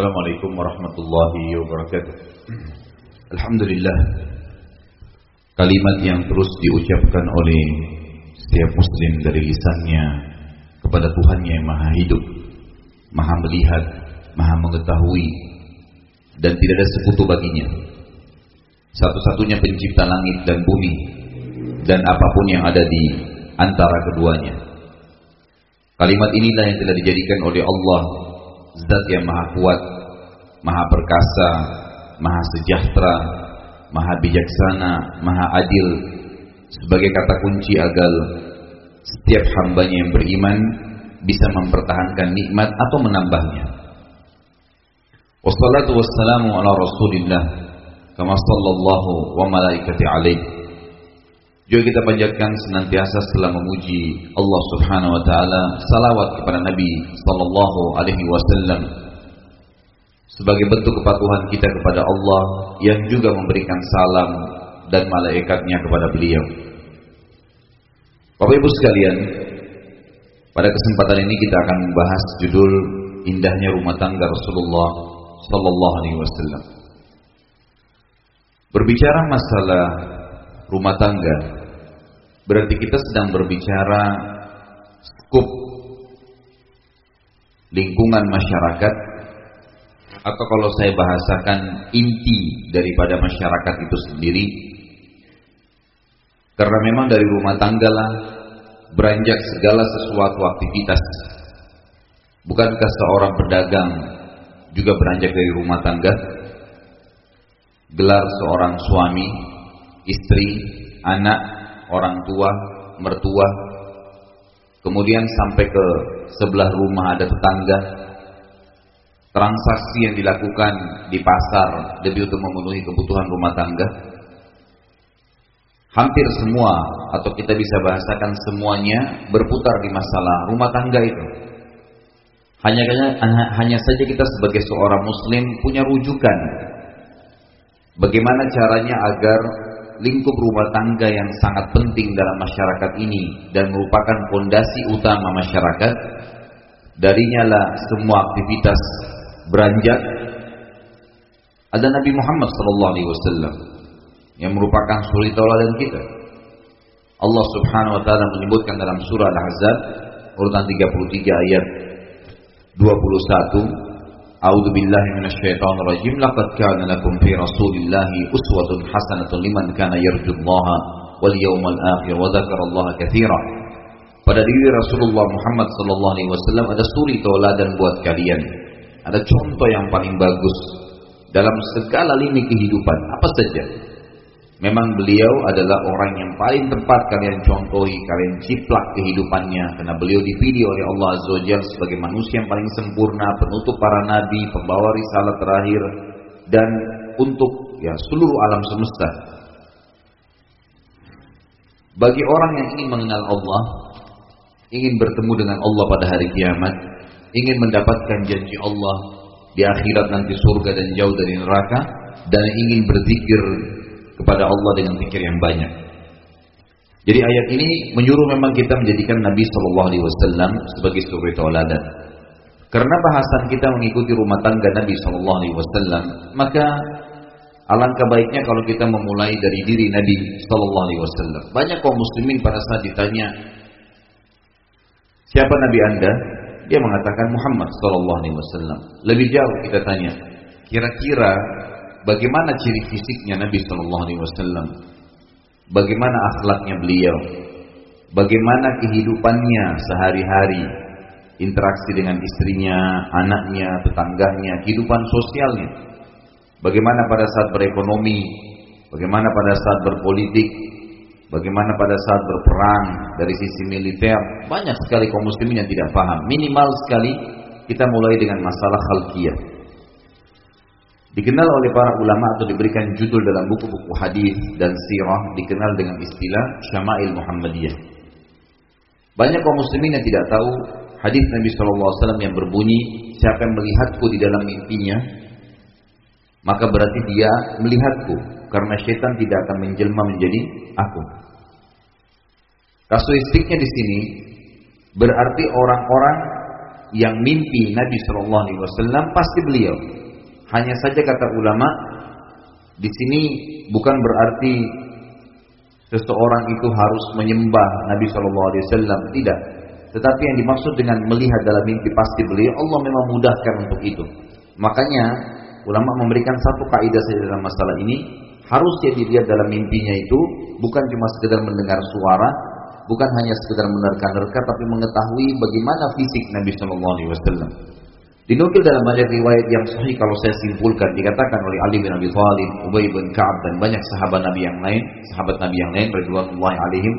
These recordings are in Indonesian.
Assalamualaikum warahmatullahi wabarakatuh. Alhamdulillah. Kalimat yang terus diucapkan oleh setiap muslim dari lisannya kepada Tuhannya yang Maha Hidup, Maha Melihat, Maha Mengetahui dan tidak ada sekutu baginya. Satu-satunya pencipta langit dan bumi dan apa pun yang ada di antara keduanya. Kalimat inilah yang telah dijadikan oleh Allah Zat yang maha kuat, maha perkasa, maha sejahtera, maha bijaksana, maha adil sebagai kata kunci agar setiap hambanya yang beriman bisa mempertahankan nikmat atau menambahnya. Wassalatu wassalamu ala rasulillah kama sallallahu wa malaikati alaih juga kita panjatkan senantiasa setelah memuji Allah Subhanahu wa taala salawat kepada Nabi sallallahu alaihi wasallam sebagai bentuk kepatuhan kita kepada Allah yang juga memberikan salam dan malaikatnya kepada beliau. Bapak Ibu sekalian, pada kesempatan ini kita akan membahas judul indahnya rumah tangga Rasulullah sallallahu alaihi wasallam. Berbicara masalah rumah tangga Berarti kita sedang berbicara skup lingkungan masyarakat atau kalau saya bahasakan inti daripada masyarakat itu sendiri karena memang dari rumah tangga lah beranjak segala sesuatu aktivitas. Bukankah seorang pedagang juga beranjak dari rumah tangga? Gelar seorang suami istri anak orang tua, mertua, kemudian sampai ke sebelah rumah ada tetangga, transaksi yang dilakukan di pasar demi untuk memenuhi kebutuhan rumah tangga. Hampir semua atau kita bisa bahasakan semuanya berputar di masalah rumah tangga itu. Hanya hanya saja kita sebagai seorang muslim punya rujukan bagaimana caranya agar lingkup rumah tangga yang sangat penting dalam masyarakat ini dan merupakan fondasi utama masyarakat. Darinya lah semua aktivitas beranjak. Ada Nabi Muhammad SAW yang merupakan suri tauladan kita. Allah Subhanahu wa taala menyebutkan dalam surah Al-Ahzab urutan 33 ayat 21 A'udzu billahi minasyaitonir rajim. Laqad kana lakum fi Rasulillahi uswatun hasanatun liman kana yarjullaha wal yawmal akhir wa dzakarallaha katsira. Pada diri Rasulullah Muhammad sallallahu alaihi wasallam ada suri tauladan buat kalian. Ada contoh yang paling bagus dalam segala lini kehidupan, apa saja Memang beliau adalah orang yang paling tepat kalian contohi, kalian ciplak kehidupannya karena beliau dipilih oleh Allah Azza wa sebagai manusia yang paling sempurna, penutup para nabi, pembawa risalah terakhir dan untuk ya seluruh alam semesta. Bagi orang yang ingin mengenal Allah, ingin bertemu dengan Allah pada hari kiamat, ingin mendapatkan janji Allah di akhirat nanti surga dan jauh dari neraka dan ingin berzikir kepada Allah dengan pikir yang banyak. Jadi ayat ini menyuruh memang kita menjadikan Nabi Shallallahu Alaihi Wasallam sebagai suri tauladan. Karena bahasan kita mengikuti rumah tangga Nabi Shallallahu Alaihi Wasallam, maka alangkah baiknya kalau kita memulai dari diri Nabi Shallallahu Alaihi Wasallam. Banyak kaum muslimin pada saat ditanya siapa Nabi anda, dia mengatakan Muhammad Shallallahu Alaihi Wasallam. Lebih jauh kita tanya, kira-kira bagaimana ciri fisiknya Nabi Shallallahu Alaihi Wasallam, bagaimana akhlaknya beliau, bagaimana kehidupannya sehari-hari, interaksi dengan istrinya, anaknya, tetangganya, kehidupan sosialnya, bagaimana pada saat berekonomi, bagaimana pada saat berpolitik, bagaimana pada saat berperang dari sisi militer, banyak sekali kaum muslimin yang tidak paham. Minimal sekali kita mulai dengan masalah khalqiyah Dikenal oleh para ulama atau diberikan judul dalam buku-buku hadis dan sirah dikenal dengan istilah Syama'il Muhammadiyah. Banyak kaum muslimin yang tidak tahu hadis Nabi SAW yang berbunyi siapa yang melihatku di dalam mimpinya maka berarti dia melihatku karena syaitan tidak akan menjelma menjadi aku. Kasuistiknya di sini berarti orang-orang yang mimpi Nabi Shallallahu Alaihi Wasallam pasti beliau. Hanya saja kata ulama, di sini bukan berarti seseorang itu harus menyembah Nabi Shallallahu Alaihi Wasallam, tidak. Tetapi yang dimaksud dengan melihat dalam mimpi pasti beliau, Allah memang mudahkan untuk itu. Makanya ulama memberikan satu kaidah saja dalam masalah ini, harus harusnya dilihat dalam mimpinya itu bukan cuma sekedar mendengar suara, bukan hanya sekedar menerka-nerka tapi mengetahui bagaimana fisik Nabi Shallallahu Alaihi Wasallam. Dinukil dalam banyak riwayat yang sahih kalau saya simpulkan. Dikatakan oleh Ali bin Abi Thalib, Ubay bin Ka'ab dan banyak sahabat Nabi yang lain, sahabat Nabi yang lain radhiyallahu alaihim,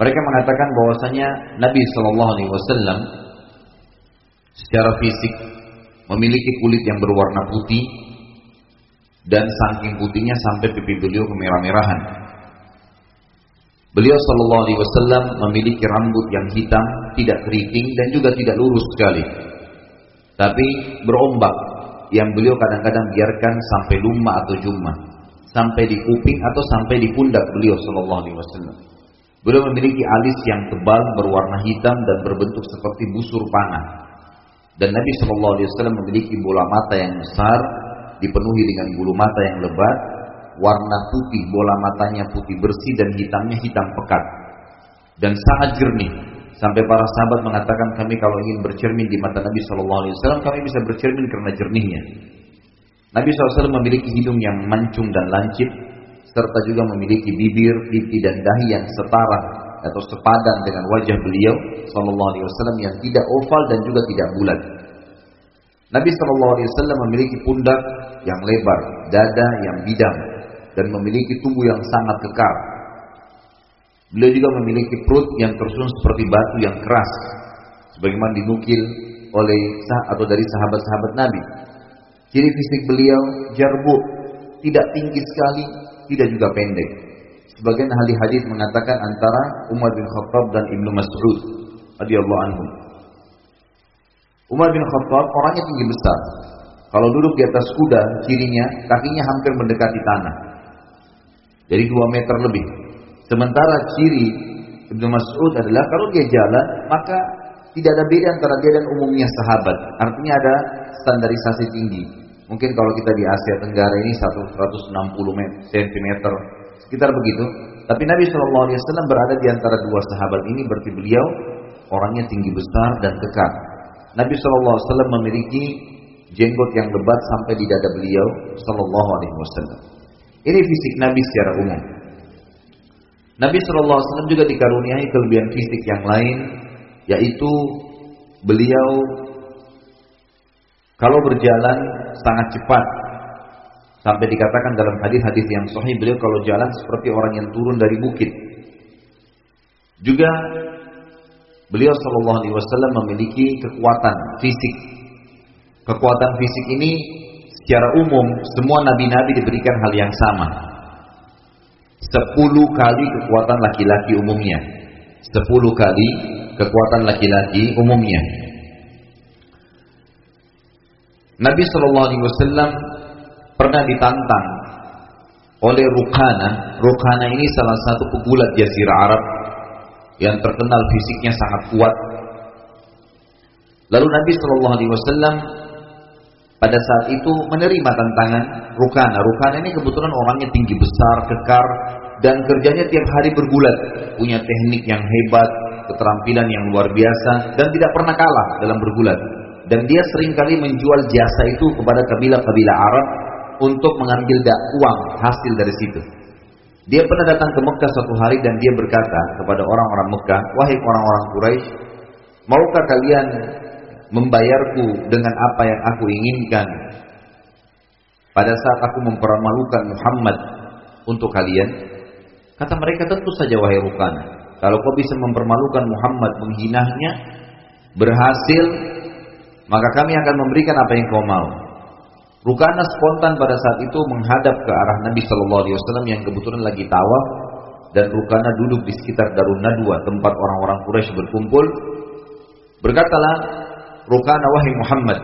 mereka mengatakan bahwasanya Nabi Shallallahu alaihi wasallam secara fisik memiliki kulit yang berwarna putih dan saking putihnya sampai pipi beliau kemerah-merahan. Beliau Shallallahu Alaihi Wasallam memiliki rambut yang hitam, tidak keriting dan juga tidak lurus sekali, tapi berombak yang beliau kadang-kadang biarkan sampai lumma atau jumma, sampai di kuping atau sampai di pundak beliau Shallallahu Alaihi Wasallam. Beliau memiliki alis yang tebal berwarna hitam dan berbentuk seperti busur panah. Dan Nabi Shallallahu Alaihi Wasallam memiliki bola mata yang besar, dipenuhi dengan bulu mata yang lebat, warna putih, bola matanya putih bersih dan hitamnya hitam pekat. Dan sangat jernih. Sampai para sahabat mengatakan kami kalau ingin bercermin di mata Nabi Shallallahu Alaihi Wasallam kami bisa bercermin karena jernihnya. Nabi SAW memiliki hidung yang mancung dan lancip, serta juga memiliki bibir, pipi dan dahi yang setara atau sepadan dengan wajah beliau Shallallahu Alaihi Wasallam yang tidak oval dan juga tidak bulat. Nabi Shallallahu Alaihi Wasallam memiliki pundak yang lebar, dada yang bidang, dan memiliki tubuh yang sangat kekar. Beliau juga memiliki perut yang tersusun seperti batu yang keras, sebagaimana dinukil oleh atau dari sahabat-sahabat Nabi. Ciri fisik beliau jarbu, tidak tinggi sekali, tidak juga pendek. Sebagian ahli hadis mengatakan antara Umar bin Khattab dan Ibnu Mas'ud radhiyallahu anhu. Umar bin Khattab orangnya tinggi besar. Kalau duduk di atas kuda, kirinya kakinya hampir mendekati tanah. Jadi dua meter lebih. Sementara ciri Ibnu Mas'ud adalah kalau dia jalan maka tidak ada beda antara dia dan umumnya sahabat. Artinya ada standarisasi tinggi. Mungkin kalau kita di Asia Tenggara ini 160 cm sekitar begitu. Tapi Nabi Shallallahu Alaihi Wasallam berada di antara dua sahabat ini berarti beliau orangnya tinggi besar dan kekar. Nabi Shallallahu Alaihi Wasallam memiliki jenggot yang lebat sampai di dada beliau Shallallahu Alaihi Wasallam. Ini fisik Nabi secara umum. Nabi Wasallam juga dikaruniai kelebihan fisik yang lain, yaitu beliau kalau berjalan sangat cepat sampai dikatakan dalam hadis-hadis yang sahih beliau kalau jalan seperti orang yang turun dari bukit. Juga beliau Shallallahu Alaihi Wasallam memiliki kekuatan fisik. Kekuatan fisik ini secara umum semua nabi-nabi diberikan hal yang sama. Sepuluh kali kekuatan laki-laki umumnya. Sepuluh kali kekuatan laki-laki umumnya. Nabi Shallallahu Alaihi Wasallam pernah ditantang oleh Rukana. Rukana ini salah satu pegulat Jazirah Arab yang terkenal fisiknya sangat kuat. Lalu Nabi Shallallahu Alaihi Wasallam pada saat itu menerima tantangan Rukana. Rukana ini kebetulan orangnya tinggi besar, kekar, dan kerjanya tiap hari bergulat. Punya teknik yang hebat, keterampilan yang luar biasa, dan tidak pernah kalah dalam bergulat. Dan dia sering kali menjual jasa itu kepada kabilah-kabilah Arab untuk mengambil dak uang hasil dari situ. Dia pernah datang ke Mekah suatu hari dan dia berkata kepada orang-orang Mekah, wahai orang-orang Quraisy, maukah kalian membayarku dengan apa yang aku inginkan pada saat aku mempermalukan Muhammad untuk kalian kata mereka tentu saja wahai Rukana kalau kau bisa mempermalukan Muhammad menghinahnya berhasil maka kami akan memberikan apa yang kau mau Rukana spontan pada saat itu menghadap ke arah Nabi Shallallahu Alaihi Wasallam yang kebetulan lagi tawaf dan Rukana duduk di sekitar Darun Nadwa tempat orang-orang Quraisy berkumpul berkatalah Rukana wahai Muhammad,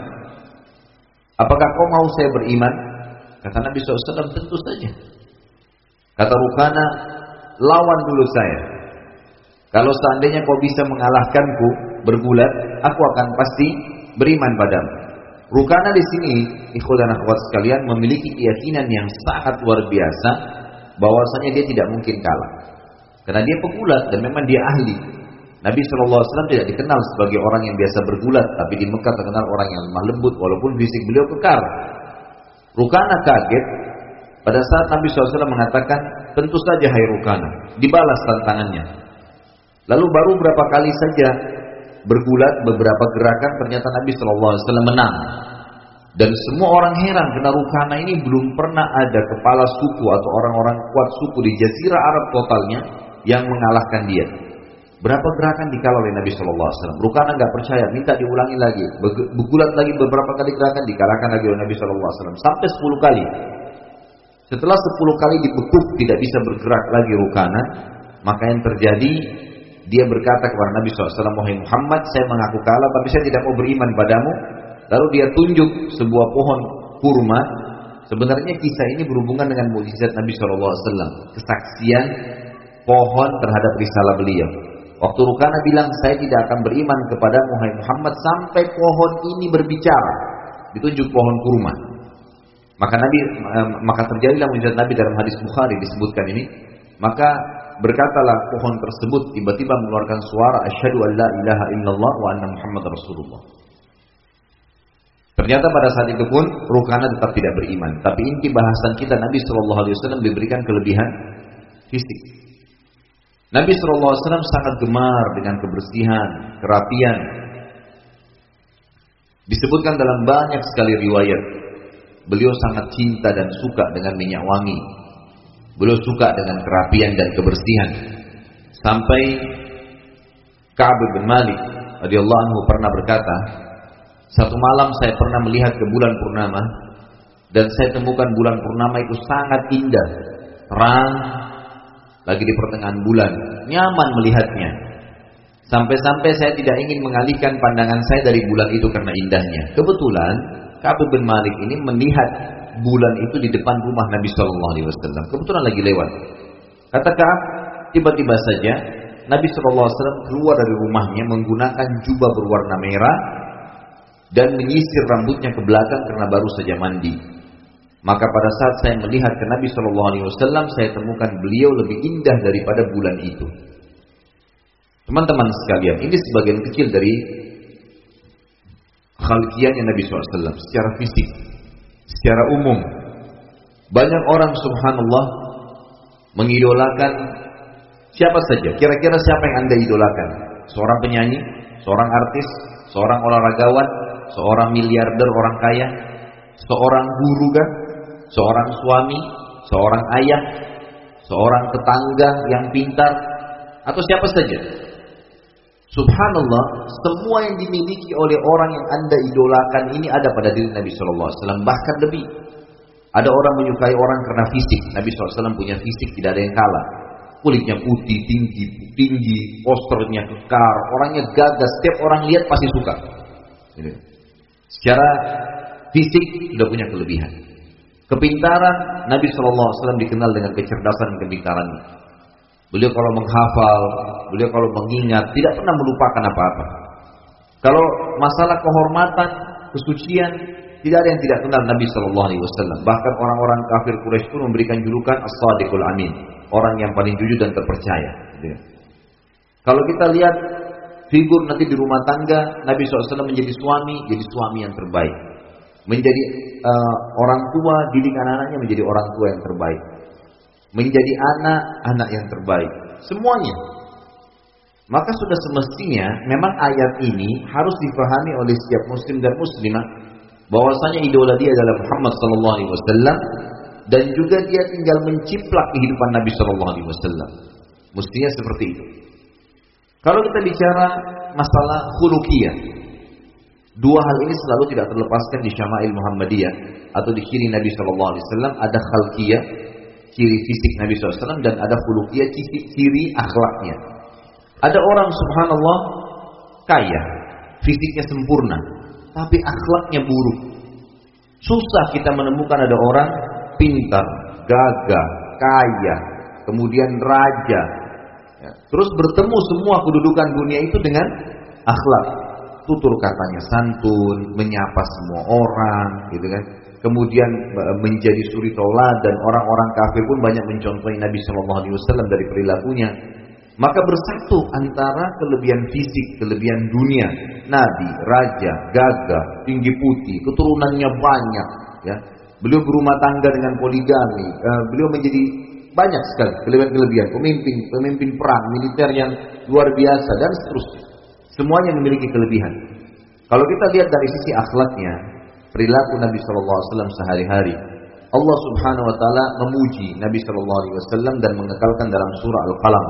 apakah kau mau saya beriman? Kata Nabi SAW, tentu saja. Kata Rukana, lawan dulu saya. Kalau seandainya kau bisa mengalahkanku bergulat, aku akan pasti beriman padamu. Rukana di sini, ikhwan akhwat sekalian, memiliki keyakinan yang sangat luar biasa bahwasanya dia tidak mungkin kalah. Karena dia pegulat dan memang dia ahli. Nabi SAW tidak dikenal sebagai orang yang biasa bergulat, tapi di Mekah terkenal orang yang lemah lembut walaupun fisik beliau kekar. Rukana kaget pada saat Nabi SAW mengatakan, tentu saja hai Rukana, dibalas tantangannya. Lalu baru berapa kali saja bergulat beberapa gerakan ternyata Nabi SAW menang. Dan semua orang heran karena Rukana ini belum pernah ada kepala suku atau orang-orang kuat suku di Jazirah Arab totalnya yang mengalahkan dia. Berapa gerakan dikalau oleh Nabi Wasallam. Rukana nggak percaya, minta diulangi lagi. Bergulat lagi beberapa kali gerakan dikalahkan lagi oleh Nabi Wasallam sampai 10 kali. Setelah 10 kali dibekuk tidak bisa bergerak lagi Rukana, maka yang terjadi dia berkata kepada Nabi SAW, Muhammad, saya mengaku kalah, tapi saya tidak mau beriman padamu. Lalu dia tunjuk sebuah pohon kurma. Sebenarnya kisah ini berhubungan dengan mujizat Nabi SAW, kesaksian pohon terhadap risalah beliau. Waktu Rukana bilang, saya tidak akan beriman kepada Muhammad sampai pohon ini berbicara. Ditunjuk pohon kurma. Maka Nabi eh, maka terjadilah mujizat Nabi dalam hadis Bukhari disebutkan ini. Maka berkatalah pohon tersebut tiba-tiba mengeluarkan suara asyhadu an la ilaha illallah wa anna muhammad rasulullah. Ternyata pada saat itu pun Rukana tetap tidak beriman. Tapi inti bahasan kita Nabi Shallallahu Alaihi Wasallam diberikan kelebihan fisik. Nabi Shallallahu Alaihi Wasallam sangat gemar dengan kebersihan, kerapian. Disebutkan dalam banyak sekali riwayat. Beliau sangat cinta dan suka dengan minyak wangi. Beliau suka dengan kerapian dan kebersihan. Sampai Ka'ab bin Malik radhiyallahu anhu pernah berkata, satu malam saya pernah melihat ke bulan purnama dan saya temukan bulan purnama itu sangat indah, terang, lagi di pertengahan bulan, nyaman melihatnya. Sampai-sampai saya tidak ingin mengalihkan pandangan saya dari bulan itu karena indahnya. Kebetulan Ka'ab bin Malik ini melihat bulan itu di depan rumah Nabi Shallallahu Alaihi Wasallam. Kebetulan lagi lewat. Kata Ka'ab, tiba-tiba saja Nabi Shallallahu Alaihi Wasallam keluar dari rumahnya menggunakan jubah berwarna merah dan menyisir rambutnya ke belakang karena baru saja mandi. Maka pada saat saya melihat ke Nabi Shallallahu Alaihi Wasallam, saya temukan beliau lebih indah daripada bulan itu. Teman-teman sekalian, ini sebagian kecil dari khalqiannya Nabi SAW secara fisik, secara umum. Banyak orang subhanallah mengidolakan siapa saja. Kira-kira siapa yang anda idolakan? Seorang penyanyi, seorang artis, seorang olahragawan, seorang miliarder orang kaya, seorang guru kan, seorang suami, seorang ayah, seorang tetangga yang pintar, atau siapa saja. Subhanallah, semua yang dimiliki oleh orang yang anda idolakan ini ada pada diri Nabi Shallallahu Alaihi Wasallam. Bahkan lebih, ada orang menyukai orang karena fisik. Nabi SAW punya fisik tidak ada yang kalah. Kulitnya putih, tinggi, tinggi, posternya kekar, orangnya gagah. Setiap orang lihat pasti suka. Gitu. Secara fisik sudah punya kelebihan. Kepintaran Nabi Shallallahu Alaihi Wasallam dikenal dengan kecerdasan kepintarannya. Beliau kalau menghafal, beliau kalau mengingat, tidak pernah melupakan apa-apa. Kalau masalah kehormatan, kesucian, tidak ada yang tidak kenal Nabi Shallallahu Alaihi Wasallam. Bahkan orang-orang kafir Quraisy pun memberikan julukan As-Sadiqul Amin, orang yang paling jujur dan terpercaya. Gitu. Kalau kita lihat figur nanti di rumah tangga, Nabi SAW menjadi suami, jadi suami yang terbaik. Menjadi uh, orang tua, didik anak-anaknya menjadi orang tua yang terbaik menjadi anak, anak yang terbaik. Semuanya. Maka sudah semestinya memang ayat ini harus difahami oleh setiap muslim dan muslimah bahwasanya idola dia adalah Muhammad sallallahu alaihi wasallam dan juga dia tinggal menciplak kehidupan Nabi sallallahu alaihi wasallam. Mestinya seperti itu. Kalau kita bicara masalah khuluqiyah, dua hal ini selalu tidak terlepaskan di Syama'il Muhammadiyah atau di kiri Nabi sallallahu alaihi wasallam ada khalqiyah ciri fisik Nabi SAW dan ada khuluqiyah ciri, ciri akhlaknya. Ada orang subhanallah kaya, fisiknya sempurna, tapi akhlaknya buruk. Susah kita menemukan ada orang pintar, gagah, kaya, kemudian raja. Ya. Terus bertemu semua kedudukan dunia itu dengan akhlak. tutur katanya santun, menyapa semua orang, gitu kan. Kemudian e, menjadi suri dan orang-orang kafir pun banyak mencontohi Nabi Shallallahu Alaihi Wasallam dari perilakunya. Maka bersatu antara kelebihan fisik, kelebihan dunia, nabi, raja, gagah, tinggi putih, keturunannya banyak, ya. Beliau berumah tangga dengan poligami, uh, beliau menjadi banyak sekali kelebihan-kelebihan, pemimpin, pemimpin perang, militer yang luar biasa dan seterusnya. Semuanya memiliki kelebihan. Kalau kita lihat dari sisi akhlaknya, perilaku Nabi Shallallahu Alaihi Wasallam sehari-hari, Allah Subhanahu Wa Taala memuji Nabi Shallallahu Alaihi Wasallam dan mengekalkan dalam surah Al-Qalam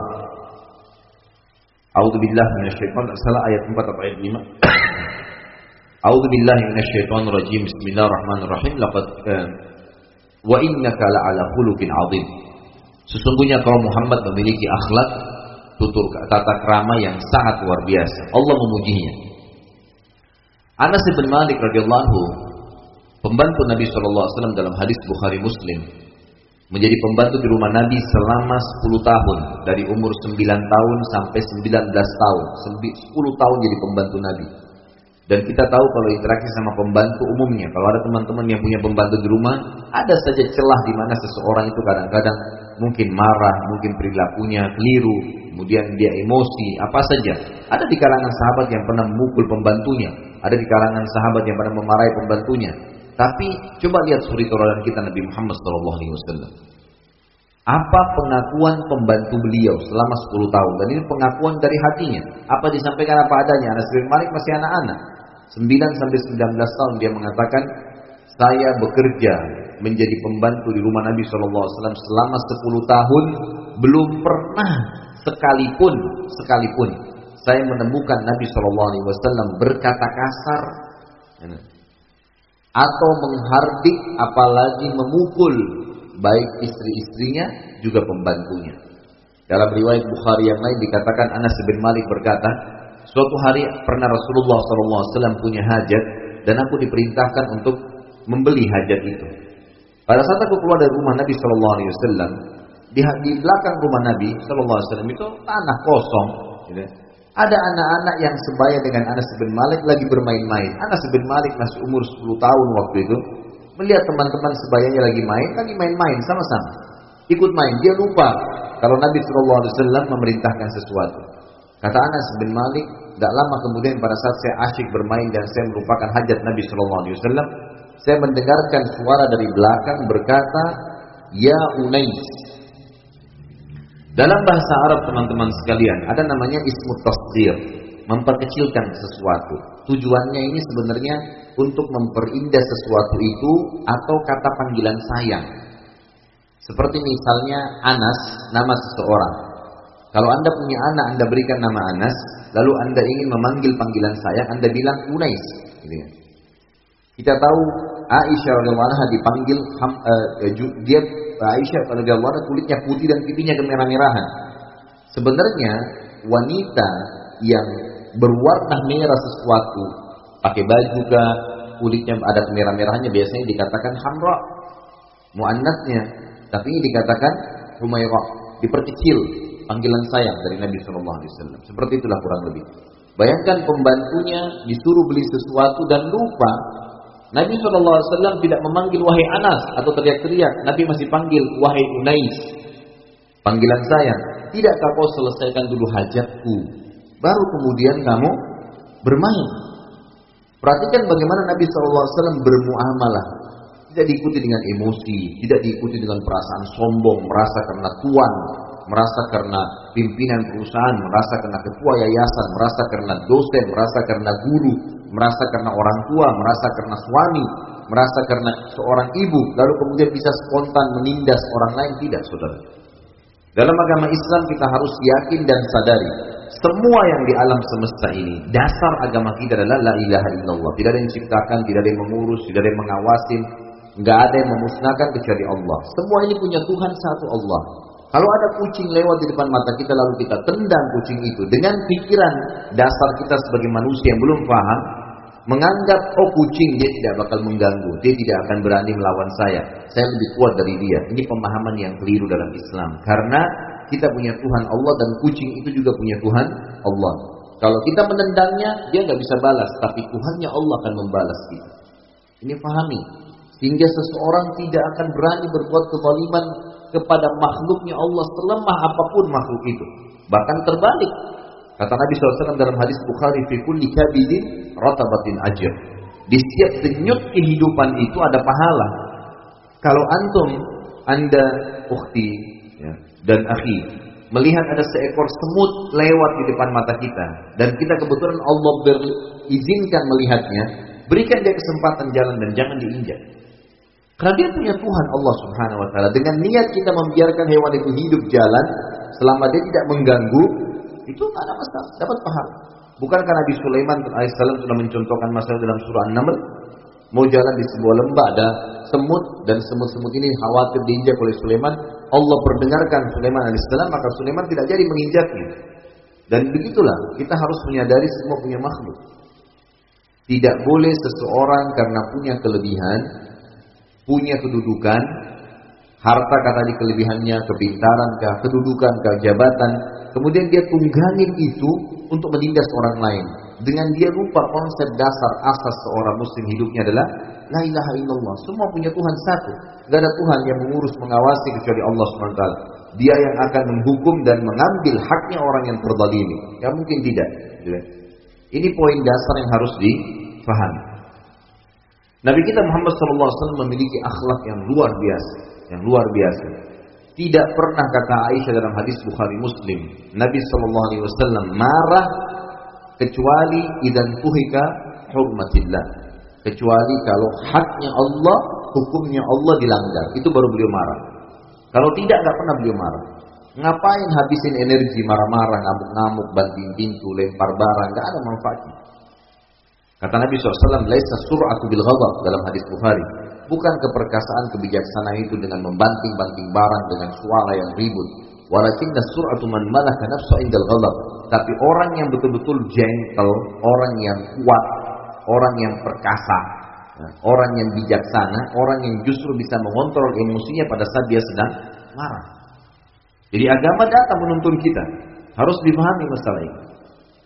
A'udzu billahi minasyaitonir salah ayat 4 atau ayat 5. A'udzu billahi minasyaitonir rajim. Bismillahirrahmanirrahim. Laqad eh, wa innaka la'ala khuluqin 'adzim. Sesungguhnya kau Muhammad memiliki akhlak tutur tata krama yang sangat luar biasa. Allah memujinya. Anas bin Malik radhiyallahu pembantu Nabi wasallam dalam hadis Bukhari Muslim menjadi pembantu di rumah Nabi selama 10 tahun dari umur 9 tahun sampai 19 tahun 10 tahun jadi pembantu Nabi. Dan kita tahu kalau interaksi sama pembantu umumnya kalau ada teman-teman yang punya pembantu di rumah ada saja celah di mana seseorang itu kadang-kadang mungkin marah mungkin perilakunya keliru kemudian dia emosi apa saja. Ada di kalangan sahabat yang pernah memukul pembantunya ada di kalangan sahabat yang pernah memarahi pembantunya tapi coba lihat suri tauladan kita Nabi Muhammad SAW. Apa pengakuan pembantu beliau selama 10 tahun? Dan ini pengakuan dari hatinya. Apa disampaikan apa adanya. Anas bin Malik masih anak-anak. 9 sampai 19 tahun dia mengatakan, saya bekerja menjadi pembantu di rumah Nabi SAW selama 10 tahun. Belum pernah sekalipun, sekalipun saya menemukan Nabi SAW berkata kasar atau menghardik apalagi memukul baik istri-istrinya juga pembantunya. Dalam riwayat Bukhari yang lain dikatakan Anas bin Malik berkata, suatu hari pernah Rasulullah SAW punya hajat dan aku diperintahkan untuk membeli hajat itu. Pada saat aku keluar dari rumah Nabi SAW, di, di belakang rumah Nabi SAW itu tanah kosong. Gitu. Ada anak-anak yang sebaya dengan Anas bin Malik lagi bermain-main. Anas bin Malik masih umur 10 tahun waktu itu. Melihat teman-teman sebayanya lagi main, lagi main-main sama-sama. Ikut main, dia lupa kalau Nabi SAW memerintahkan sesuatu. Kata Anas bin Malik, tidak lama kemudian pada saat saya asyik bermain dan saya merupakan hajat Nabi SAW, saya mendengarkan suara dari belakang berkata, Ya Unais, dalam bahasa Arab teman-teman sekalian ada namanya ismu tasdir, memperkecilkan sesuatu. Tujuannya ini sebenarnya untuk memperindah sesuatu itu atau kata panggilan sayang. Seperti misalnya Anas, nama seseorang. Kalau Anda punya anak, Anda berikan nama Anas, lalu Anda ingin memanggil panggilan sayang, Anda bilang Unais. Gitu ya. Kita tahu Aisyah radhiyallahu anha dipanggil uh, dia Aisyah radhiyallahu anha kulitnya putih dan pipinya kemerah-merahan. Sebenarnya wanita yang berwarna merah sesuatu, pakai baju juga kulitnya ada kemerah-merahannya biasanya dikatakan hamra muannatnya, tapi ini dikatakan humairah, diperkecil panggilan sayang dari Nabi Shallallahu alaihi wasallam. Seperti itulah kurang lebih. Bayangkan pembantunya disuruh beli sesuatu dan lupa Nabi SAW tidak memanggil wahai Anas atau teriak-teriak. Nabi masih panggil wahai Unais. Panggilan saya. Tidakkah kau selesaikan dulu hajatku? Baru kemudian kamu bermain. Perhatikan bagaimana Nabi SAW bermuamalah. Tidak diikuti dengan emosi, tidak diikuti dengan perasaan sombong, merasa karena tuan, merasa karena pimpinan perusahaan, merasa karena ketua yayasan, merasa karena dosen, merasa karena guru, merasa karena orang tua, merasa karena suami, merasa karena seorang ibu, lalu kemudian bisa spontan menindas orang lain tidak, saudara. Dalam agama Islam kita harus yakin dan sadari semua yang di alam semesta ini dasar agama kita adalah la ilaha illallah. Tidak ada yang ciptakan, tidak ada yang mengurus, tidak ada yang mengawasin, nggak ada yang memusnahkan kecuali Allah. Semua ini punya Tuhan satu Allah. Kalau ada kucing lewat di depan mata kita lalu kita tendang kucing itu dengan pikiran dasar kita sebagai manusia yang belum paham, menganggap oh kucing dia tidak bakal mengganggu, dia tidak akan berani melawan saya. Saya lebih kuat dari dia. Ini pemahaman yang keliru dalam Islam. Karena kita punya Tuhan Allah dan kucing itu juga punya Tuhan Allah. Kalau kita menendangnya, dia nggak bisa balas, tapi Tuhannya Allah akan membalas kita. Ini pahami. Sehingga seseorang tidak akan berani berbuat kezaliman kepada makhluknya Allah selemah apa pun makhluk itu. Bahkan terbalik. Kata Nabi SAW dalam hadis Bukhari, "Fi kulli kabidin ratabatin ajr." Di setiap denyut kehidupan itu ada pahala. Kalau antum, anda, ukhti, ya, dan akhi, melihat ada seekor semut lewat di depan mata kita, dan kita kebetulan Allah berizinkan melihatnya, berikan dia kesempatan jalan dan jangan diinjak. Karena dia punya Tuhan Allah Subhanahu wa taala. Dengan niat kita membiarkan hewan itu hidup jalan selama dia tidak mengganggu, itu tidak ada masalah, dapat pahala. Bukankah Nabi Sulaiman alaihissalam sudah mencontohkan masalah dalam surah An-Naml? Mau jalan di sebuah lembah ada semut dan semut-semut ini khawatir diinjak oleh Sulaiman. Allah perdengarkan Sulaiman alaihissalam maka Sulaiman tidak jadi menginjaknya. Dan begitulah kita harus menyadari semua punya makhluk. Tidak boleh seseorang karena punya kelebihan, punya kedudukan, harta kata di kelebihannya, kepintaran, kedudukan, kejabatan, kemudian dia tunggangin itu untuk menindas orang lain. Dengan dia lupa konsep dasar asas seorang muslim hidupnya adalah La ilaha illallah. Semua punya Tuhan satu. Gak ada Tuhan yang mengurus, mengawasi kecuali Allah SWT. Dia yang akan menghukum dan mengambil haknya orang yang terzalimi. Ya mungkin tidak. Ini poin dasar yang harus difahami. Nabi kita Muhammad SAW memiliki akhlak yang luar biasa, yang luar biasa. Tidak pernah kata Aisyah dalam hadis Bukhari Muslim, Nabi SAW marah kecuali idan tuhika hurmatillah. Kecuali kalau haknya Allah, hukumnya Allah dilanggar, itu baru beliau marah. Kalau tidak, nggak pernah beliau marah. Ngapain habisin energi marah-marah, ngamuk-ngamuk, banting pintu, lempar barang, nggak ada manfaatnya. Kata Nabi SAW, Laisa sur'atu bil ghadab dalam hadis Bukhari. Bukan keperkasaan kebijaksanaan itu dengan membanting-banting barang dengan suara yang ribut. Walakin sur'atu man malaka nafsu indal ghadab. Tapi orang yang betul-betul gentle, orang yang kuat, orang yang perkasa, ya, orang yang bijaksana, orang yang justru bisa mengontrol emosinya pada saat dia sedang marah. Jadi agama datang menuntun kita. Harus dipahami masalah ini.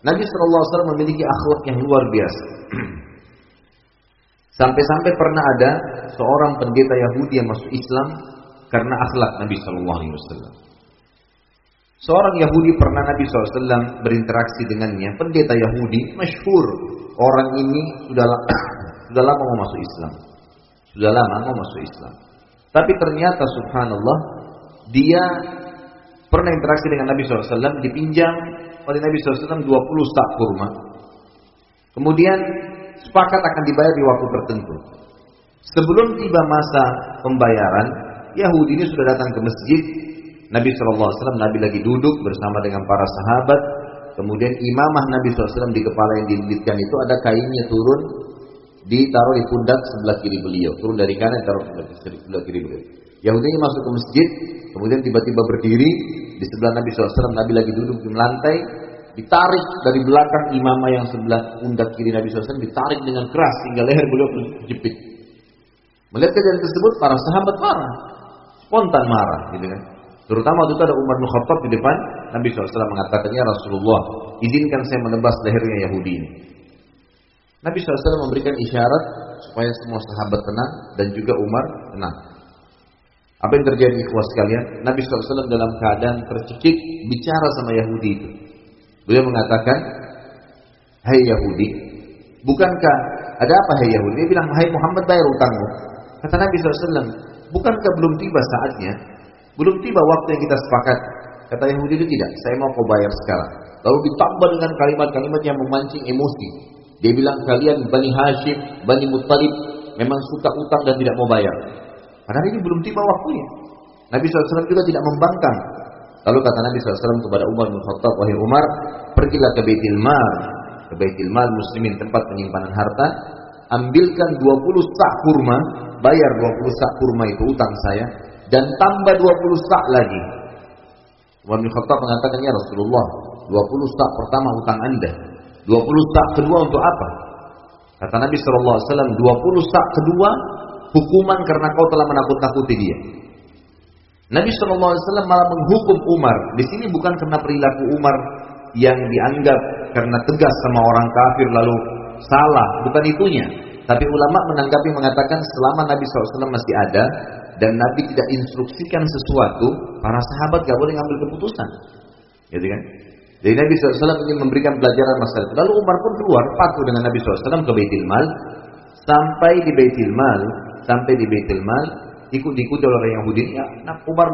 Nabi SAW memiliki akhlak yang luar biasa. Sampai-sampai pernah ada seorang pendeta Yahudi yang masuk Islam karena akhlak Nabi SAW. Seorang Yahudi pernah Nabi SAW berinteraksi dengannya, pendeta Yahudi, masyhur. Orang ini sudah lama, sudah lama mau masuk Islam. Sudah lama mau masuk Islam. Tapi ternyata subhanallah, dia pernah interaksi dengan Nabi SAW, dipinjam oleh Nabi SAW 20 sak kurma. Kemudian sepakat akan dibayar di waktu tertentu. Sebelum tiba masa pembayaran, Yahudi ini sudah datang ke masjid. Nabi SAW, Nabi lagi duduk bersama dengan para sahabat. Kemudian imamah Nabi SAW di kepala yang dililitkan itu ada kainnya turun, ditaruh di pundak sebelah kiri beliau. Turun dari kanan, taruh sebelah kiri beliau. Yahudi ini masuk ke masjid, kemudian tiba-tiba berdiri di sebelah Nabi SAW. Nabi lagi duduk di lantai, ditarik dari belakang imamah yang sebelah pundak kiri Nabi SAW, ditarik dengan keras hingga leher beliau terjepit. Melihat kejadian tersebut, para sahabat marah, spontan marah, gitu kan. Terutama itu ada Umar bin Khattab di depan, Nabi SAW mengatakannya Rasulullah, izinkan saya menebas lehernya Yahudi ini. Nabi SAW memberikan isyarat supaya semua sahabat tenang dan juga Umar tenang. Apa yang terjadi ikhwas sekalian? Nabi SAW dalam keadaan tercekik bicara sama Yahudi itu. Beliau mengatakan, Hai Yahudi, bukankah ada apa hai Yahudi? Dia bilang, Hai Muhammad bayar utangmu. Kata Nabi SAW, bukankah belum tiba saatnya? Belum tiba waktu yang kita sepakat. Kata Yahudi itu tidak, saya mau kau bayar sekarang. Lalu ditambah dengan kalimat-kalimat yang memancing emosi. Dia bilang kalian Bani Hashim, Bani Muttalib memang suka utang dan tidak mau bayar. Padahal ini belum tiba waktunya. Nabi SAW juga tidak membangkang. Lalu kata Nabi SAW kepada Umar bin Khattab, wahai Umar, pergilah ke Baitul Mal, ke Baitul Mal Muslimin tempat penyimpanan harta, ambilkan 20 sak kurma, bayar 20 sak kurma itu utang saya, dan tambah 20 sak lagi. Umar bin Khattab mengatakan, ya Rasulullah, 20 sak pertama utang anda, 20 sak kedua untuk apa? Kata Nabi SAW, 20 sak kedua hukuman karena kau telah menakut-nakuti dia. Nabi SAW malah menghukum Umar. Di sini bukan karena perilaku Umar yang dianggap karena tegas sama orang kafir lalu salah, bukan itunya. Tapi ulama menanggapi mengatakan selama Nabi SAW masih ada dan Nabi tidak instruksikan sesuatu, para sahabat gak boleh ngambil keputusan. Gitu kan? Jadi Nabi SAW ingin memberikan pelajaran masalah. Lalu Umar pun keluar patuh dengan Nabi SAW ke Baitul Mal. Sampai di Baitul Mal, sampai di Baitul Mal, ikut diikuti oleh orang Yahudi. Ya, nah, Umar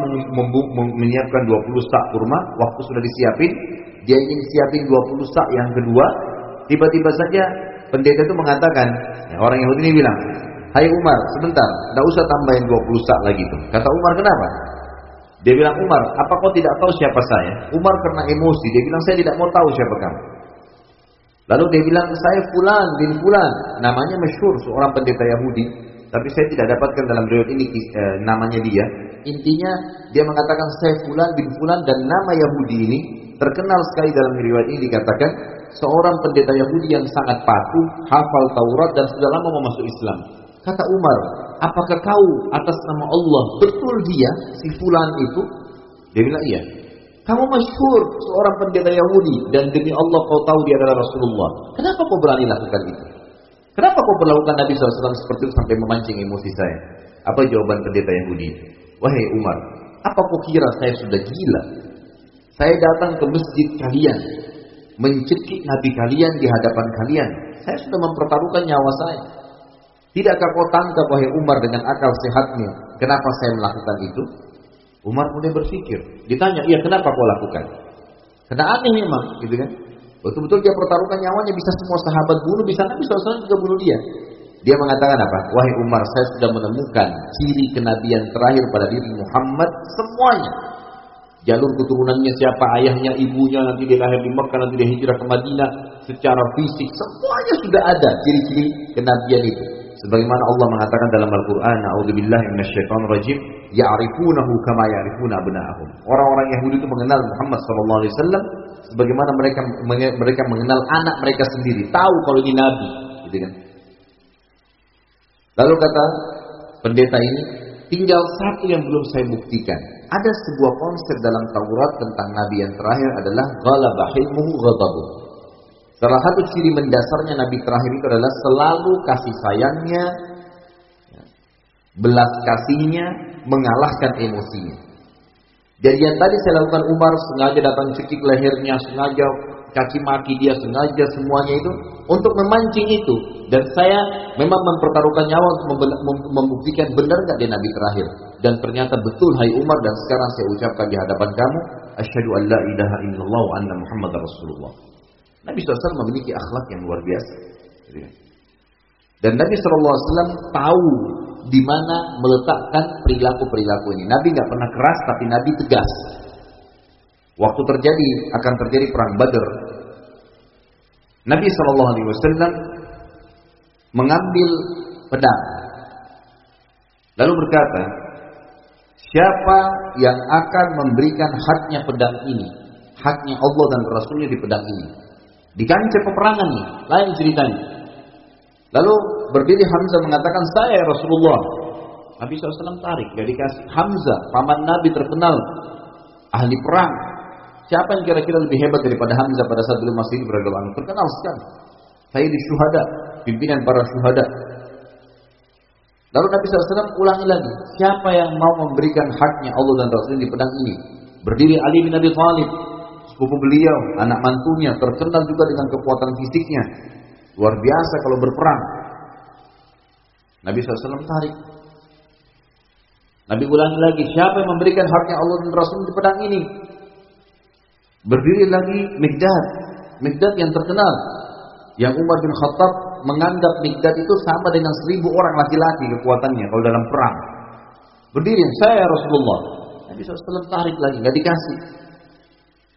menyiapkan 20 sak kurma, waktu sudah disiapin, dia ingin siapin 20 sak yang kedua, tiba-tiba saja pendeta itu mengatakan, ya, orang Yahudi ini bilang, Hai Umar, sebentar, tidak usah tambahin 20 sak lagi tuh. Kata Umar, kenapa? Dia bilang, Umar, apa kau tidak tahu siapa saya? Umar karena emosi, dia bilang, saya tidak mau tahu siapa kamu. Lalu dia bilang, saya Fulan bin Fulan. Namanya masyhur seorang pendeta Yahudi. Tapi saya tidak dapatkan dalam riwayat ini e, namanya dia. Intinya, dia mengatakan, saya Fulan bin Fulan dan nama Yahudi ini terkenal sekali dalam riwayat ini dikatakan, seorang pendeta Yahudi yang sangat patuh, hafal Taurat dan sudah lama mau masuk Islam. Kata Umar, apakah kau atas nama Allah betul dia si fulan itu? Dia bilang iya. Kamu masyhur seorang pendeta Yahudi dan demi Allah kau tahu dia adalah Rasulullah. Kenapa kau berani lakukan itu? Kenapa kau perlakukan Nabi SAW seperti itu sampai memancing emosi saya? Apa jawaban pendeta Yahudi? Wahai Umar, apa kau kira saya sudah gila? Saya datang ke masjid kalian, mencekik Nabi kalian di hadapan kalian. Saya sudah mempertaruhkan nyawa saya. Tidakkah kau tangkap wahai Umar dengan akal sehatmu? Kenapa saya melakukan itu? Umar mulai berpikir. Ditanya, iya kenapa kau lakukan? Karena aneh memang, gitu kan? Betul-betul dia pertaruhkan nyawanya, bisa semua sahabat bunuh, bisa Nabi SAW juga bunuh dia. Dia mengatakan apa? Wahai Umar, saya sudah menemukan ciri kenabian terakhir pada diri Muhammad semuanya. Jalur keturunannya siapa, ayahnya, ibunya, nanti dia lahir di Mekah, nanti dia hijrah ke Madinah, secara fisik, semuanya sudah ada ciri-ciri kenabian itu. Sebagaimana Allah mengatakan dalam Al-Quran, A'udzubillahi rajim, ya'rifunahu kama ya'rifuna abna'ahum. Orang-orang Yahudi itu mengenal Muhammad sallallahu alaihi wasallam sebagaimana mereka mereka mengenal anak mereka sendiri, tahu kalau ini nabi, gitu kan. Lalu kata pendeta ini, tinggal satu yang belum saya buktikan. Ada sebuah konsep dalam Taurat tentang nabi yang terakhir adalah ghalaba ghadabuh. Salah satu ciri mendasarnya Nabi terakhir itu adalah selalu kasih sayangnya, belas kasihnya, mengalahkan emosinya. Jadi yang tadi saya lakukan Umar sengaja datang cekik lehernya, sengaja caci maki dia, sengaja semuanya itu untuk memancing itu. Dan saya memang mempertaruhkan nyawa untuk membuktikan benar nggak dia Nabi terakhir. Dan ternyata betul Hai Umar dan sekarang saya ucapkan di hadapan kamu, asyhadu an la ilaha illallah wa anna Muhammad Rasulullah. Nabi SAW memiliki akhlak yang luar biasa. Dan Nabi SAW tahu di mana meletakkan perilaku-perilaku ini. Nabi nggak pernah keras, tapi Nabi tegas. Waktu terjadi akan terjadi perang Badr, Nabi SAW mengambil pedang, lalu berkata, siapa yang akan memberikan haknya pedang ini, haknya Allah dan Rasulnya di pedang ini? Di kancah peperangan nih, lain ceritanya. Lalu berdiri Hamzah mengatakan, saya Rasulullah. Nabi SAW tarik, gak dikasih. Hamzah, paman Nabi terkenal, ahli perang. Siapa yang kira-kira lebih hebat daripada Hamzah pada saat beliau masih beragama? Terkenal sekali. Saya di syuhada, pimpinan para syuhada. Lalu Nabi SAW ulangi lagi, siapa yang mau memberikan haknya Allah dan Rasul di pedang ini? Berdiri Ali bin Abi Thalib, sepupu beliau, anak mantunya, terkenal juga dengan kekuatan fisiknya. Luar biasa kalau berperang. Nabi SAW tarik. Nabi ulangi lagi, siapa yang memberikan haknya Allah dan Rasul di pedang ini? Berdiri lagi Mikdad. Mikdad yang terkenal. Yang Umar bin Khattab menganggap Mikdad itu sama dengan seribu orang laki-laki kekuatannya kalau dalam perang. Berdiri, saya Rasulullah. Nabi SAW tarik lagi, nggak dikasih.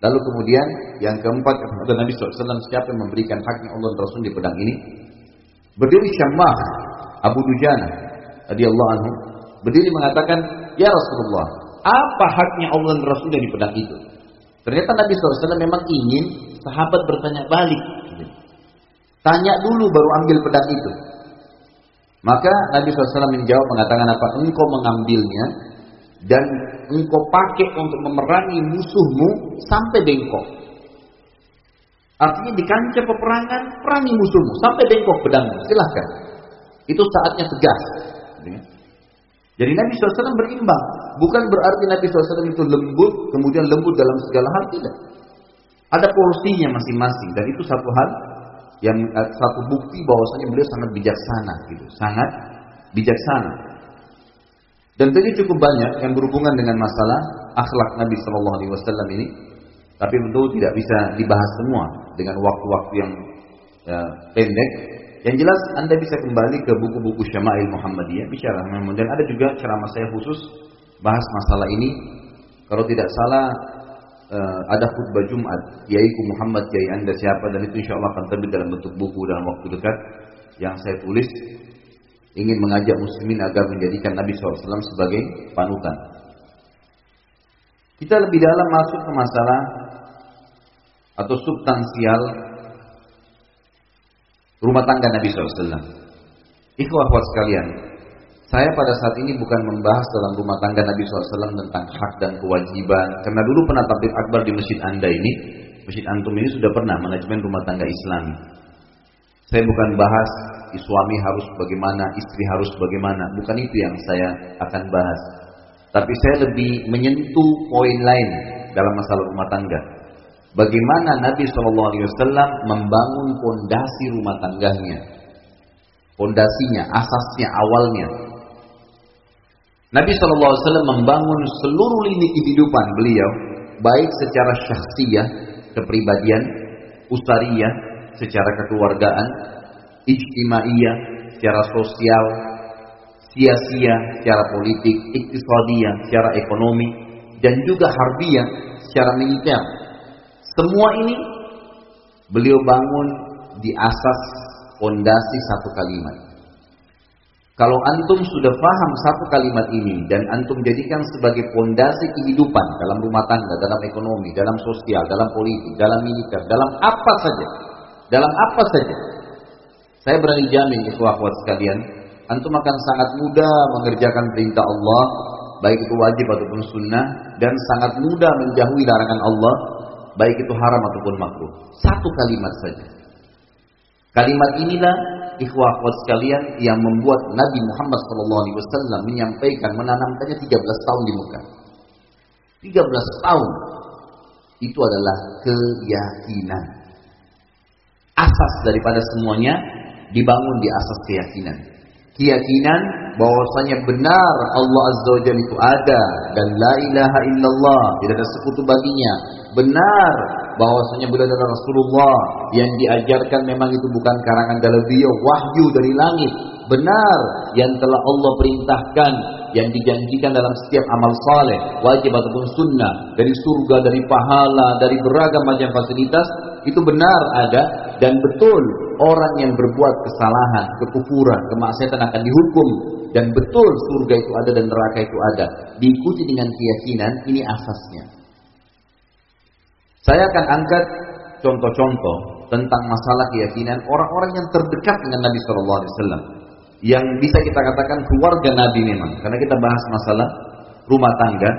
Lalu kemudian yang keempat kata Nabi SAW siapa yang memberikan haknya Allah dan Rasul di pedang ini? Berdiri Syammah Abu Dujana Allah anhu berdiri mengatakan, "Ya Rasulullah, apa haknya Allah dan Rasul di pedang itu?" Ternyata Nabi SAW memang ingin sahabat bertanya balik. Tanya dulu baru ambil pedang itu. Maka Nabi SAW menjawab mengatakan apa? Engkau mengambilnya dan engkau pakai untuk memerangi musuhmu sampai bengkok. Artinya di kancah peperangan, perangi musuhmu sampai bengkok pedangmu. Silahkan. Itu saatnya tegas. Jadi Nabi SAW berimbang. Bukan berarti Nabi SAW itu lembut, kemudian lembut dalam segala hal. Tidak. Ada porsinya masing-masing. Dan itu satu hal yang eh, satu bukti bahwasanya beliau sangat bijaksana. Gitu. Sangat bijaksana. Dan cukup banyak yang berhubungan dengan masalah akhlak Nabi Shallallahu Alaihi Wasallam ini, tapi tentu tidak bisa dibahas semua dengan waktu-waktu yang ya, pendek. Yang jelas Anda bisa kembali ke buku-buku Syama'il Muhammadiyah bicara dan ada juga ceramah saya khusus bahas masalah ini. Kalau tidak salah uh, ada khutbah Jumat Kiaiku Muhammad Kiai Anda siapa dan itu insya Allah akan terbit dalam bentuk buku dalam waktu dekat yang saya tulis ingin mengajak muslimin agar menjadikan Nabi SAW sebagai panutan. Kita lebih dalam masuk ke masalah atau substansial rumah tangga Nabi SAW. Ikhwah sekalian, saya pada saat ini bukan membahas dalam rumah tangga Nabi SAW tentang hak dan kewajiban. Karena dulu pernah tablik akbar di masjid anda ini, masjid antum ini sudah pernah manajemen rumah tangga Islami. Saya bukan bahas suami harus bagaimana, istri harus bagaimana. Bukan itu yang saya akan bahas. Tapi saya lebih menyentuh poin lain dalam masalah rumah tangga. Bagaimana Nabi SAW membangun pondasi rumah tangganya. Pondasinya, asasnya, awalnya. Nabi SAW membangun seluruh lini kehidupan beliau. Baik secara syahsiyah, kepribadian, ustariyah, secara kekeluargaan, ijtimaiyah, secara sosial, sia-sia secara politik, iktisadiyah secara ekonomi, dan juga harbiyah secara militer. Semua ini beliau bangun di asas fondasi satu kalimat. Kalau antum sudah paham satu kalimat ini dan antum jadikan sebagai fondasi kehidupan dalam rumah tangga, dalam ekonomi, dalam sosial, dalam politik, dalam militer, dalam apa saja, dalam apa saja, saya berani jamin ikhwah-ikhwat sekalian, antum akan sangat mudah mengerjakan perintah Allah, baik itu wajib ataupun sunnah, dan sangat mudah menjauhi larangan Allah, baik itu haram ataupun makruh. Satu kalimat saja. Kalimat inilah ikhwah-ikhwat sekalian yang membuat Nabi Muhammad SAW menyampaikan menanamkannya 13 tahun di muka. 13 tahun itu adalah keyakinan. Asas daripada semuanya dibangun di asas keyakinan. Keyakinan bahwasanya benar Allah Azza wa Jalla itu ada dan la ilaha illallah, tidak ada sekutu baginya. Benar bahwasanya beliau adalah Rasulullah yang diajarkan memang itu bukan karangan dalam beliau, wahyu dari langit. Benar yang telah Allah perintahkan yang dijanjikan dalam setiap amal saleh, wajib ataupun sunnah, dari surga, dari pahala, dari beragam macam fasilitas, itu benar ada dan betul orang yang berbuat kesalahan, kekufuran, kemaksiatan akan dihukum. Dan betul surga itu ada dan neraka itu ada. Diikuti dengan keyakinan ini asasnya. Saya akan angkat contoh-contoh tentang masalah keyakinan orang-orang yang terdekat dengan Nabi Shallallahu Alaihi Wasallam. Yang bisa kita katakan keluarga Nabi memang. Karena kita bahas masalah rumah tangga.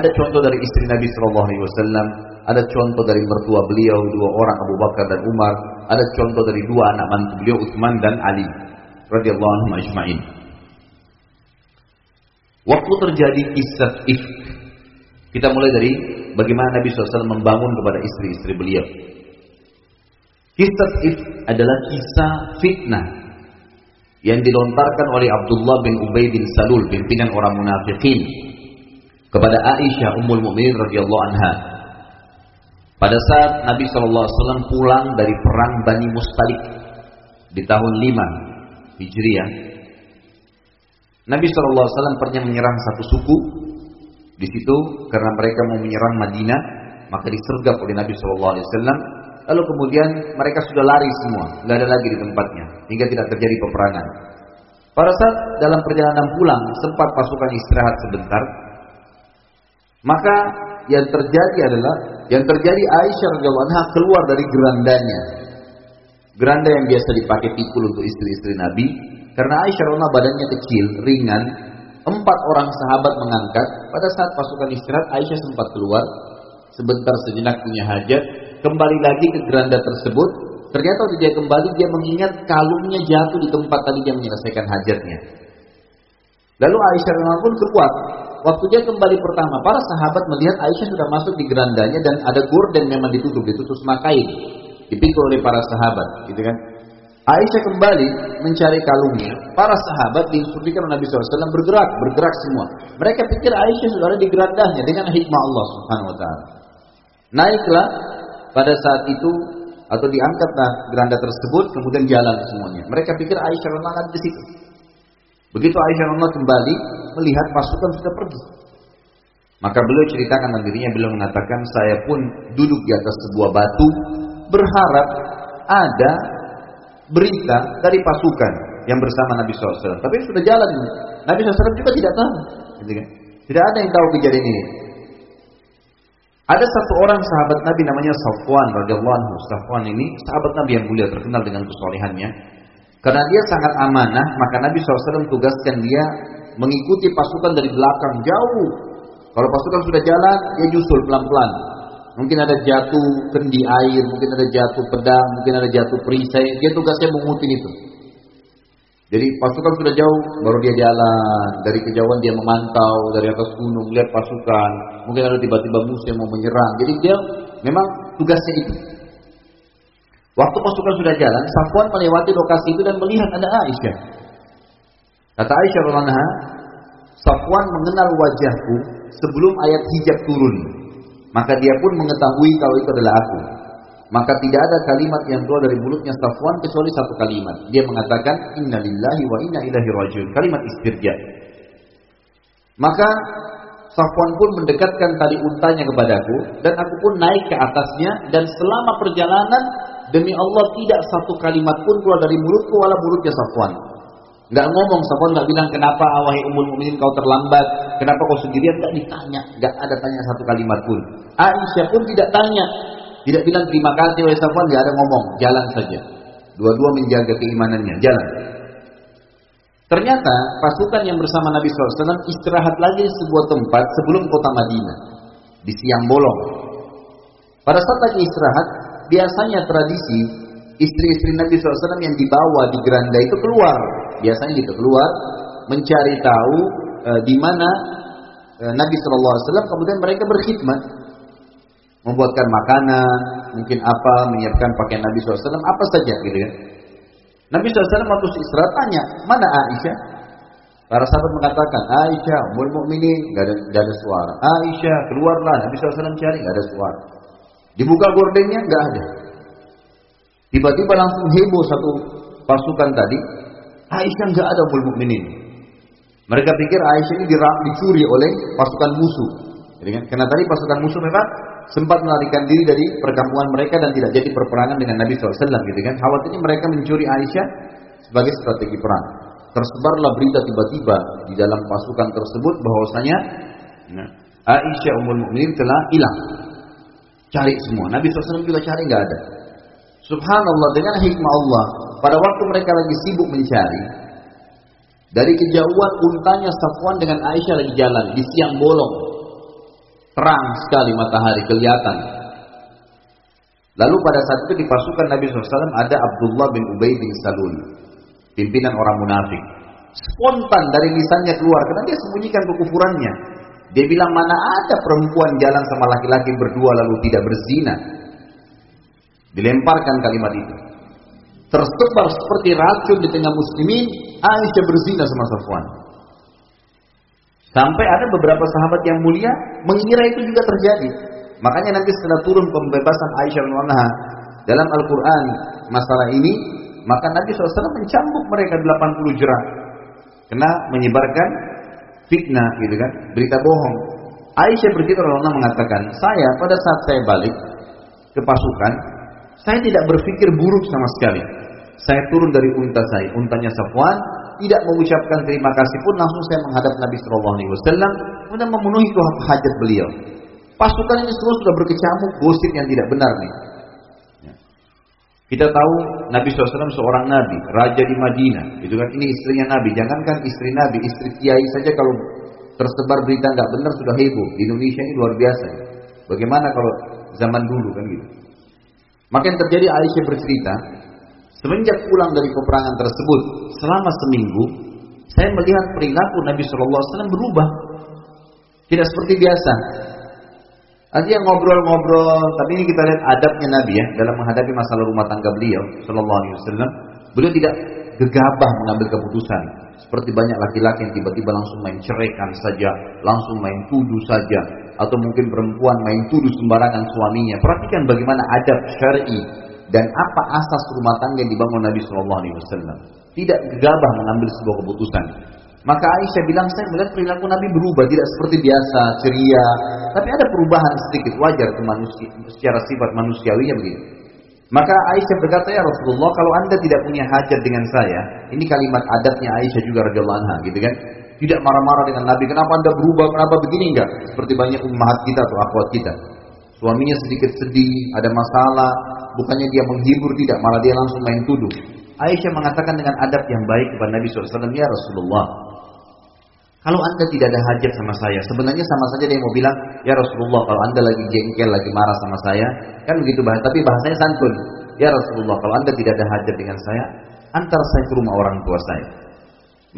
Ada contoh dari istri Nabi Shallallahu Alaihi Wasallam. Ada contoh dari mertua beliau dua orang Abu Bakar dan Umar ada contoh dari dua anak mantu beliau Utsman dan Ali radhiyallahu anhum ajma'in. Waktu terjadi kisah if kita mulai dari bagaimana Nabi SAW membangun kepada istri-istri beliau. Kisah if adalah kisah fitnah yang dilontarkan oleh Abdullah bin Ubay bin Salul pimpinan orang munafikin kepada Aisyah Ummul Mukminin radhiyallahu anha pada saat Nabi SAW pulang dari perang Bani Mustalik di tahun 5 Hijriah, Nabi SAW pernah menyerang satu suku di situ karena mereka mau menyerang Madinah, maka disergap oleh Nabi SAW. Lalu kemudian mereka sudah lari semua, nggak ada lagi di tempatnya, hingga tidak terjadi peperangan. Pada saat dalam perjalanan pulang sempat pasukan istirahat sebentar, maka yang terjadi adalah yang terjadi Aisyah radhiyallahu anha keluar dari gerandanya. Geranda yang biasa dipakai pikul untuk istri-istri Nabi, karena Aisyah radhiyallahu badannya kecil, ringan, empat orang sahabat mengangkat. Pada saat pasukan istirahat, Aisyah sempat keluar sebentar sejenak punya hajat, kembali lagi ke geranda tersebut. Ternyata waktu dia kembali dia mengingat kalungnya jatuh di tempat tadi dia menyelesaikan hajatnya. Lalu Aisyah radhiyallahu pun keluar. Waktu dia kembali pertama, para sahabat melihat Aisyah sudah masuk di gerandanya dan ada gorden memang ditutup, ditutup semakain, dipikul oleh para sahabat, gitu kan? Aisyah kembali mencari kalungnya. Para sahabat diinstruksikan oleh Nabi SAW bergerak, bergerak semua. Mereka pikir Aisyah sudah ada di gerandanya dengan hikmah Allah Subhanahu Wa Taala. Naiklah pada saat itu atau diangkatlah geranda tersebut, kemudian jalan semuanya. Mereka pikir Aisyah ada di situ. Begitu Aisyah Allah kembali melihat pasukan sudah pergi. Maka beliau ceritakan dirinya, beliau mengatakan saya pun duduk di atas sebuah batu berharap ada berita dari pasukan yang bersama Nabi SAW. Tapi sudah jalan. Nabi SAW juga tidak tahu. Gitu kan? Tidak ada yang tahu kejadian ini. Ada satu orang sahabat Nabi namanya Safwan radhiyallahu anhu. Safwan ini sahabat Nabi yang mulia terkenal dengan kesolehannya. Karena dia sangat amanah, maka Nabi SAW tugaskan dia mengikuti pasukan dari belakang jauh. Kalau pasukan sudah jalan, dia nyusul pelan-pelan. Mungkin ada jatuh kendi air, mungkin ada jatuh pedang, mungkin ada jatuh perisai. Dia tugasnya mengutin itu. Jadi pasukan sudah jauh, baru dia jalan. Dari kejauhan dia memantau, dari atas gunung, lihat pasukan. Mungkin ada tiba-tiba musuh yang mau menyerang. Jadi dia memang tugasnya itu. Waktu pasukan sudah jalan, Safwan melewati lokasi itu dan melihat ada Aisyah. Kata Aisyah radhiyallahu Safwan mengenal wajahku sebelum ayat hijab turun. Maka dia pun mengetahui kalau itu adalah aku. Maka tidak ada kalimat yang keluar dari mulutnya Safwan kecuali satu kalimat. Dia mengatakan Inna lillahi wa inna ilahi rajiun. Kalimat istirja. Maka Safwan pun mendekatkan tali untanya kepadaku dan aku pun naik ke atasnya dan selama perjalanan demi Allah tidak satu kalimat pun keluar dari mulutku wala mulutnya Safwan. Nggak ngomong, Safwan nggak bilang kenapa wahai umul mukminin kau terlambat, kenapa kau sendirian, nggak ditanya, nggak ada tanya satu kalimat pun. Aisyah pun tidak tanya, tidak bilang terima kasih wahai Safwan, nggak ada ngomong, jalan saja. Dua-dua menjaga keimanannya, jalan. Ternyata pasukan yang bersama Nabi SAW istirahat lagi di sebuah tempat sebelum kota Madinah. Di siang bolong. Pada saat lagi istirahat, biasanya tradisi istri-istri Nabi SAW yang dibawa di geranda itu keluar biasanya gitu keluar mencari tahu e, di mana e, Nabi SAW kemudian mereka berkhidmat membuatkan makanan mungkin apa menyiapkan pakaian Nabi SAW apa saja gitu ya Nabi SAW waktu istirahat tanya mana Aisyah Para sahabat mengatakan, Aisyah, umur mukminin, gak ada, gak ada suara. Aisyah, keluarlah. Nabi SAW cari, gak ada suara. Dibuka gordennya, gak ada. Tiba-tiba langsung heboh satu pasukan tadi. Aisyah nggak ada bul mukminin. Mereka pikir Aisyah ini dicuri oleh pasukan musuh. Kan, karena tadi pasukan musuh memang sempat melarikan diri dari perkampungan mereka dan tidak jadi perperangan dengan Nabi SAW gitu kan. Khawatirnya mereka mencuri Aisyah sebagai strategi perang. Tersebarlah berita tiba-tiba di dalam pasukan tersebut bahwasanya nah, Aisyah umul mukminin telah hilang. Cari semua. Nabi SAW juga cari nggak ada. Subhanallah dengan hikmah Allah, pada waktu mereka lagi sibuk mencari, dari kejauhan untanya Safwan dengan Aisyah lagi jalan di siang bolong. Terang sekali matahari kelihatan. Lalu pada saat itu di pasukan Nabi SAW ada Abdullah bin Ubay bin Salul. Pimpinan orang munafik. Spontan dari lisannya keluar karena dia sembunyikan kekufurannya. Dia bilang mana ada perempuan jalan sama laki-laki berdua lalu tidak berzina. Dilemparkan kalimat itu. Tersebar seperti racun di tengah muslimin, Aisyah berzina sama Safwan. Sampai ada beberapa sahabat yang mulia mengira itu juga terjadi. Makanya nanti setelah turun pembebasan Aisyah radhiyallahu dalam Al-Quran masalah ini, maka Nabi SAW mencambuk mereka 80 jerah. Kena menyebarkan fitnah gitu kan, berita bohong. Aisyah berkata Allah mengatakan, saya pada saat saya balik ke pasukan, saya tidak berpikir buruk sama sekali. Saya turun dari unta saya, untanya Safwan, tidak mengucapkan terima kasih pun langsung saya menghadap Nabi Shallallahu Alaihi Wasallam kemudian memenuhi hajat beliau. Pasukan ini semua sudah berkecamuk gosip yang tidak benar nih. Kita tahu Nabi SAW seorang nabi, raja di Madinah. Itu kan ini istrinya Nabi. Jangankan istri Nabi, istri kiai saja kalau tersebar berita nggak benar sudah heboh. Di Indonesia ini luar biasa. Bagaimana kalau zaman dulu kan gitu? Maka yang terjadi Aisyah bercerita, semenjak pulang dari peperangan tersebut selama seminggu, saya melihat perilaku Nabi Wasallam berubah. Tidak seperti biasa. Artinya ngobrol-ngobrol, tapi ini kita lihat adabnya Nabi ya dalam menghadapi masalah rumah tangga beliau Shallallahu Alaihi Wasallam. Beliau tidak gegabah mengambil keputusan. Seperti banyak laki-laki yang tiba-tiba langsung main ceraikan saja, langsung main tuduh saja, atau mungkin perempuan main tuduh sembarangan suaminya. Perhatikan bagaimana adab syar'i dan apa asas rumah tangga yang dibangun Nabi Shallallahu Alaihi Wasallam. Tidak gegabah mengambil sebuah keputusan. Maka Aisyah bilang saya melihat perilaku Nabi berubah tidak seperti biasa ceria, tapi ada perubahan sedikit wajar ke manusia secara sifat manusiawinya begitu. Maka Aisyah berkata ya Rasulullah kalau anda tidak punya hajat dengan saya, ini kalimat adatnya Aisyah juga radhiyallahu anha gitu kan. Tidak marah-marah dengan Nabi, kenapa anda berubah, kenapa begini enggak? Seperti banyak ummahat kita atau akhwat kita. Suaminya sedikit sedih, ada masalah, bukannya dia menghibur tidak, malah dia langsung main tuduh. Aisyah mengatakan dengan adab yang baik kepada Nabi SAW, ya Rasulullah, kalau anda tidak ada hajat sama saya, sebenarnya sama saja dia mau bilang, ya Rasulullah, kalau anda lagi jengkel, lagi marah sama saya, kan begitu bahasa, tapi bahasanya santun. Ya Rasulullah, kalau anda tidak ada hajat dengan saya, antar saya ke rumah orang tua saya.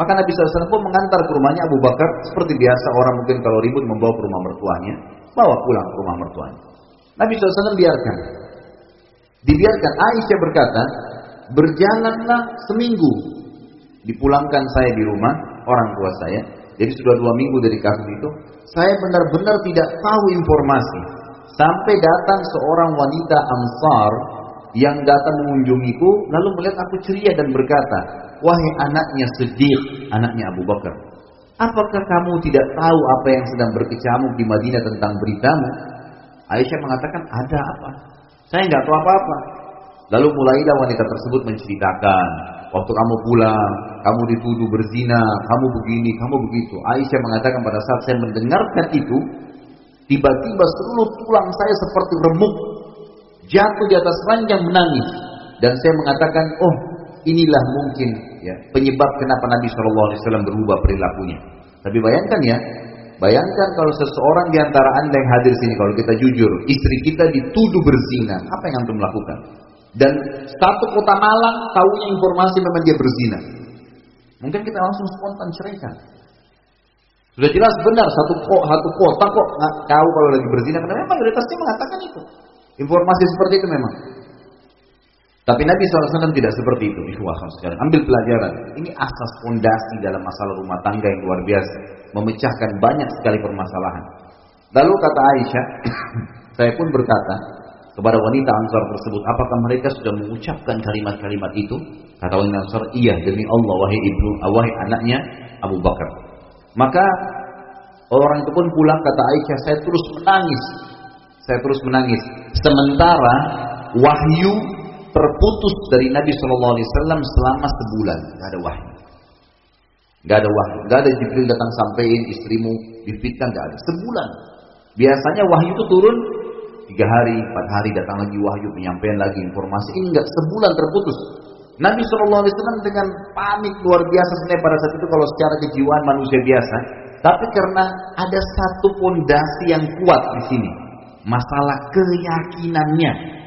Maka Nabi SAW pun mengantar ke rumahnya Abu Bakar, seperti biasa orang mungkin kalau ribut membawa ke rumah mertuanya, bawa pulang ke rumah mertuanya. Nabi SAW biarkan. Dibiarkan. Aisyah berkata, berjalanlah seminggu. Dipulangkan saya di rumah orang tua saya. Jadi sudah dua minggu dari kasus itu. Saya benar-benar tidak tahu informasi. Sampai datang seorang wanita ansar yang datang mengunjungiku. Lalu melihat aku ceria dan berkata, Wahai anaknya sedih, anaknya Abu Bakar. Apakah kamu tidak tahu apa yang sedang berkecamuk di Madinah tentang beritamu? Aisyah mengatakan, ada apa? Saya nggak tahu apa-apa. Lalu mulailah wanita tersebut menceritakan, waktu kamu pulang, kamu dituduh berzina, kamu begini, kamu begitu. Aisyah mengatakan pada saat saya mendengarkan itu, tiba-tiba seluruh tulang saya seperti remuk, jatuh di atas ranjang menangis. Dan saya mengatakan, oh inilah mungkin ya penyebab kenapa Nabi Wasallam berubah perilakunya. Tapi bayangkan ya, bayangkan kalau seseorang di antara anda yang hadir sini, kalau kita jujur, istri kita dituduh berzina, apa yang antum lakukan? Dan satu kota Malang tahunya informasi memang dia berzina. Mungkin kita langsung spontan ceraikan. Sudah jelas benar satu kok satu kota kok nggak tahu kalau lagi berzina karena memang mayoritasnya mengatakan itu. Informasi seperti itu memang. Tapi Nabi SAW tidak seperti itu. sekarang. Ambil pelajaran. Ini asas fondasi dalam masalah rumah tangga yang luar biasa. Memecahkan banyak sekali permasalahan. Lalu kata Aisyah, saya pun berkata kepada wanita Ansar tersebut, apakah mereka sudah mengucapkan kalimat-kalimat itu? Kata wanita Ansar, iya demi Allah wahai ibu, wahai anaknya Abu Bakar. Maka orang itu pun pulang kata Aisyah, saya terus menangis. Saya terus menangis. Sementara wahyu terputus dari Nabi Shallallahu Alaihi Wasallam selama sebulan, nggak ada wahyu, nggak ada wahyu, nggak ada Jibril datang sampaikan istrimu difitnah, nggak ada sebulan. Biasanya wahyu itu turun tiga hari, empat hari datang lagi wahyu penyampaian lagi informasi ini nggak sebulan terputus. Nabi Shallallahu Alaihi Wasallam dengan panik luar biasa sebenarnya pada saat itu kalau secara kejiwaan manusia biasa, tapi karena ada satu pondasi yang kuat di sini, masalah keyakinannya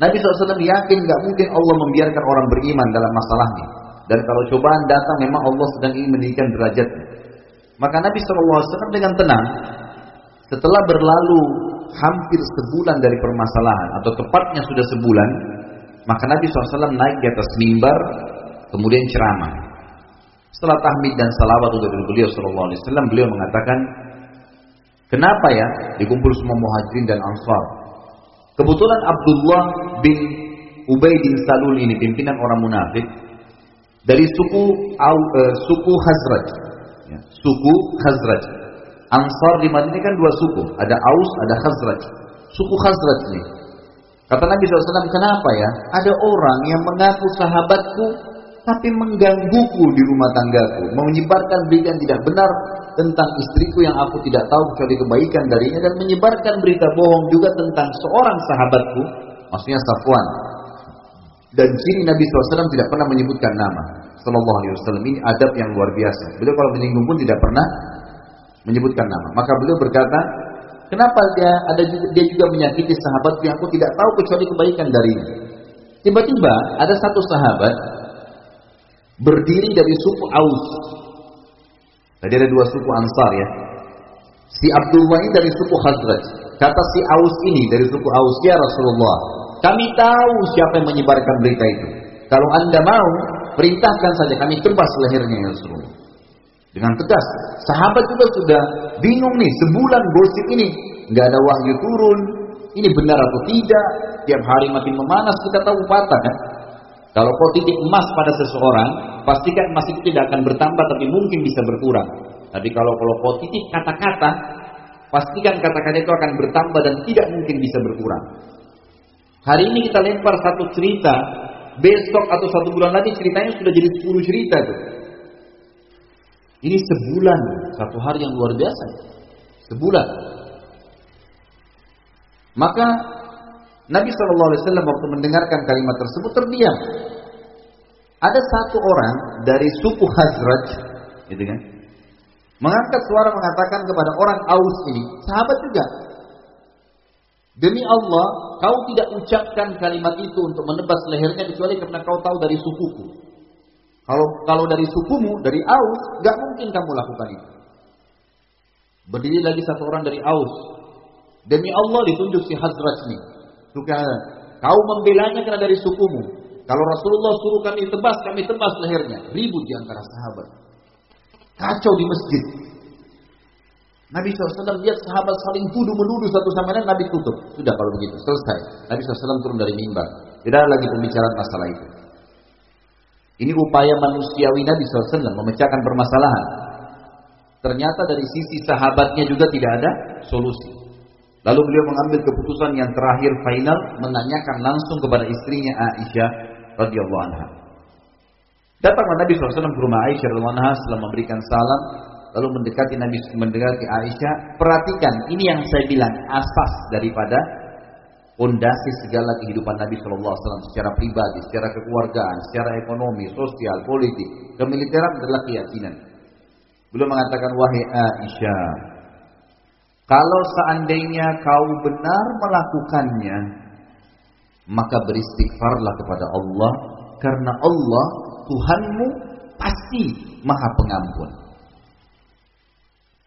Nabi SAW yakin gak mungkin Allah membiarkan orang beriman dalam masalahnya. Dan kalau cobaan datang memang Allah sedang ingin meninggikan derajatnya. Maka Nabi SAW dengan tenang setelah berlalu hampir sebulan dari permasalahan atau tepatnya sudah sebulan, maka Nabi SAW naik di atas mimbar kemudian ceramah. Setelah tahmid dan salawat untuk beliau Sallallahu Alaihi Wasallam, beliau mengatakan, kenapa ya dikumpul semua muhajirin dan ansar Kebetulan Abdullah bin Ubay bin Salul ini pimpinan orang munafik dari suku uh, suku Hazraj. Ya, suku Hazraj. Ansar di Madinah kan dua suku, ada Aus, ada Hazraj. Suku Hazraj ini. Kata Nabi SAW, kenapa ya? Ada orang yang mengaku sahabatku, tapi menggangguku di rumah tanggaku, menyebarkan berita yang tidak benar tentang istriku yang aku tidak tahu kecuali kebaikan darinya dan menyebarkan berita bohong juga tentang seorang sahabatku, maksudnya Safwan. Dan ciri Nabi SAW tidak pernah menyebutkan nama. Sallallahu Alaihi Wasallam ini adab yang luar biasa. Beliau kalau menyinggung pun tidak pernah menyebutkan nama. Maka beliau berkata, Kenapa dia ada dia juga menyakiti sahabat yang aku tidak tahu kecuali kebaikan darinya. Tiba-tiba ada satu sahabat berdiri dari suku Aus. Tadi ada dua suku Ansar ya. Si Abdullah ini dari suku Khazraj. Kata si Aus ini dari suku Aus, ya Rasulullah, kami tahu siapa yang menyebarkan berita itu. Kalau anda mau, perintahkan saja kami tebas lehernya ya Rasulullah. Dengan tegas, sahabat juga sudah bingung nih, sebulan gosip ini, nggak ada wahyu turun, ini benar atau tidak, tiap hari makin memanas, kita tahu patah kan. Kalau kau titik emas pada seseorang, pastikan emas itu tidak akan bertambah, tapi mungkin bisa berkurang. Tapi kalau kalau kau titik kata-kata, pastikan kata-kata itu akan bertambah dan tidak mungkin bisa berkurang. Hari ini kita lempar satu cerita, besok atau satu bulan lagi ceritanya sudah jadi sepuluh cerita tuh. Ini sebulan, satu hari yang luar biasa. Sebulan. Maka Nabi Shallallahu Alaihi Wasallam waktu mendengarkan kalimat tersebut terdiam. Ada satu orang dari suku Hazraj, gitu kan, mengangkat suara mengatakan kepada orang Aus ini, sahabat juga, demi Allah, kau tidak ucapkan kalimat itu untuk menebas lehernya kecuali karena kau tahu dari sukuku. Kalau kalau dari sukumu, dari Aus, gak mungkin kamu lakukan itu. Berdiri lagi satu orang dari Aus. Demi Allah ditunjuk si Hazraj ini. Kau membelanya karena dari sukumu. Kalau Rasulullah suruh kami tebas, kami tebas lehernya. Ribut di antara sahabat. Kacau di masjid. Nabi SAW lihat sahabat saling tuduh menuduh satu sama lain, Nabi tutup. Sudah kalau begitu, selesai. Nabi SAW turun dari mimbar. Tidak ada lagi pembicaraan masalah itu. Ini upaya manusiawi Nabi SAW memecahkan permasalahan. Ternyata dari sisi sahabatnya juga tidak ada solusi. Lalu beliau mengambil keputusan yang terakhir final menanyakan langsung kepada istrinya Aisyah radhiyallahu anha. Datanglah Nabi SAW ke rumah Aisyah radhiyallahu anha setelah memberikan salam, lalu mendekati Nabi mendekati Aisyah. Perhatikan, ini yang saya bilang asas daripada fondasi segala kehidupan Nabi Shallallahu Alaihi Wasallam secara pribadi, secara kekeluargaan, secara ekonomi, sosial, politik, kemiliteran adalah keyakinan. Beliau mengatakan wahai Aisyah, kalau seandainya kau benar melakukannya, maka beristighfarlah kepada Allah karena Allah Tuhanmu pasti Maha Pengampun.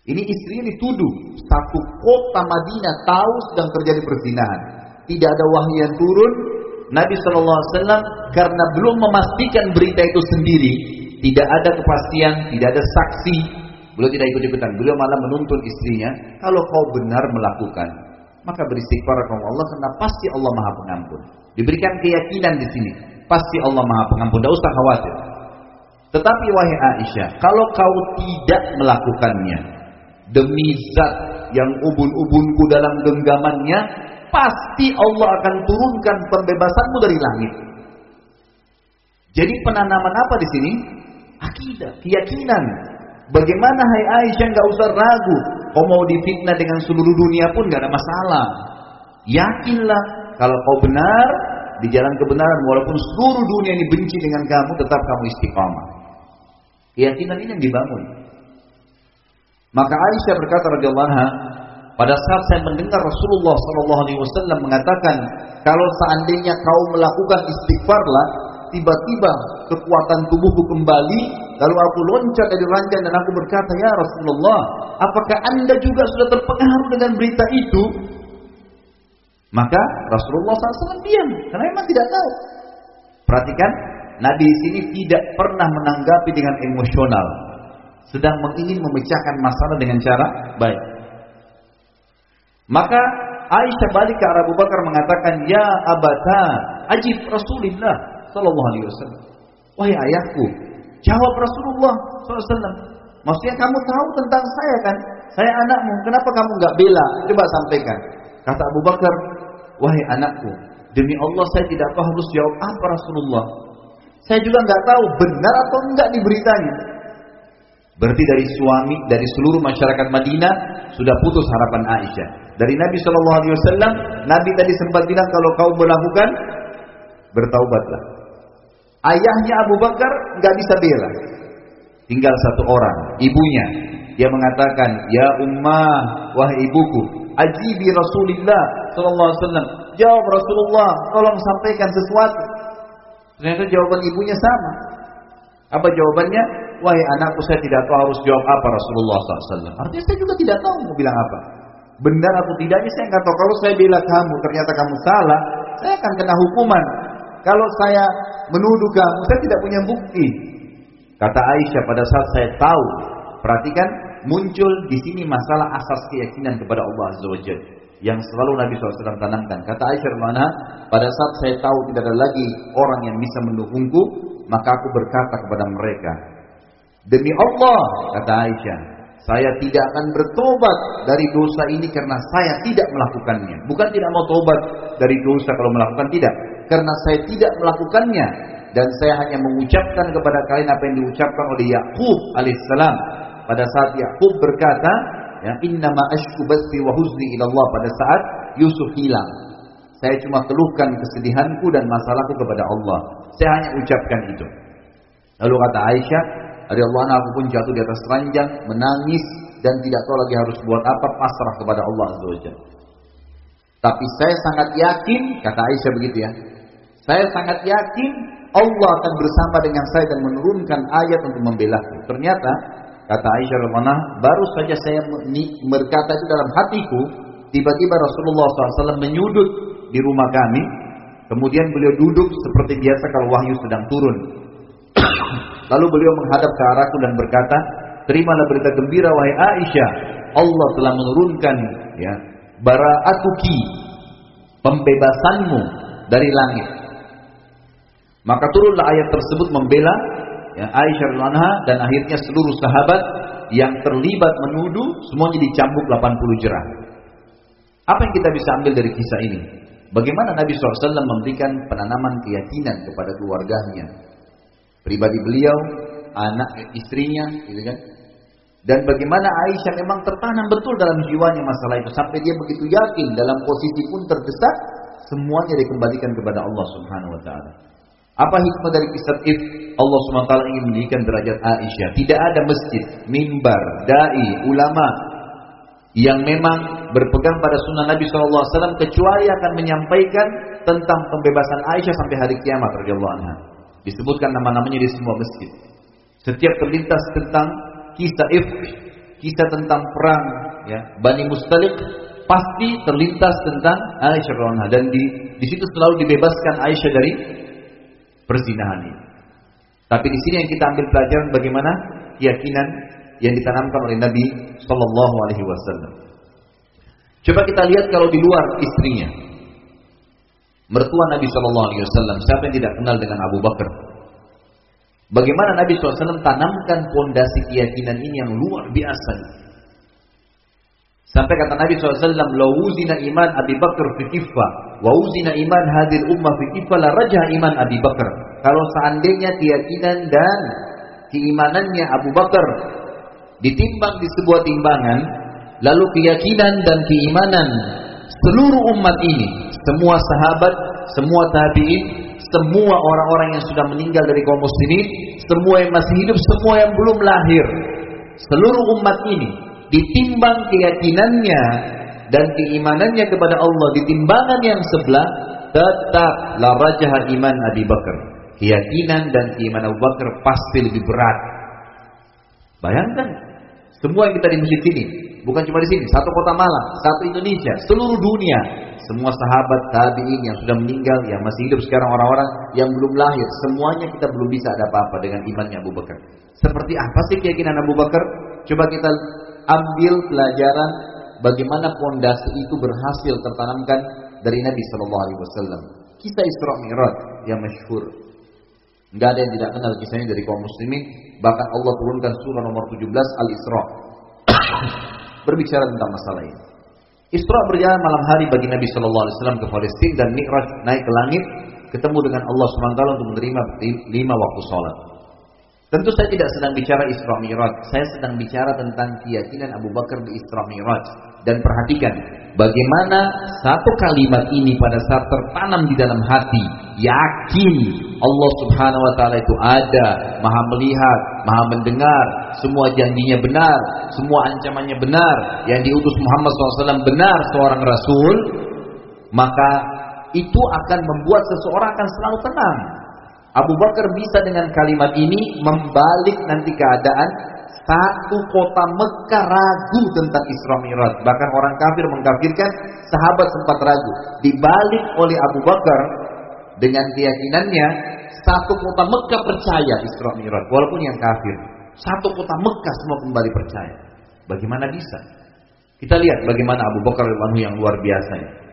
Ini istrinya dituduh satu kota Madinah tahu sedang terjadi perzinahan. Tidak ada wahyu yang turun. Nabi Shallallahu Alaihi Wasallam karena belum memastikan berita itu sendiri, tidak ada kepastian, tidak ada saksi. Beliau tidak ikut ikutan. Beliau malah menuntun istrinya, kalau kau benar melakukan, maka beristighfar kepada Allah karena pasti Allah Maha Pengampun. Diberikan keyakinan di sini. Pasti Allah Maha Pengampun. Tidak usah khawatir. Tetapi wahai Aisyah, kalau kau tidak melakukannya demi zat yang ubun-ubunku dalam genggamannya, pasti Allah akan turunkan pembebasanmu dari langit. Jadi penanaman apa di sini? Akidah, keyakinan. Bagaimana hai Aisyah nggak usah ragu, kau mau difitnah dengan seluruh dunia pun nggak ada masalah. Yakinlah kalau kau benar di jalan kebenaran walaupun seluruh dunia ini benci dengan kamu tetap kamu istiqamah. Keyakinan ini yang dibangun. Maka Aisyah berkata radhiyallahu pada saat saya mendengar Rasulullah Wasallam mengatakan, kalau seandainya kau melakukan istighfarlah, tiba-tiba kekuatan tubuhku kembali, lalu aku loncat dari ranjang dan aku berkata, ya Rasulullah, apakah anda juga sudah terpengaruh dengan berita itu? Maka Rasulullah SAW diam, karena memang tidak tahu. Perhatikan, Nabi di sini tidak pernah menanggapi dengan emosional, sedang ingin memecahkan masalah dengan cara baik. Maka Aisyah balik ke Abu Bakar mengatakan, Ya abata, ajib Rasulullah Sallallahu Alaihi Wasallam. Wahai ayahku, jawab Rasulullah SAW. Maksudnya kamu tahu tentang saya kan? Saya anakmu, kenapa kamu nggak bela? Coba sampaikan. Kata Abu Bakar, wahai anakku, demi Allah saya tidak tahu harus jawab apa Rasulullah. Saya juga nggak tahu benar atau enggak di beritanya. Berarti dari suami, dari seluruh masyarakat Madinah sudah putus harapan Aisyah. Dari Nabi Shallallahu Alaihi Wasallam, Nabi tadi sempat bilang kalau kau melakukan bertaubatlah. Ayahnya Abu Bakar nggak bisa bela. Tinggal satu orang, ibunya. Dia mengatakan, Ya ummah, wahai ibuku, ajibi Rasulullah sallallahu alaihi wasallam. Jawab Rasulullah, tolong sampaikan sesuatu. Ternyata jawaban ibunya sama. Apa jawabannya? Wahai anakku saya tidak tahu harus jawab apa Rasulullah SAW. Artinya saya juga tidak tahu mau bilang apa. Benar atau tidaknya saya nggak tahu. Kalau saya bilang kamu ternyata kamu salah, saya akan kena hukuman. Kalau saya menuduh kamu, saya tidak punya bukti. Kata Aisyah pada saat saya tahu, perhatikan muncul di sini masalah asas keyakinan kepada Allah Azza yang selalu Nabi SAW tanamkan. Kata Aisyah mana pada saat saya tahu tidak ada lagi orang yang bisa mendukungku, maka aku berkata kepada mereka, demi Allah, kata Aisyah, saya tidak akan bertobat dari dosa ini karena saya tidak melakukannya. Bukan tidak mau tobat dari dosa kalau melakukan tidak, karena saya tidak melakukannya dan saya hanya mengucapkan kepada kalian apa yang diucapkan oleh Yakub alaihissalam pada saat Yakub berkata, ya innama ashku basti wa huzni ila Allah pada saat Yusuf hilang. Saya cuma keluhkan kesedihanku dan masalahku kepada Allah. Saya hanya ucapkan itu. Lalu kata Aisyah, anha aku pun jatuh di atas ranjang, menangis dan tidak tahu lagi harus buat apa, pasrah kepada Allah Azza Tapi saya sangat yakin, kata Aisyah begitu ya. Saya sangat yakin Allah akan bersama dengan saya dan menurunkan ayat untuk membela Ternyata kata Aisyah radhiyallahu baru saja saya berkata itu dalam hatiku, tiba-tiba Rasulullah SAW menyudut di rumah kami. Kemudian beliau duduk seperti biasa kalau wahyu sedang turun. Lalu beliau menghadap ke arahku dan berkata, "Terimalah berita gembira wahai Aisyah, Allah telah menurunkan ya bara'atuki pembebasanmu dari langit." Maka turunlah ayat tersebut membela ya, Aisyah anha dan akhirnya seluruh sahabat yang terlibat menuduh semuanya dicambuk 80 jerah. Apa yang kita bisa ambil dari kisah ini? Bagaimana Nabi SAW memberikan penanaman keyakinan kepada keluarganya, pribadi beliau, anak istrinya, gitu kan? Dan bagaimana Aisyah memang tertanam betul dalam jiwanya masalah itu sampai dia begitu yakin dalam posisi pun terdesak semuanya dikembalikan kepada Allah Subhanahu wa taala. Apa hikmah dari kisah if? Allah SWT ingin meninggikan derajat Aisyah. Tidak ada masjid, mimbar, dai, ulama yang memang berpegang pada sunnah Nabi SAW kecuali akan menyampaikan tentang pembebasan Aisyah sampai hari kiamat anha. Disebutkan nama-namanya di semua masjid. Setiap terlintas tentang kisah if, kisah tentang perang ya, Bani Mustalik pasti terlintas tentang Aisyah anha dan di di situ selalu dibebaskan Aisyah dari perzinahan ini. Tapi di sini yang kita ambil pelajaran bagaimana keyakinan yang ditanamkan oleh Nabi Shallallahu Alaihi Wasallam. Coba kita lihat kalau di luar istrinya, mertua Nabi Shallallahu Alaihi Wasallam, siapa yang tidak kenal dengan Abu Bakar? Bagaimana Nabi SAW tanamkan pondasi keyakinan ini yang luar biasa. Sampai kata Nabi SAW, Lawuzina iman Abi Bakar fi kifah, wawuzina iman hadir ummah fi kifah, la rajah iman Abi Bakar. Kalau seandainya keyakinan dan keimanannya Abu Bakar ditimbang di sebuah timbangan, lalu keyakinan dan keimanan seluruh umat ini, semua sahabat, semua tabi'in, semua orang-orang yang sudah meninggal dari kaum muslimin, semua yang masih hidup, semua yang belum lahir, seluruh umat ini ditimbang keyakinannya dan keimanannya kepada Allah di timbangan yang sebelah tetap la rajah iman Abi Bakar. Keyakinan dan keimanan Abu Bakar pasti lebih berat. Bayangkan semua yang kita di masjid ini bukan cuma di sini satu kota Malang satu Indonesia seluruh dunia semua sahabat tabiin yang sudah meninggal yang masih hidup sekarang orang-orang yang belum lahir semuanya kita belum bisa ada apa-apa dengan imannya Abu Bakar seperti apa sih keyakinan Abu Bakar coba kita ambil pelajaran bagaimana pondasi itu berhasil tertanamkan dari Nabi Shallallahu Alaihi Wasallam. Kisah Isra Mi'raj yang masyhur. Enggak ada yang tidak kenal kisahnya dari kaum muslimin. Bahkan Allah turunkan surah nomor 17 Al-Isra. Berbicara tentang masalah ini. Isra berjalan malam hari bagi Nabi Shallallahu Alaihi Wasallam ke Palestina dan Mi'raj naik ke langit ketemu dengan Allah SWT untuk menerima lima waktu sholat. Tentu saya tidak sedang bicara Isra Mi'raj, saya sedang bicara tentang keyakinan Abu Bakar di Isra Mi'raj. Dan perhatikan, bagaimana satu kalimat ini pada saat tertanam di dalam hati, yakin Allah Subhanahu wa taala itu ada, Maha melihat, Maha mendengar, semua janjinya benar, semua ancamannya benar, yang diutus Muhammad SAW benar seorang rasul, maka itu akan membuat seseorang akan selalu tenang. Abu Bakar bisa dengan kalimat ini membalik nanti keadaan satu kota Mekah ragu tentang Isra Mi'raj. Bahkan orang kafir mengkafirkan, sahabat sempat ragu. Dibalik oleh Abu Bakar dengan keyakinannya, satu kota Mekah percaya Isra Mi'raj, walaupun yang kafir. Satu kota Mekah semua kembali percaya. Bagaimana bisa? Kita lihat bagaimana Abu Bakar radhiyallahu yang luar biasa.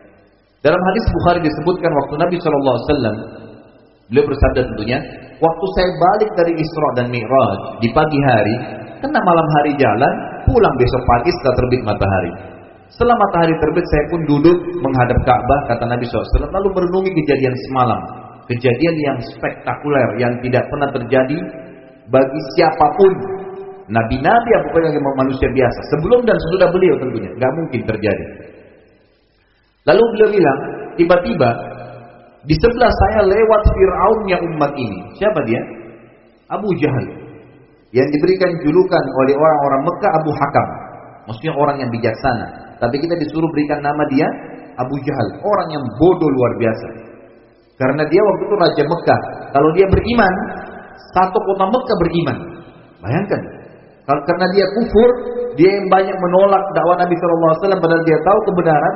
Dalam hadis Bukhari disebutkan waktu Nabi Shallallahu Alaihi Wasallam beliau bersabda tentunya, waktu saya balik dari Isra dan Mi'raj di pagi hari, karena malam hari jalan, pulang besok pagi setelah terbit matahari. Setelah matahari terbit, saya pun duduk menghadap Ka'bah, kata Nabi SAW, lalu merenungi kejadian semalam. Kejadian yang spektakuler, yang tidak pernah terjadi bagi siapa pun. Nabi-nabi yang bukan manusia biasa. Sebelum dan sesudah beliau tentunya. Nggak mungkin terjadi. Lalu beliau bilang, tiba-tiba di sebelah saya lewat Fir'aunnya umat ini. Siapa dia? Abu Jahal yang diberikan julukan oleh orang-orang Mekah Abu Hakam. Maksudnya orang yang bijaksana. Tapi kita disuruh berikan nama dia Abu Jahal. Orang yang bodoh luar biasa. Karena dia waktu itu Raja Mekah. Kalau dia beriman, satu kota Mekah beriman. Bayangkan. Kalau karena dia kufur, dia yang banyak menolak dakwah Nabi SAW padahal dia tahu kebenaran,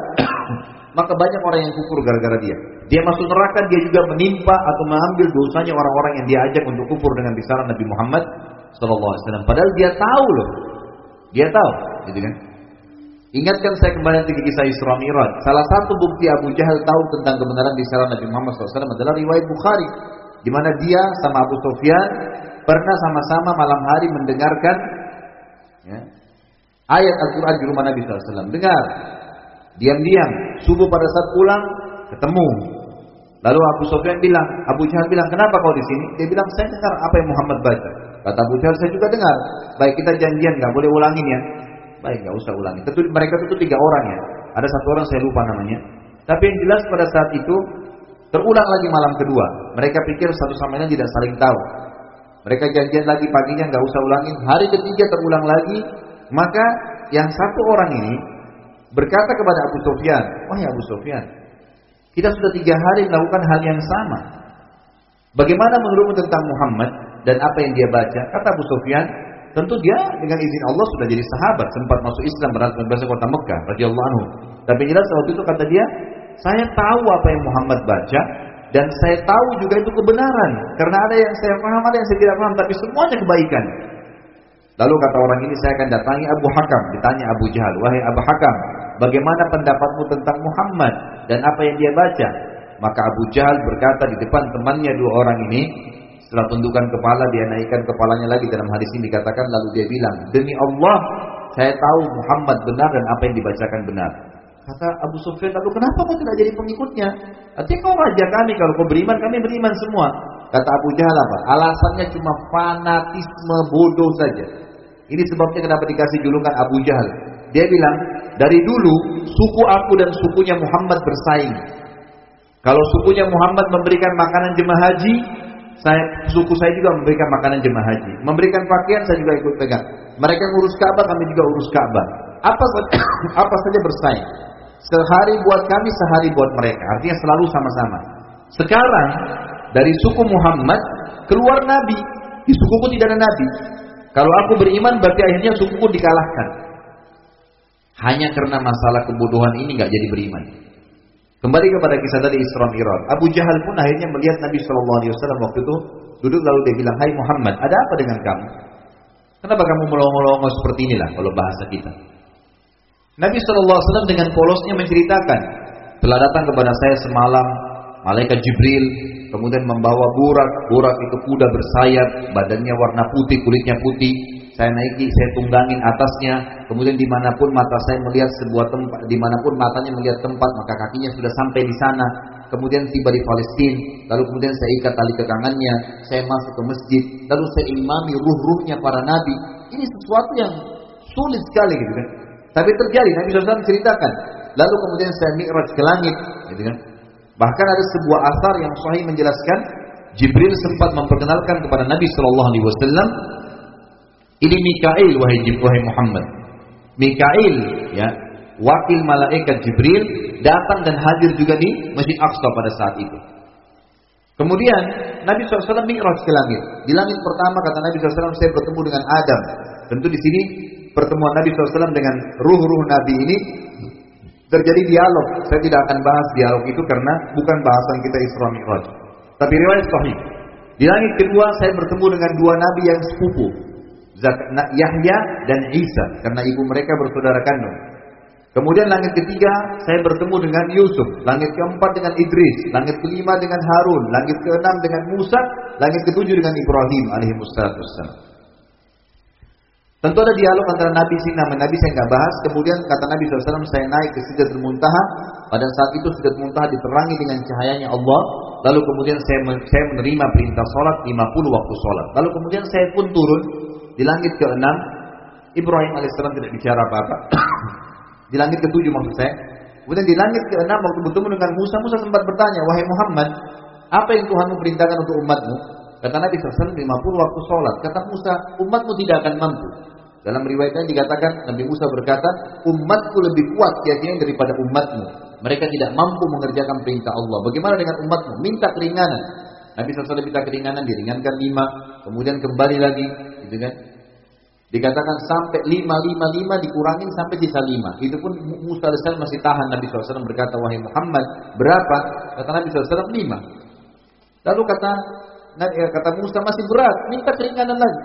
maka banyak orang yang kufur gara-gara dia. Dia masuk neraka, dia juga menimpa atau mengambil dosanya orang-orang yang diajak untuk kufur dengan bisaran Nabi Muhammad Sallallahu Alaihi Wasallam. Padahal dia tahu loh, dia tahu, gitu kan? Ingatkan saya kembali nanti kisah Isra Mi'raj. Salah satu bukti Abu Jahal tahu tentang kebenaran bicara Nabi Muhammad SAW adalah riwayat Bukhari, di mana dia sama Abu Sufyan pernah sama-sama malam hari mendengarkan ya, ayat Al-Quran di rumah Nabi SAW. Dengar, diam-diam, subuh pada saat pulang ketemu. Lalu Abu Sufyan bilang, Abu Jahal bilang, kenapa kau di sini? Dia bilang, saya dengar apa yang Muhammad baca. Kata Abu saya juga dengar. Baik kita janjian, nggak boleh ulangin ya. Baik, nggak usah ulangi. Tentu mereka itu tiga orang ya. Ada satu orang saya lupa namanya. Tapi yang jelas pada saat itu terulang lagi malam kedua. Mereka pikir satu sama lain tidak saling tahu. Mereka janjian lagi paginya nggak usah ulangin. Hari ketiga terulang lagi. Maka yang satu orang ini berkata kepada Abu Sufyan, wah ya Abu Sufyan, kita sudah tiga hari melakukan hal yang sama. Bagaimana menurutmu tentang Muhammad dan apa yang dia baca? Kata Abu Sufyan, tentu dia dengan izin Allah sudah jadi sahabat, sempat masuk Islam berasal kota Mekah radhiyallahu anhu. Tapi jelas waktu itu kata dia, saya tahu apa yang Muhammad baca dan saya tahu juga itu kebenaran karena ada yang saya paham, ada yang saya tidak paham, tapi semuanya kebaikan. Lalu kata orang ini saya akan datangi Abu Hakam, ditanya Abu Jahal, wahai Abu Hakam, bagaimana pendapatmu tentang Muhammad dan apa yang dia baca? Maka Abu Jahal berkata di depan temannya dua orang ini, setelah tundukkan kepala dia naikkan kepalanya lagi dalam hadis ini dikatakan lalu dia bilang, "Demi Allah, saya tahu Muhammad benar dan apa yang dibacakan benar." Kata Abu Sufyan, lalu kenapa kau tidak jadi pengikutnya? Artinya kau raja kami, kalau kau beriman, kami beriman semua. Kata Abu Jahal apa? Alasannya cuma fanatisme bodoh saja. Ini sebabnya kenapa dikasih julukan Abu Jahal. Dia bilang, dari dulu suku aku dan sukunya Muhammad bersaing. Kalau sukunya Muhammad memberikan makanan jemaah haji, saya suku saya juga memberikan makanan jemaah haji. Memberikan pakaian saya juga ikut pegang. Mereka ngurus Ka'bah, kami juga urus Ka'bah. Apa apa saja bersaing. Sehari buat kami, sehari buat mereka. Artinya selalu sama-sama. Sekarang dari suku Muhammad keluar nabi. Di sukuku tidak ada nabi. Kalau aku beriman berarti akhirnya sukuku dikalahkan. Hanya karena masalah kebodohan ini nggak jadi beriman. Kembali kepada kisah tadi Isra Mi'raj. Abu Jahal pun akhirnya melihat Nabi Shallallahu Alaihi Wasallam waktu itu duduk lalu dia bilang, Hai Muhammad, ada apa dengan kamu? Kenapa kamu melongo-longo seperti inilah kalau bahasa kita? Nabi Shallallahu Alaihi Wasallam dengan polosnya menceritakan, telah datang kepada saya semalam malaikat Jibril, kemudian membawa burak, burak itu kuda bersayap, badannya warna putih, kulitnya putih, saya naiki, saya tunggangin atasnya, kemudian di mana pun mata saya melihat sebuah tempat, di mana pun matanya melihat tempat, maka kakinya sudah sampai di sana. Kemudian tiba di Palestina, lalu kemudian saya ikat tali kekangannya, saya masuk ke masjid, lalu saya imami ruh-ruhnya para nabi. Ini sesuatu yang sulit sekali gitu kan. Tapi terjadi, Nabi SAW ceritakan. lalu kemudian saya mi'raj ke langit, gitu kan? Bahkan ada sebuah asar yang sahih menjelaskan Jibril sempat memperkenalkan kepada Nabi Shallallahu Alaihi Wasallam ini Mikail wahai wahai Muhammad. Mikail ya wakil malaikat Jibril datang dan hadir juga di Masjid Aqsa pada saat itu. Kemudian Nabi SAW mi'raj ke langit. Di langit pertama kata Nabi SAW saya bertemu dengan Adam. Tentu di sini pertemuan Nabi SAW dengan ruh-ruh Nabi ini terjadi dialog. Saya tidak akan bahas dialog itu karena bukan bahasan kita Isra Mi'raj. Tapi riwayat sahih. Di langit kedua saya bertemu dengan dua nabi yang sepupu. Yahya dan Isa karena ibu mereka bersaudara kandung. Kemudian langit ketiga saya bertemu dengan Yusuf, langit keempat dengan Idris, langit kelima dengan Harun, langit keenam dengan Musa, langit ketujuh dengan Ibrahim alaihi wassalam. Tentu ada dialog antara Nabi sini nama Nabi saya nggak bahas. Kemudian kata Nabi SAW saya naik ke Sidratul Muntaha. Pada saat itu Sidratul Muntaha diterangi dengan cahayanya Allah. Lalu kemudian saya, saya menerima perintah sholat 50 waktu sholat. Lalu kemudian saya pun turun di langit keenam. Ibrahim alaihissalam tidak bicara apa-apa. Di langit ketujuh maksud saya. Kemudian di langit keenam waktu bertemu dengan Musa, Musa sempat bertanya, wahai Muhammad, apa yang Tuhanmu perintahkan untuk umatmu? Kata Nabi SAW 50 waktu sholat. Kata Musa, umatmu tidak akan mampu. Dalam riwayatnya dikatakan Nabi Musa berkata, umatku lebih kuat keyakinan daripada umatmu. Mereka tidak mampu mengerjakan perintah Allah. Bagaimana dengan umatmu? Minta keringanan. Nabi SAW minta keringanan, diringankan lima, kemudian kembali lagi, gitu kan? Dikatakan sampai lima, lima, lima dikurangin sampai sisa lima. Itu pun Musa AS masih tahan. Nabi SAW berkata, wahai Muhammad, berapa? Kata Nabi SAW, lima. Lalu kata eh, kata Musa masih berat, minta keringanan lagi.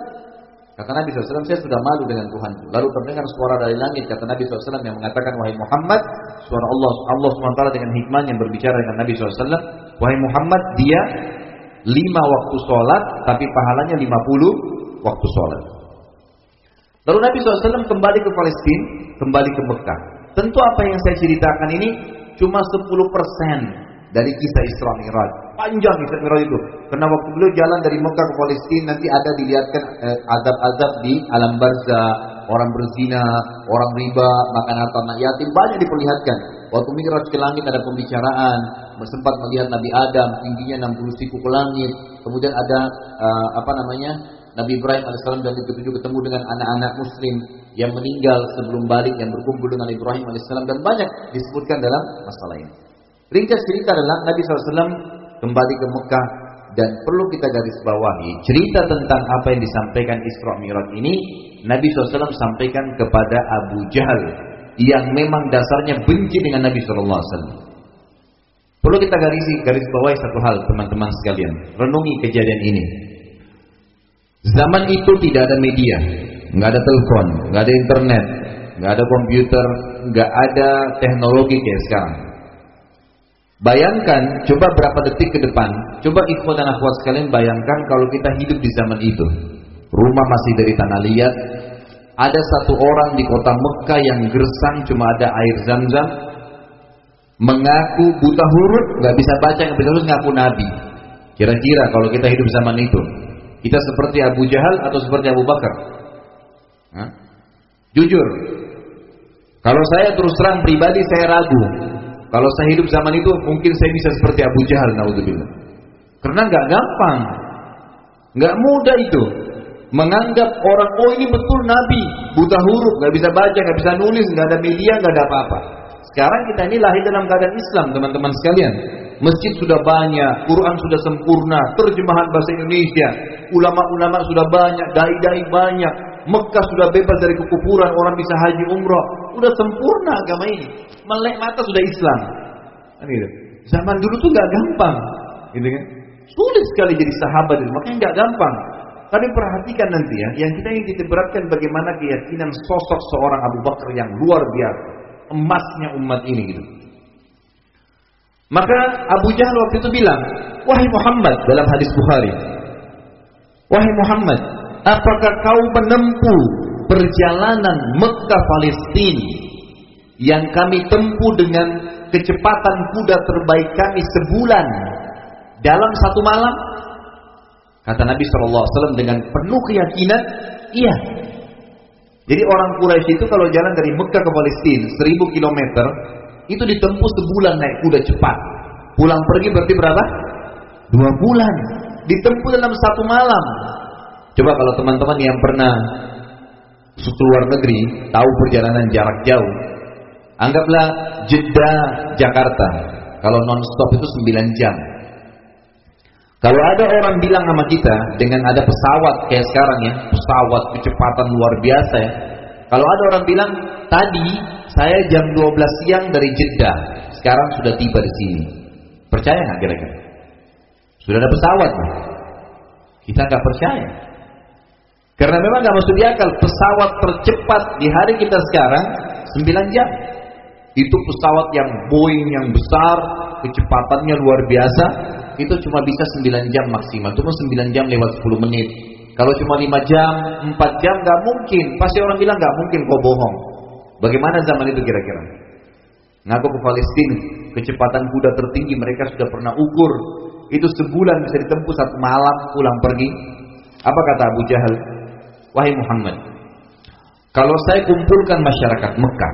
Kata Nabi SAW, saya sudah malu dengan Tuhan. Lalu terdengar suara dari langit, kata Nabi SAW yang mengatakan, wahai Muhammad, suara Allah, Allah SWT dengan hikmah yang berbicara dengan Nabi SAW, wahai Muhammad, dia lima waktu sholat, tapi pahalanya lima puluh waktu sholat. Lalu Nabi SAW kembali ke Palestina, kembali ke Mekah. Tentu apa yang saya ceritakan ini cuma 10% dari kisah Isra Mi'raj. Panjang Isra Mi'raj itu. Karena waktu beliau jalan dari Mekah ke Palestina nanti ada dilihatkan eh, azab-azab di alam barzah, orang berzina, orang riba, makan harta anak yatim banyak diperlihatkan. Waktu Mi'raj ke langit ada pembicaraan, sempat melihat Nabi Adam tingginya 60 siku ke langit. Kemudian ada uh, apa namanya? Nabi Ibrahim AS dan ketujuh ketemu dengan anak-anak muslim yang meninggal sebelum balik yang berkumpul dengan Ibrahim AS dan banyak disebutkan dalam masalah ini. Ringkas cerita adalah Nabi SAW kembali ke Mekah dan perlu kita garis bawahi cerita tentang apa yang disampaikan Isra Mi'raj ini Nabi SAW sampaikan kepada Abu Jahal yang memang dasarnya benci dengan Nabi SAW. Perlu kita garis garis bawahi satu hal teman-teman sekalian, renungi kejadian ini. Zaman itu tidak ada media, nggak ada telepon, nggak ada internet, nggak ada komputer, nggak ada teknologi kayak sekarang. Bayangkan, coba berapa detik ke depan, coba ikhwan dan akhwat sekalian bayangkan kalau kita hidup di zaman itu. Rumah masih dari tanah liat, ada satu orang di kota Mekah yang gersang cuma ada air zam-zam, mengaku buta huruf, nggak bisa baca, nggak bisa tulis, ngaku nabi. Kira-kira kalau kita hidup zaman itu, kita seperti Abu Jahal atau seperti Abu Bakar? Hah? Jujur. Kalau saya terus terang pribadi saya ragu. Kalau saya hidup zaman itu mungkin saya bisa seperti Abu Jahal naudzubillah. Karena nggak gampang. nggak mudah itu. Menganggap orang oh ini betul nabi, buta huruf, nggak bisa baca, nggak bisa nulis, nggak ada media, nggak ada apa-apa. Sekarang kita ini lahir dalam keadaan Islam, teman-teman sekalian. Masjid sudah banyak, Quran sudah sempurna, terjemahan bahasa Indonesia, ulama-ulama sudah banyak, dai-dai banyak, Mekah sudah bebas dari kekufuran, orang bisa haji umrah, sudah sempurna agama ini. Melek mata sudah Islam. Zaman dulu tuh gak gampang, gitu kan? Sulit sekali jadi sahabat, makanya gak gampang. Tapi perhatikan nanti ya, yang kita ingin diteberatkan bagaimana keyakinan sosok seorang Abu Bakar yang luar biasa, emasnya umat ini gitu. Maka Abu Jahal waktu itu bilang, Wahai Muhammad dalam hadis Bukhari, Wahai Muhammad, apakah kau menempuh perjalanan Mekah Palestina yang kami tempuh dengan kecepatan kuda terbaik kami sebulan dalam satu malam? Kata Nabi SAW dengan penuh keyakinan, iya. Jadi orang Quraisy itu kalau jalan dari Mekah ke Palestina 1000 kilometer Itu ditempuh sebulan naik kuda cepat. Pulang pergi berarti berapa? Dua bulan. Ditempuh dalam satu malam. Coba kalau teman-teman yang pernah luar negeri, tahu perjalanan jarak jauh. Anggaplah Jeddah Jakarta. Kalau non-stop itu 9 jam. Kalau ada orang bilang sama kita dengan ada pesawat kayak sekarang ya, pesawat kecepatan luar biasa ya. Kalau ada orang bilang tadi saya jam 12 siang dari Jeddah, sekarang sudah tiba di sini. Percaya nggak kira-kira? Sudah ada pesawat. Kita nggak percaya. Karena memang nggak masuk di akal pesawat tercepat di hari kita sekarang 9 jam. Itu pesawat yang Boeing yang besar, kecepatannya luar biasa, itu cuma bisa 9 jam maksimal. Cuma 9 jam lewat 10 menit. Kalau cuma 5 jam, 4 jam nggak mungkin. Pasti orang bilang nggak mungkin kau bohong. Bagaimana zaman itu kira-kira? Ngaku ke Palestina, kecepatan kuda tertinggi mereka sudah pernah ukur. Itu sebulan bisa ditempuh satu malam pulang pergi. Apa kata Abu Jahal? Wahai Muhammad, kalau saya kumpulkan masyarakat Mekah,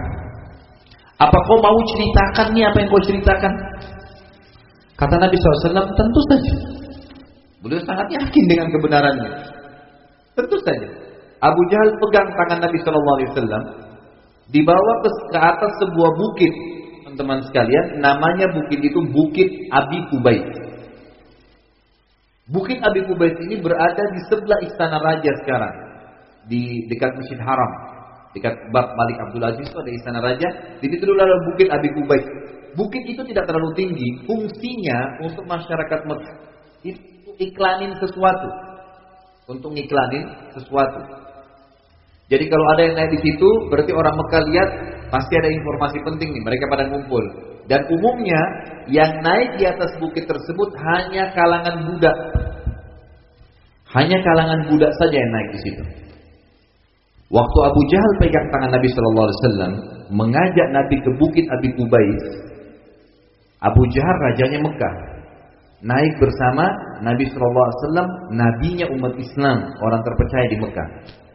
apa kau mau ceritakan nih apa yang kau ceritakan? Kata Nabi SAW, tentu saja. Beliau sangat yakin dengan kebenarannya. Tentu saja. Abu Jahal pegang tangan Nabi SAW, dibawa ke, ke atas sebuah bukit, teman-teman sekalian. Namanya bukit itu Bukit Abi Kubait. Bukit Abi Kubait ini berada di sebelah istana raja sekarang, di dekat Masjid Haram, dekat Bab Malik Abdul Aziz itu ada istana raja. Di situ dulu ada Bukit Abi Kubait. Bukit itu tidak terlalu tinggi, fungsinya untuk masyarakat Mekah iklanin sesuatu. Untuk iklanin sesuatu. Jadi kalau ada yang naik di situ, berarti orang Mekah lihat pasti ada informasi penting nih, mereka pada ngumpul. Dan umumnya yang naik di atas bukit tersebut hanya kalangan budak. Hanya kalangan budak saja yang naik di situ. Waktu Abu Jahal pegang tangan Nabi Shallallahu Alaihi Wasallam mengajak Nabi ke bukit Abi Kubais, Abu Jahal rajanya Mekah naik bersama Nabi Wasallam, nabinya umat Islam, orang terpercaya di Mekah.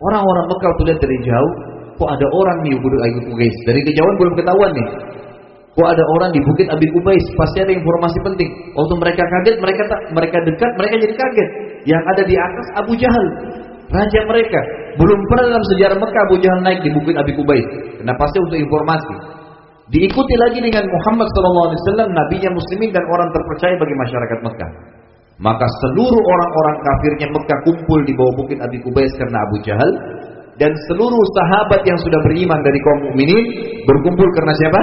Orang-orang Mekah tuh lihat dari jauh, kok ada orang nih Bukit Abi Kubais. Dari kejauhan belum ketahuan nih. Kok ada orang di Bukit Abi Kubais? Pasti ada informasi penting. Waktu mereka kaget, mereka tak, mereka dekat, mereka jadi kaget. Yang ada di atas Abu Jahal, raja mereka. Belum pernah dalam sejarah Mekah Abu Jahal naik di Bukit Abi Kubais. Kenapa pasti untuk informasi. Diikuti lagi dengan Muhammad SAW, nabinya muslimin dan orang terpercaya bagi masyarakat Mekah. Maka seluruh orang-orang kafirnya Mekah kumpul di bawah bukit Abi Kubais karena Abu Jahal dan seluruh sahabat yang sudah beriman dari kaum mukminin berkumpul karena siapa?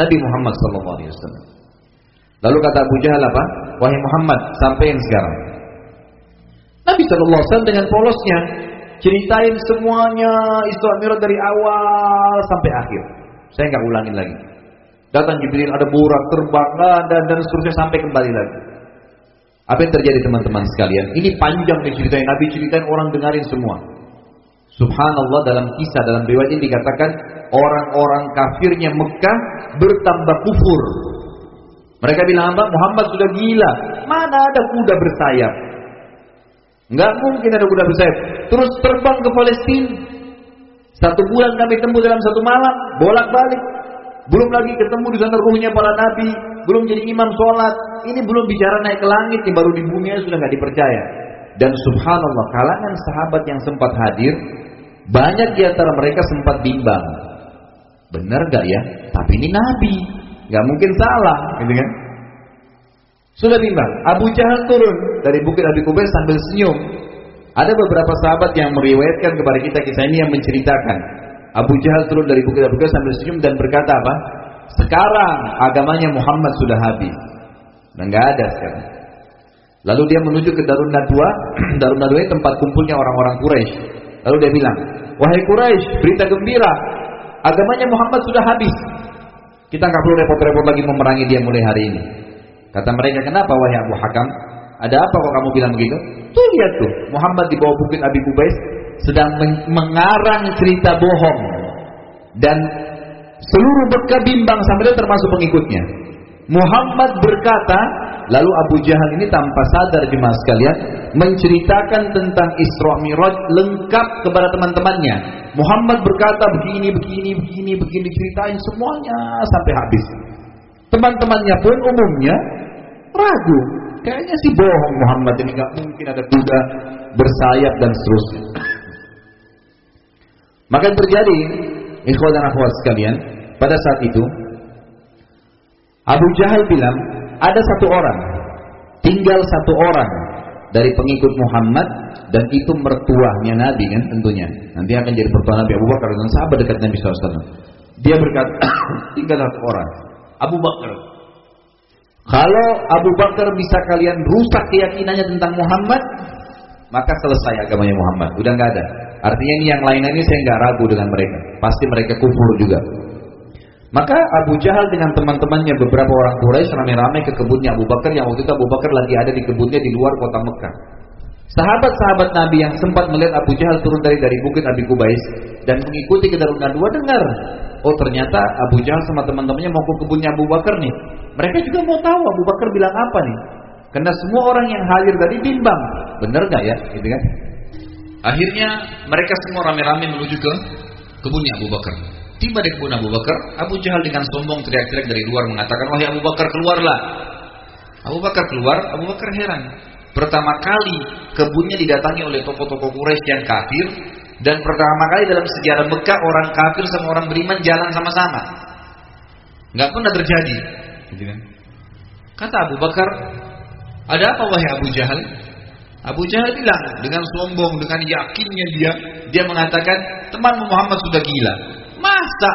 Nabi Muhammad SAW. Lalu kata Abu Jahal apa? Wahai Muhammad, sampaikan sekarang. Nabi SAW dengan polosnya ceritain semuanya Isra Mi'raj dari awal sampai akhir. Saya nggak ulangin lagi. Datang Jibril ada burak terbang dan dan seterusnya sampai kembali lagi. Apa yang terjadi teman-teman sekalian? Ini panjang ceritain Nabi ceritain orang dengarin semua. Subhanallah dalam kisah dalam riwayat ini dikatakan orang-orang kafirnya Mekah bertambah kufur. Mereka bilang hamba Muhammad sudah gila. Mana ada kuda bersayap? Enggak mungkin ada kuda bersayap. Terus terbang ke Palestina. Satu bulan kami tempuh dalam satu malam, bolak-balik. Belum lagi ketemu di sana ruhnya para nabi, belum jadi imam sholat. Ini belum bicara naik ke langit, nih baru di bumi sudah nggak dipercaya. Dan subhanallah, kalangan sahabat yang sempat hadir, banyak di antara mereka sempat bimbang. Benar gak ya? Tapi ini nabi, nggak mungkin salah, gitu kan? Sudah bimbang. Abu Jahal turun dari bukit Abi Kubais sambil senyum. Ada beberapa sahabat yang meriwayatkan kepada kita kisah ini yang menceritakan Abu Jahal turun dari bukit Abu Jahal sambil senyum dan berkata apa? Sekarang agamanya Muhammad sudah habis. Dan nggak ada sekarang. Lalu dia menuju ke Darun Nadwa. Darun Nadwa ini tempat kumpulnya orang-orang Quraisy. Lalu dia bilang, wahai Quraisy, berita gembira, agamanya Muhammad sudah habis. Kita nggak perlu repot-repot lagi memerangi dia mulai hari ini. Kata mereka, kenapa wahai Abu Hakam? Ada apa kok kamu bilang begitu? Tuh lihat tuh, Muhammad di bawah bukit Abi Kubais sedang mengarang cerita bohong. Dan seluruh Mekah bimbang sampai termasuk pengikutnya. Muhammad berkata, Lalu Abu Jahal ini tanpa sadar jemaah sekalian menceritakan tentang Isra Mi'raj lengkap kepada teman-temannya. Muhammad berkata begini, begini, begini, begini ceritain semuanya sampai habis. Teman-temannya pun umumnya ragu. Kayaknya sih bohong Muhammad ini nggak mungkin ada kuda bersayap dan seterusnya. Maka terjadi, ikhwan dan akhwat sekalian, pada saat itu Abu Jahal bilang, ada satu orang, tinggal satu orang dari pengikut Muhammad dan itu mertuanya Nabi kan tentunya. Nanti akan jadi pertua Nabi Abu Bakar dan sahabat dekat Nabi SAW. Dia berkata, tinggal satu orang, Abu Bakar. Kalau Abu Bakar bisa kalian rusak keyakinannya tentang Muhammad, maka selesai agamanya Muhammad. Udah nggak ada. Artinya ini yang lain ini saya nggak ragu dengan mereka. Pasti mereka kufur juga. Maka Abu Jahal dengan teman-temannya beberapa orang Quraisy ramai-ramai ke kebunnya Abu Bakar yang waktu itu Abu Bakar lagi ada di kebunnya di luar kota Mekah. Sahabat-sahabat Nabi yang sempat melihat Abu Jahal turun dari dari bukit Abi Kubais dan mengikuti kedatangan dua dengar, oh ternyata Abu Jahal sama teman-temannya mau ke kebunnya Abu Bakar nih. Mereka juga mau tahu Abu Bakar bilang apa nih. Karena semua orang yang hadir tadi bimbang, benar nggak ya, gitu kan? Akhirnya mereka semua rame-rame menuju ke kebunnya Abu Bakar. Tiba di kebun Abu Bakar, Abu Jahal dengan sombong teriak-teriak dari luar mengatakan, wahai Abu Bakar keluarlah. Abu Bakar keluar, Abu Bakar heran. Pertama kali kebunnya didatangi oleh tokoh-tokoh Quraisy yang kafir dan pertama kali dalam sejarah Mekah orang kafir sama orang beriman jalan sama-sama. Nggak pernah terjadi. Gitu kan? Kata Abu Bakar, ada apa wahai Abu Jahal? Abu Jahal bilang dengan sombong, dengan yakinnya dia, dia mengatakan teman Muhammad sudah gila. Masa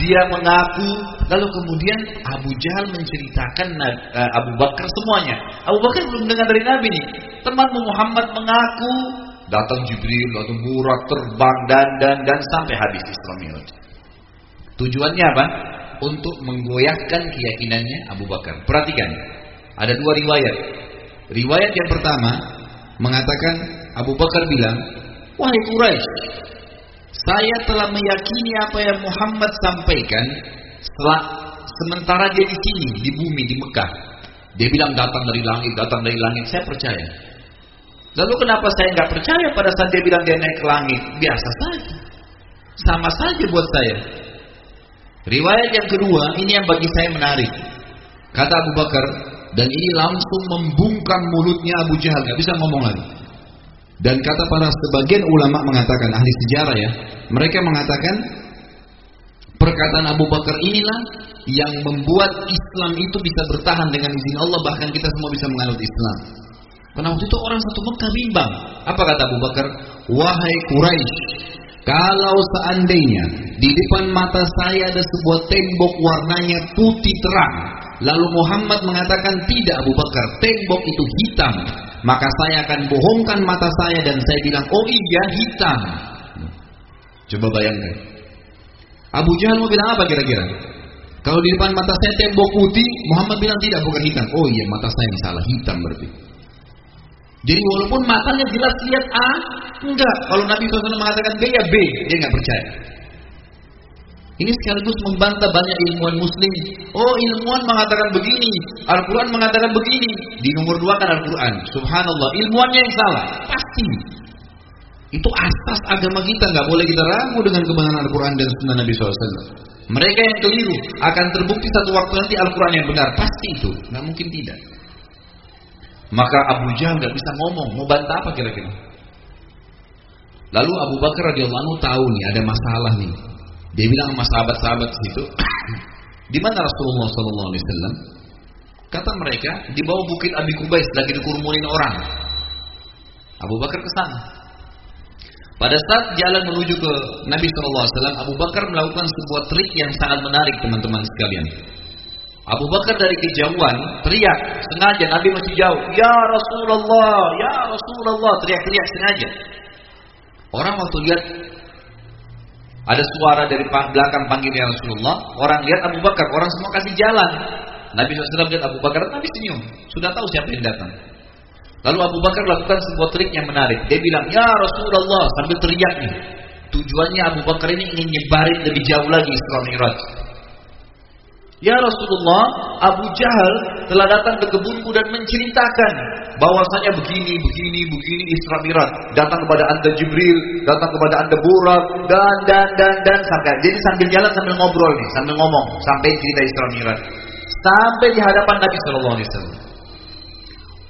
dia mengaku lalu kemudian Abu Jahal menceritakan uh, Abu Bakar semuanya. Abu Bakar belum dengar dari Nabi nih. Temanmu Muhammad mengaku datang Jibril, datang Burak, terbang dan dan dan sampai habis Isra Mi'raj. Tujuannya apa? Untuk menggoyahkan keyakinannya Abu Bakar. Perhatikan, ada dua riwayat. Riwayat yang pertama mengatakan Abu Bakar bilang, "Wahai Quraisy, saya telah meyakini apa yang Muhammad sampaikan setelah sementara dia di sini di bumi di Mekah. Dia bilang datang dari langit, datang dari langit. Saya percaya. Lalu kenapa saya nggak percaya pada saat dia bilang dia naik ke langit? Biasa saja. Sama saja buat saya. Riwayat yang kedua, ini yang bagi saya menarik. Kata Abu Bakar, dan ini langsung membungkam mulutnya Abu Jahal, nggak bisa ngomong lagi. Dan kata para sebagian ulama mengatakan ahli sejarah ya, mereka mengatakan perkataan Abu Bakar inilah yang membuat Islam itu bisa bertahan dengan izin Allah bahkan kita semua bisa menganut Islam. Karena waktu itu orang satu Mekah bimbang. Apa kata Abu Bakar? Wahai Quraisy, kalau seandainya di depan mata saya ada sebuah tembok warnanya putih terang, lalu Muhammad mengatakan tidak Abu Bakar, tembok itu hitam, maka saya akan bohongkan mata saya dan saya bilang, oh iya hitam. Coba bayangkan. Abu Jahal mau bilang apa kira-kira? Kalau di depan mata saya tembok putih, Muhammad bilang tidak bukan hitam. Oh iya mata saya yang salah hitam berarti. Jadi walaupun matanya jelas lihat A, enggak. Kalau Nabi SAW mengatakan B ya B, dia nggak percaya. Ini sekaligus membantah banyak ilmuwan muslim. Oh ilmuwan mengatakan begini, Al-Quran mengatakan begini. Di nomor dua kan Al-Quran. Subhanallah, ilmuwannya yang salah. Pasti. Itu asas agama kita, nggak boleh kita ragu dengan kebenaran Al-Quran dan Sunnah Nabi SAW. Mereka yang keliru akan terbukti satu waktu nanti Al-Quran yang benar. Pasti itu, nggak mungkin tidak. Maka Abu Jahal nggak bisa ngomong, mau bantah apa kira-kira? Lalu Abu Bakar radhiyallahu anhu tahu nih ada masalah nih. Dia bilang sama sahabat-sahabat situ, di mana Rasulullah Sallallahu Alaihi Wasallam? Kata mereka di bawah bukit Abi Kubais lagi dikurumunin orang. Abu Bakar ke sana. Pada saat jalan menuju ke Nabi Shallallahu Alaihi Wasallam, Abu Bakar melakukan sebuah trik yang sangat menarik teman-teman sekalian. Abu Bakar dari kejauhan teriak sengaja Nabi masih jauh, ya Rasulullah, ya Rasulullah, teriak-teriak sengaja. Orang waktu lihat ada suara dari belakang panggilnya Rasulullah. Orang lihat Abu Bakar. Orang semua kasih jalan. Nabi SAW lihat Abu Bakar. Nabi senyum. Sudah tahu siapa yang datang. Lalu Abu Bakar lakukan sebuah trik yang menarik. Dia bilang, Ya Rasulullah. Sambil teriak nih. Tujuannya Abu Bakar ini ingin nyebarin lebih jauh lagi Isra Mi'raj. Ya Rasulullah, Abu Jahal telah datang ke kebunku dan menceritakan bahwasanya begini, begini, begini Isra Mi'raj. Datang kepada Anda Jibril, datang kepada Anda Burak, dan dan dan dan sampai. Jadi sambil jalan sambil ngobrol nih, sambil ngomong sampai cerita Isra Mi'raj. Sampai di hadapan Nabi Shallallahu alaihi wasallam.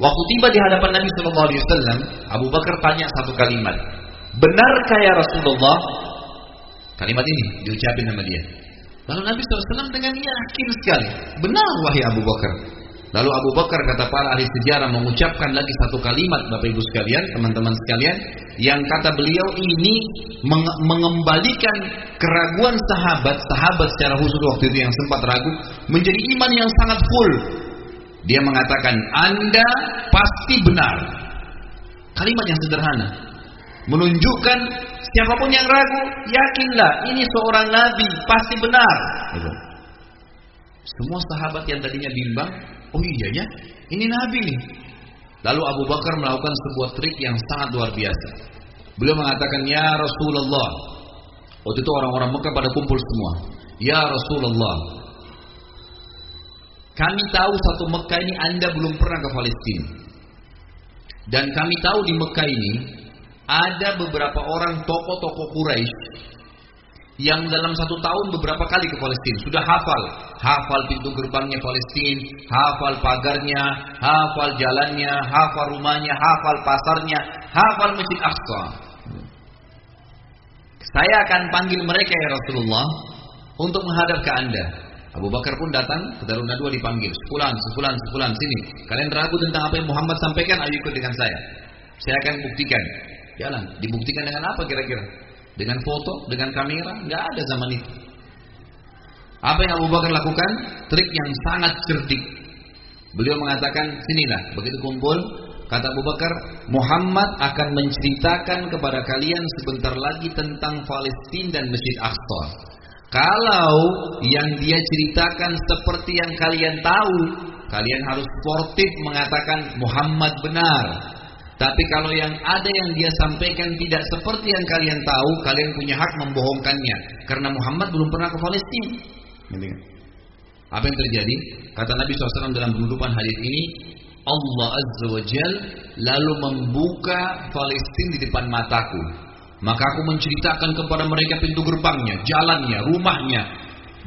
Waktu tiba di hadapan Nabi Shallallahu alaihi wasallam, Abu Bakar tanya satu kalimat. Benarkah ya Rasulullah? Kalimat ini diucapin sama dia. Lalu Nabi SAW dengan yakin sekali, benar wahai Abu Bakar. Lalu Abu Bakar kata para ahli sejarah mengucapkan lagi satu kalimat Bapak Ibu sekalian, teman-teman sekalian, yang kata beliau ini meng mengembalikan keraguan sahabat-sahabat secara khusus waktu itu yang sempat ragu menjadi iman yang sangat full. Dia mengatakan, "Anda pasti benar." Kalimat yang sederhana menunjukkan Siapa pun yang ragu, yakinlah ini seorang nabi, pasti benar. Gitu. Semua sahabat yang tadinya bimbang, oh iya ya, ini nabi nih. Lalu Abu Bakar melakukan sebuah trik yang sangat luar biasa. Beliau mengatakan, "Ya Rasulullah." Waktu itu orang-orang Mekah pada kumpul semua. "Ya Rasulullah, kami tahu satu Mekah ini Anda belum pernah ke Palestina. Dan kami tahu di Mekah ini ada beberapa orang tokoh-tokoh Quraisy yang dalam satu tahun beberapa kali ke Palestina. Sudah hafal. Hafal pintu gerbangnya Palestina hafal pagarnya hafal jalannya hafal rumahnya hafal pasarnya hafal masjid Aqsa. Saya akan panggil mereka ya Rasulullah untuk menghadap ke anda. Abu Bakar pun datang ke Darun Nadwa dipanggil. Sepulan sepulan sepulan sini. Kalian ragu tentang apa yang Muhammad sampaikan ayo ikut dengan saya. Saya akan buktikan Jalan. Dibuktikan dengan apa kira-kira? Dengan foto, dengan kamera? Nggak ada zaman itu. Apa yang Abu Bakar lakukan? Trik yang sangat cerdik. Beliau mengatakan, sinilah, begitu kumpul, kata Abu Bakar, Muhammad akan menceritakan kepada kalian sebentar lagi tentang Palestina dan Masjid Aqsa. Kalau yang dia ceritakan seperti yang kalian tahu, kalian harus sportif mengatakan Muhammad benar. Tapi kalau yang ada yang dia sampaikan tidak seperti yang kalian tahu, kalian punya hak membohongkannya. Karena Muhammad belum pernah ke Palestina. Apa yang terjadi? Kata Nabi SAW dalam penutupan hadis ini, Allah Azza wa Jal lalu membuka Palestina di depan mataku. Maka aku menceritakan kepada mereka pintu gerbangnya, jalannya, rumahnya,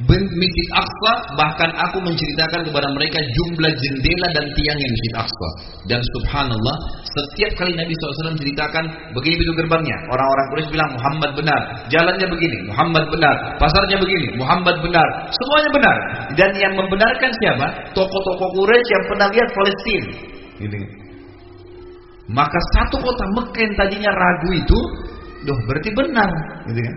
Masjid Aqsa bahkan aku menceritakan kepada mereka jumlah jendela dan tiang yang Masjid Aqsa. Dan subhanallah setiap kali Nabi SAW ceritakan begini pintu gerbangnya orang-orang Quraisy bilang Muhammad benar. Jalannya begini Muhammad benar. Pasarnya begini Muhammad benar. Semuanya benar. Dan yang membenarkan siapa? Tokoh-tokoh Quraisy yang pernah lihat Palestina ini maka satu kota Mekah yang tadinya ragu itu Duh, berarti benar, gitu kan?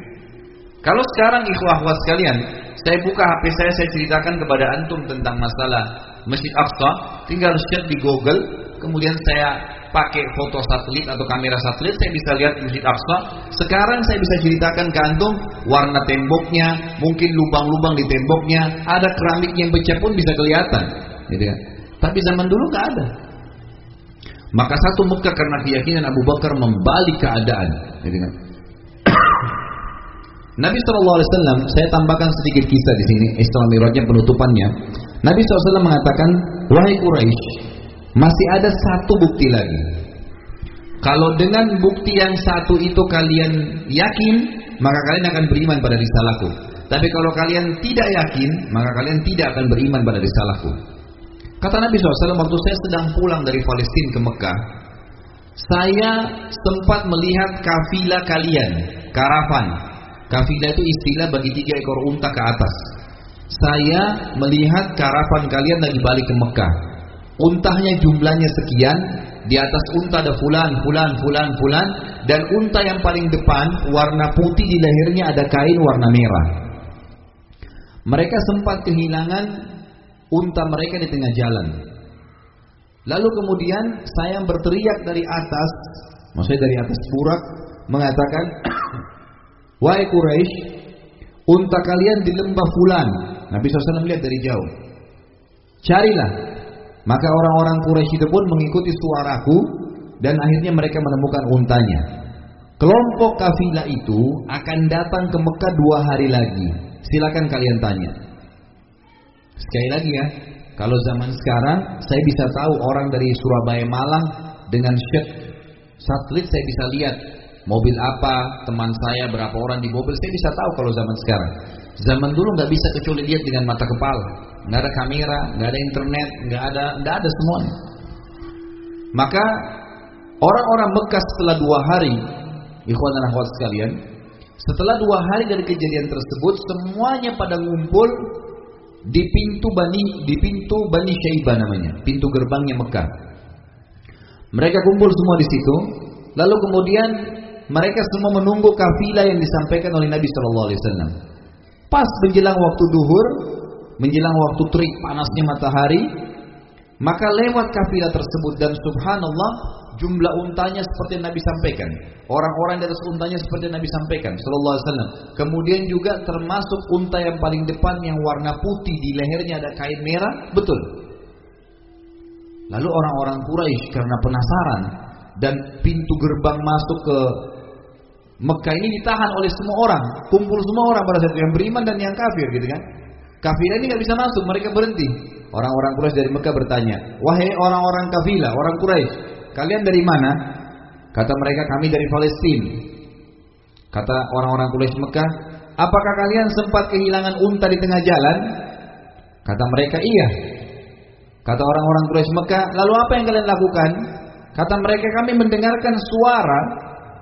Kalau sekarang ikhwah-ikhwah sekalian, saya buka HP saya, saya ceritakan kepada antum tentang masalah Masjid Aqsa, tinggal search di Google, kemudian saya pakai foto satelit atau kamera satelit, saya bisa lihat Masjid Aqsa. Sekarang saya bisa ceritakan ke antum warna temboknya, mungkin lubang-lubang di temboknya, ada keramik yang pecah pun bisa kelihatan, gitu kan. Tapi zaman dulu nggak ada. Maka satu Mekah karena keyakinan Abu Bakar membalik keadaan, gitu kan. Nabi SAW, saya tambahkan sedikit kisah di sini, Isra Mi'rajnya penutupannya. Nabi SAW mengatakan, wahai Quraisy, masih ada satu bukti lagi. Kalau dengan bukti yang satu itu kalian yakin, maka kalian akan beriman pada risalahku. Tapi kalau kalian tidak yakin, maka kalian tidak akan beriman pada risalahku. Kata Nabi SAW waktu saya sedang pulang dari Palestina ke Mekah, saya sempat melihat kafilah kalian, karavan, Kafilah itu istilah bagi tiga ekor unta ke atas. Saya melihat karavan kalian lagi balik ke Mekah. Untahnya jumlahnya sekian, di atas unta ada fulan, fulan, fulan, fulan, dan unta yang paling depan warna putih di lehernya ada kain warna merah. Mereka sempat kehilangan unta mereka di tengah jalan. Lalu kemudian saya berteriak dari atas, maksudnya dari atas purak, mengatakan, Wahai Quraisy, unta kalian di lembah fulan. Nabi SAW melihat dari jauh. Carilah. Maka orang-orang Quraisy itu pun mengikuti suaraku dan akhirnya mereka menemukan untanya. Kelompok kafilah itu akan datang ke Mekah dua hari lagi. Silakan kalian tanya. Sekali lagi ya, kalau zaman sekarang saya bisa tahu orang dari Surabaya Malang dengan shirt satelit saya bisa lihat mobil apa, teman saya berapa orang di mobil saya bisa tahu kalau zaman sekarang. Zaman dulu nggak bisa kecuali lihat dengan mata kepala, nggak ada kamera, nggak ada internet, nggak ada nggak ada semuanya. Maka orang-orang Mekah setelah dua hari, ikhwan dan akhwat sekalian, setelah dua hari dari kejadian tersebut, semuanya pada ngumpul di pintu Bani di pintu Bani Syaibah namanya, pintu gerbangnya Mekah. Mereka kumpul semua di situ, lalu kemudian mereka semua menunggu kafilah yang disampaikan oleh Nabi Shallallahu Alaihi Wasallam. Pas menjelang waktu duhur, menjelang waktu terik panasnya matahari, maka lewat kafilah tersebut dan subhanallah jumlah untanya seperti yang Nabi sampaikan. Orang-orang dari untanya seperti yang Nabi sampaikan sallallahu alaihi wasallam. Kemudian juga termasuk unta yang paling depan yang warna putih di lehernya ada kain merah, betul. Lalu orang-orang Quraisy karena penasaran dan pintu gerbang masuk ke Mekah ini ditahan oleh semua orang, kumpul semua orang pada saat yang beriman dan yang kafir gitu kan. Kafilah ini nggak bisa masuk, mereka berhenti. Orang-orang Quraisy dari Mekah bertanya, wahai orang-orang kafilah, orang Quraisy, kalian dari mana? Kata mereka kami dari Palestina. Kata orang-orang Quraisy Mekah, apakah kalian sempat kehilangan unta di tengah jalan? Kata mereka iya. Kata orang-orang Quraisy Mekah, lalu apa yang kalian lakukan? Kata mereka kami mendengarkan suara,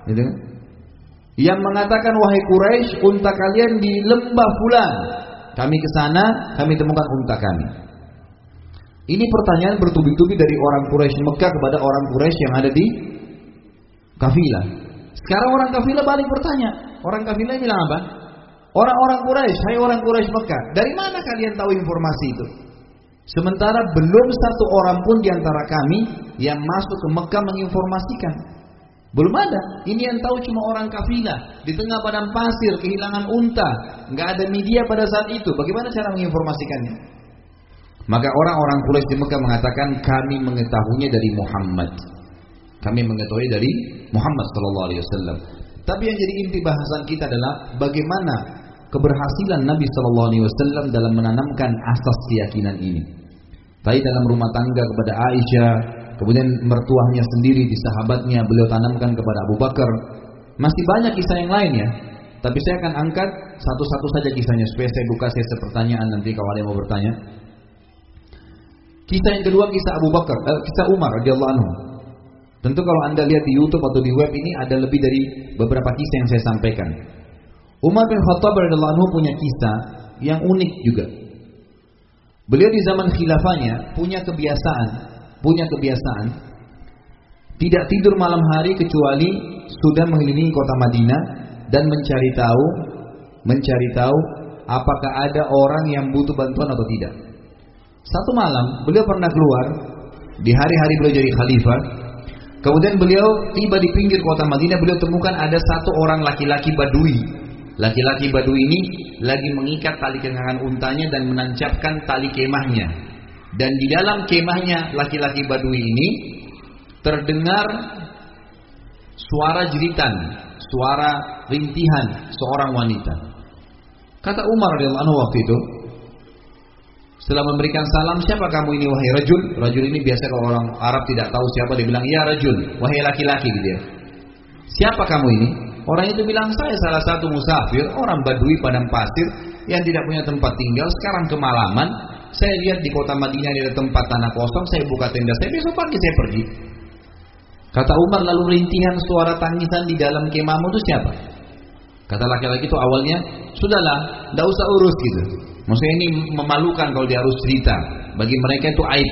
gitu kan? Yang mengatakan wahai Quraisy, unta kalian di lembah fulan. Kami ke sana, kami temukan unta kami. Ini pertanyaan bertubi-tubi dari orang Quraisy Mekah kepada orang Quraisy yang ada di kafilah. Sekarang orang kafilah balik bertanya. Orang kafilah bilang apa? Orang-orang Quraisy, hai orang Quraisy Mekah, dari mana kalian tahu informasi itu? Sementara belum satu orang pun di antara kami yang masuk ke Mekah menginformasikan. Belum ada. Ini yang tahu cuma orang kafilah di tengah padang pasir kehilangan unta, nggak ada media pada saat itu. Bagaimana cara menginformasikannya? Maka orang-orang Quraisy di Mekah mengatakan kami mengetahuinya dari Muhammad. Kami mengetahui dari Muhammad sallallahu alaihi wasallam. Tapi yang jadi inti bahasan kita adalah bagaimana keberhasilan Nabi sallallahu alaihi wasallam dalam menanamkan asas keyakinan ini. Tadi dalam rumah tangga kepada Aisyah, kemudian mertuahnya sendiri di sahabatnya beliau tanamkan kepada Abu Bakar. Masih banyak kisah yang lain ya. Tapi saya akan angkat satu-satu saja kisahnya supaya saya buka sesi pertanyaan nanti kalau ada yang mau bertanya. Kisah yang kedua kisah Abu Bakar, eh, kisah Umar radhiyallahu anhu. Tentu kalau Anda lihat di YouTube atau di web ini ada lebih dari beberapa kisah yang saya sampaikan. Umar bin Khattab radhiyallahu anhu punya kisah yang unik juga. Beliau di zaman khilafahnya punya kebiasaan, punya kebiasaan tidak tidur malam hari kecuali sudah mengelilingi kota Madinah dan mencari tahu, mencari tahu apakah ada orang yang butuh bantuan atau tidak. Satu malam beliau pernah keluar di hari-hari beliau jadi khalifah. Kemudian beliau tiba di pinggir kota Madinah, beliau temukan ada satu orang laki-laki badui. Laki-laki badui ini lagi mengikat tali kengangan untanya dan menancapkan tali kemahnya. Dan di dalam kemahnya laki-laki badui ini terdengar suara jeritan, suara rintihan seorang wanita. Kata Umar radhiyallahu anhu waktu itu, setelah memberikan salam, siapa kamu ini wahai rajul? Rajul ini biasa kalau orang Arab tidak tahu siapa dia bilang ya rajul, wahai laki-laki gitu ya. Siapa kamu ini? Orang itu bilang saya salah satu musafir, orang badui padang pasir yang tidak punya tempat tinggal, sekarang kemalaman. Saya lihat di kota Madinah ada tempat tanah kosong, saya buka tenda saya besok pagi saya pergi. Kata Umar lalu rintihan suara tangisan di dalam kemahmu itu siapa? Kata laki-laki itu awalnya, sudahlah, tidak usah urus gitu. Maksudnya ini memalukan kalau dia harus cerita. Bagi mereka itu aib.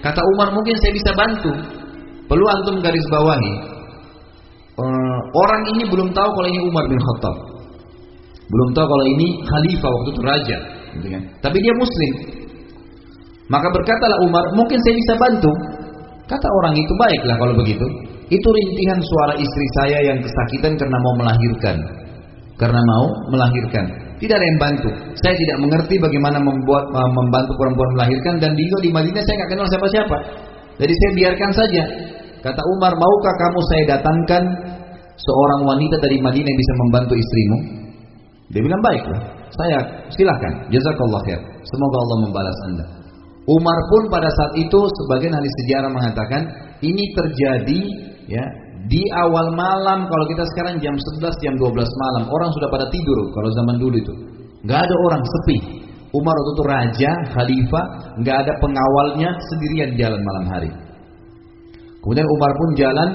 Kata Umar mungkin saya bisa bantu. Perlu antum garis bawahi. Uh, orang ini belum tahu kalau ini Umar bin Khattab. Belum tahu kalau ini khalifah waktu itu raja. Gitu kan. Tapi dia muslim. Maka berkatalah Umar, mungkin saya bisa bantu. Kata orang itu baiklah kalau begitu. Itu rintihan suara istri saya yang kesakitan karena mau melahirkan. Karena mau melahirkan. Tidak ada yang bantu. Saya tidak mengerti bagaimana membuat membantu perempuan melahirkan dan di di Madinah saya nggak kenal siapa-siapa. Jadi saya biarkan saja. Kata Umar, maukah kamu saya datangkan seorang wanita dari Madinah yang bisa membantu istrimu? Dia bilang baiklah. Saya silakan. Jazakallah khair. Semoga Allah membalas Anda. Umar pun pada saat itu sebagian ahli sejarah mengatakan ini terjadi ya di awal malam. Kalau kita sekarang jam 11 jam 12 malam orang sudah pada tidur kalau zaman dulu itu. Nggak ada orang sepi. Umar waktu itu raja khalifah nggak ada pengawalnya sendirian jalan malam hari. Kemudian Umar pun jalan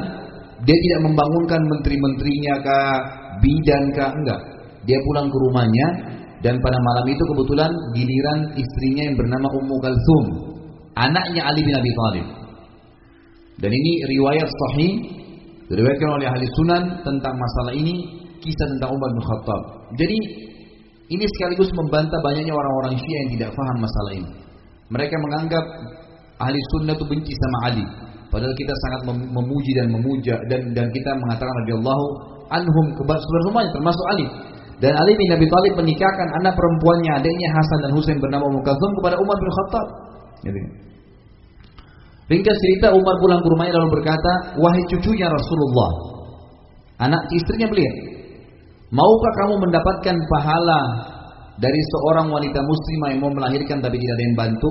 dia tidak membangunkan menteri-menterinya kah bidan kah enggak. Dia pulang ke rumahnya dan pada malam itu kebetulan giliran istrinya yang bernama Ummu Kalsum anaknya Ali bin Abi Thalib dan ini riwayat sahih diriwayatkan oleh ahli sunan tentang masalah ini kisah tentang Umar bin Khattab. Jadi ini sekaligus membantah banyaknya orang-orang Syiah yang tidak paham masalah ini. Mereka menganggap ahli sunnah itu benci sama Ali. Padahal kita sangat memuji dan memuja dan dan kita mengatakan radhiyallahu anhum semuanya termasuk Ali. Dan Ali bin Abi Thalib menikahkan anak perempuannya adiknya Hasan dan Husain bernama Ummu kepada Umar bin Khattab. Gitu. Ringkas cerita Umar pulang ke rumahnya lalu berkata, "Wahai cucunya Rasulullah." Anak istrinya beliau, "Maukah kamu mendapatkan pahala dari seorang wanita muslimah yang mau melahirkan tapi tidak ada yang bantu?"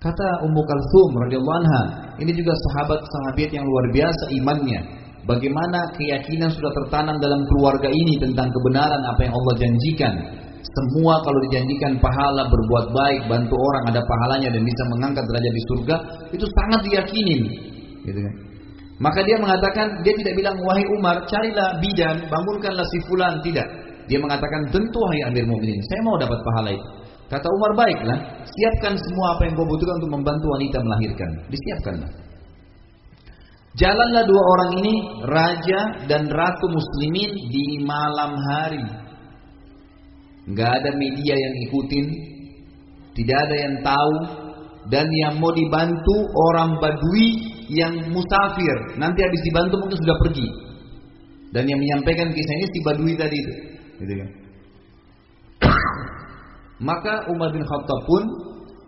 Kata Ummu Kalsum radhiyallahu anha, ini juga sahabat-sahabat yang luar biasa imannya. Bagaimana keyakinan sudah tertanam dalam keluarga ini tentang kebenaran apa yang Allah janjikan semua kalau dijanjikan pahala berbuat baik, bantu orang ada pahalanya dan bisa mengangkat derajat di surga, itu sangat diyakinin. Gitu kan. Maka dia mengatakan, dia tidak bilang wahai Umar, carilah bidan, bangunkanlah si fulan, tidak. Dia mengatakan, tentu wahai Amir Mu'minin, saya mau dapat pahala itu. Kata Umar, baiklah, siapkan semua apa yang kau butuhkan untuk membantu wanita melahirkan. Disiapkanlah. Jalanlah dua orang ini, raja dan ratu muslimin di malam hari nggak ada media yang ikutin, tidak ada yang tahu, dan yang mau dibantu orang Badui yang musafir. Nanti habis dibantu mungkin sudah pergi. Dan yang menyampaikan kisah ini si Badui tadi itu, gitu kan. Maka Umar bin Khattab pun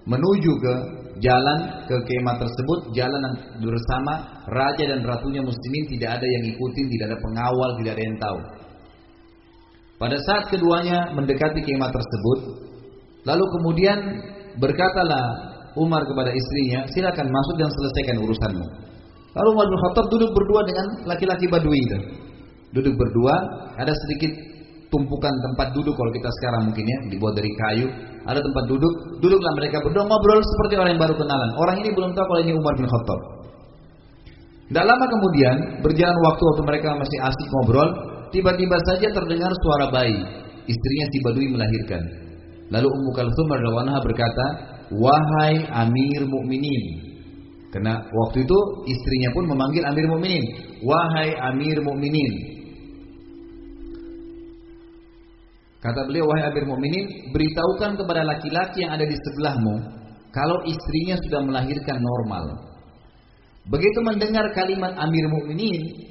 menuju ke jalan ke kemah tersebut, jalan bersama raja dan ratunya muslimin tidak ada yang ikutin, tidak ada pengawal, tidak ada yang tahu. Pada saat keduanya mendekati kemah tersebut, lalu kemudian berkatalah Umar kepada istrinya, silakan masuk dan selesaikan urusanmu. Lalu Umar bin Khattab duduk berdua dengan laki-laki Badui itu. Duduk berdua, ada sedikit tumpukan tempat duduk kalau kita sekarang mungkin ya, dibuat dari kayu. Ada tempat duduk, duduklah mereka berdua ngobrol seperti orang yang baru kenalan. Orang ini belum tahu kalau ini Umar bin Khattab. Tidak lama kemudian, berjalan waktu waktu mereka masih asik ngobrol, Tiba-tiba saja terdengar suara bayi. Istrinya si Badui melahirkan. Lalu Ummu Kalsum radhiyallahu berkata, "Wahai Amir Mukminin." Karena waktu itu istrinya pun memanggil Amir Mukminin, "Wahai Amir Mukminin." Kata beliau, "Wahai Amir Mukminin, beritahukan kepada laki-laki yang ada di sebelahmu kalau istrinya sudah melahirkan normal." Begitu mendengar kalimat Amir Mukminin,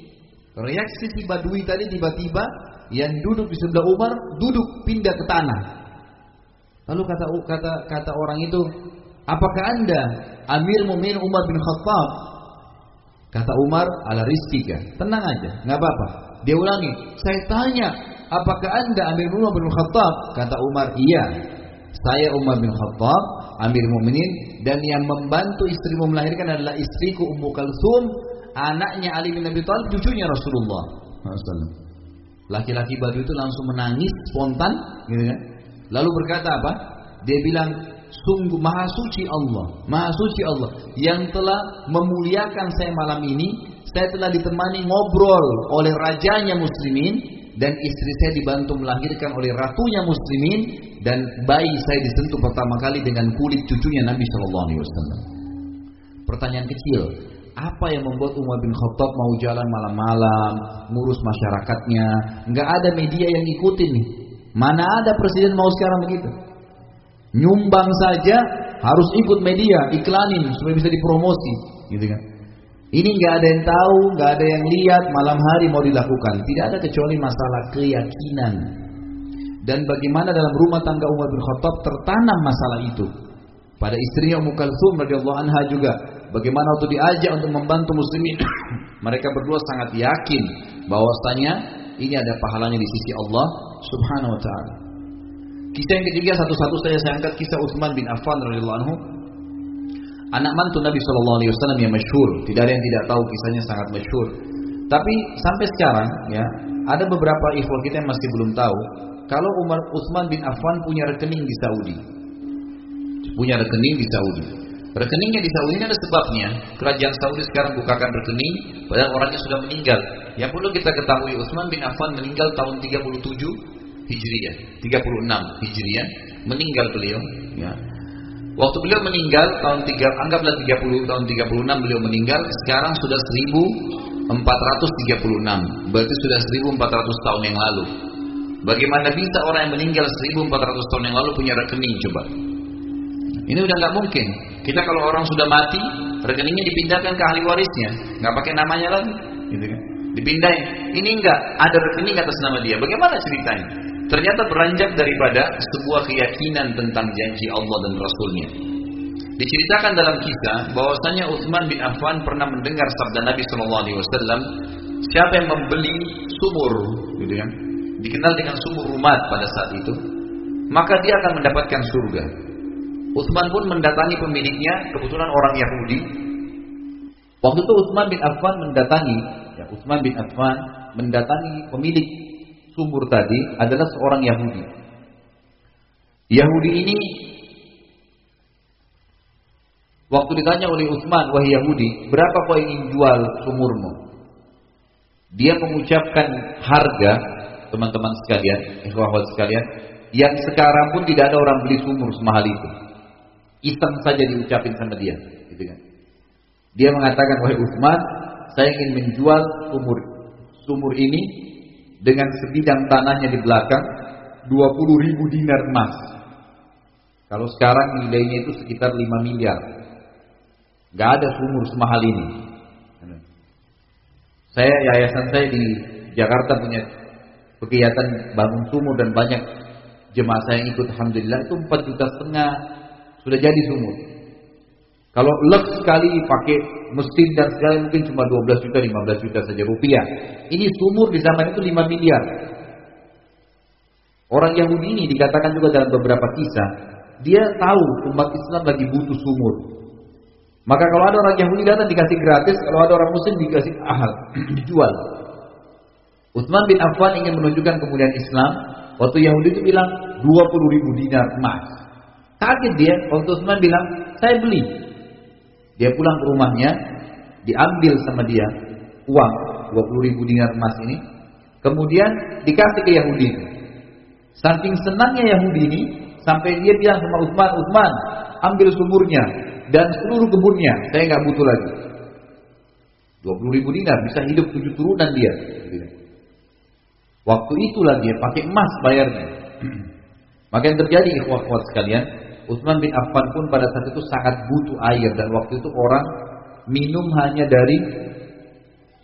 Reaksi si Badui tadi tiba-tiba yang duduk di sebelah Umar duduk pindah ke tanah. Lalu kata kata kata orang itu, apakah anda Amir Mumin Umar bin Khattab? Kata Umar, ala rizkika. Tenang aja, nggak apa-apa. Dia ulangi, saya tanya, apakah anda Amir Umar bin Khattab? Kata Umar, iya. Saya Umar bin Khattab, Amir Muminin dan yang membantu istrimu melahirkan adalah istriku Ummu Kalsum anaknya Ali bin Abi Thalib cucunya Rasulullah Laki-laki Badu itu langsung menangis spontan, gitu kan? Lalu berkata apa? Dia bilang, sungguh maha suci Allah, maha suci Allah yang telah memuliakan saya malam ini. Saya telah ditemani ngobrol oleh rajanya muslimin dan istri saya dibantu melahirkan oleh ratunya muslimin dan bayi saya disentuh pertama kali dengan kulit cucunya Nabi Shallallahu Alaihi Wasallam. Pertanyaan kecil, apa yang membuat Umar bin Khattab mau jalan malam-malam, ngurus masyarakatnya? Nggak ada media yang ngikutin nih. Mana ada presiden mau sekarang begitu? Nyumbang saja harus ikut media, iklanin supaya bisa dipromosi, gitu kan? Ini nggak ada yang tahu, nggak ada yang lihat, malam hari mau dilakukan. Tidak ada kecuali masalah keyakinan. Dan bagaimana dalam rumah tangga Umar bin Khattab tertanam masalah itu. Pada istrinya Ummu Kalsum radhiyallahu anha juga Bagaimana waktu diajak untuk membantu muslimin, mereka berdua sangat yakin bahwasanya ini ada pahalanya di sisi Allah Subhanahu wa taala. Kisah yang ketiga satu-satu saya saya angkat kisah Utsman bin Affan radhiyallahu anhu. Anak mantu Nabi Shallallahu alaihi wasallam yang masyhur. Tidak ada yang tidak tahu kisahnya sangat masyhur. Tapi sampai sekarang ya, ada beberapa ikhwah kita yang masih belum tahu kalau Umar Utsman bin Affan punya rekening di Saudi. Punya rekening di Saudi. Rekeningnya di Saudi ini ada sebabnya. Kerajaan Saudi sekarang bukakan rekening padahal orangnya sudah meninggal. Yang perlu kita ketahui Utsman bin Affan meninggal tahun 37 Hijriah, 36 Hijriah meninggal beliau ya. Waktu beliau meninggal tahun 3 anggaplah 30 tahun 36 beliau meninggal, sekarang sudah 1436. Berarti sudah 1400 tahun yang lalu. Bagaimana bisa orang yang meninggal 1400 tahun yang lalu punya rekening coba? Ini udah nggak mungkin. Kita kalau orang sudah mati, rekeningnya dipindahkan ke ahli warisnya, nggak pakai namanya lagi, gitu kan? Dipindahin. Ini enggak ada rekening atas nama dia. Bagaimana ceritanya? Ternyata beranjak daripada sebuah keyakinan tentang janji Allah dan Rasulnya. Diceritakan dalam kisah bahwasanya Utsman bin Affan pernah mendengar sabda Nabi Shallallahu Alaihi Wasallam, siapa yang membeli sumur, gitu kan? Dikenal dengan sumur rumat pada saat itu, maka dia akan mendapatkan surga. Utsman pun mendatangi pemiliknya, kebetulan orang Yahudi. Waktu itu Utsman bin Affan mendatangi, ya Utsman bin Affan mendatangi pemilik sumur tadi adalah seorang Yahudi. Yahudi ini waktu ditanya oleh Utsman, wahai Yahudi, berapa kau ingin jual sumurmu? Dia mengucapkan harga, teman-teman sekalian, ikhwah sekalian, yang sekarang pun tidak ada orang beli sumur semahal itu. Iseng saja diucapin sama dia, gitu kan. Dia mengatakan, wahai Utsman, saya ingin menjual sumur sumur ini dengan sebidang tanahnya di belakang 20 ribu dinar emas. Kalau sekarang nilainya itu sekitar 5 miliar. Gak ada sumur semahal ini. Saya yayasan saya di Jakarta punya kegiatan bangun sumur dan banyak jemaah saya yang ikut alhamdulillah itu 4 juta setengah sudah jadi sumur. Kalau lek sekali pakai mesin dan segala mungkin cuma 12 juta, 15 juta saja rupiah. Ini sumur di zaman itu 5 miliar. Orang Yahudi ini dikatakan juga dalam beberapa kisah, dia tahu umat Islam lagi butuh sumur. Maka kalau ada orang Yahudi datang dikasih gratis, kalau ada orang Muslim dikasih ahal, dijual. Utsman bin Affan ingin menunjukkan kemuliaan Islam. Waktu Yahudi itu bilang 20 ribu dinar emas. Kaget dia, waktu Utsman bilang, saya beli. Dia pulang ke rumahnya, diambil sama dia uang 20 ribu dinar emas ini. Kemudian dikasih ke Yahudi. Saking senangnya Yahudi ini, sampai dia bilang sama Utsman, Utsman, ambil sumurnya dan seluruh kebunnya, saya nggak butuh lagi. 20 ribu dinar bisa hidup tujuh turunan dia. Waktu itulah dia pakai emas bayarnya. Maka yang terjadi ikhwah-ikhwah sekalian, Utsman bin Affan pun pada saat itu sangat butuh air dan waktu itu orang minum hanya dari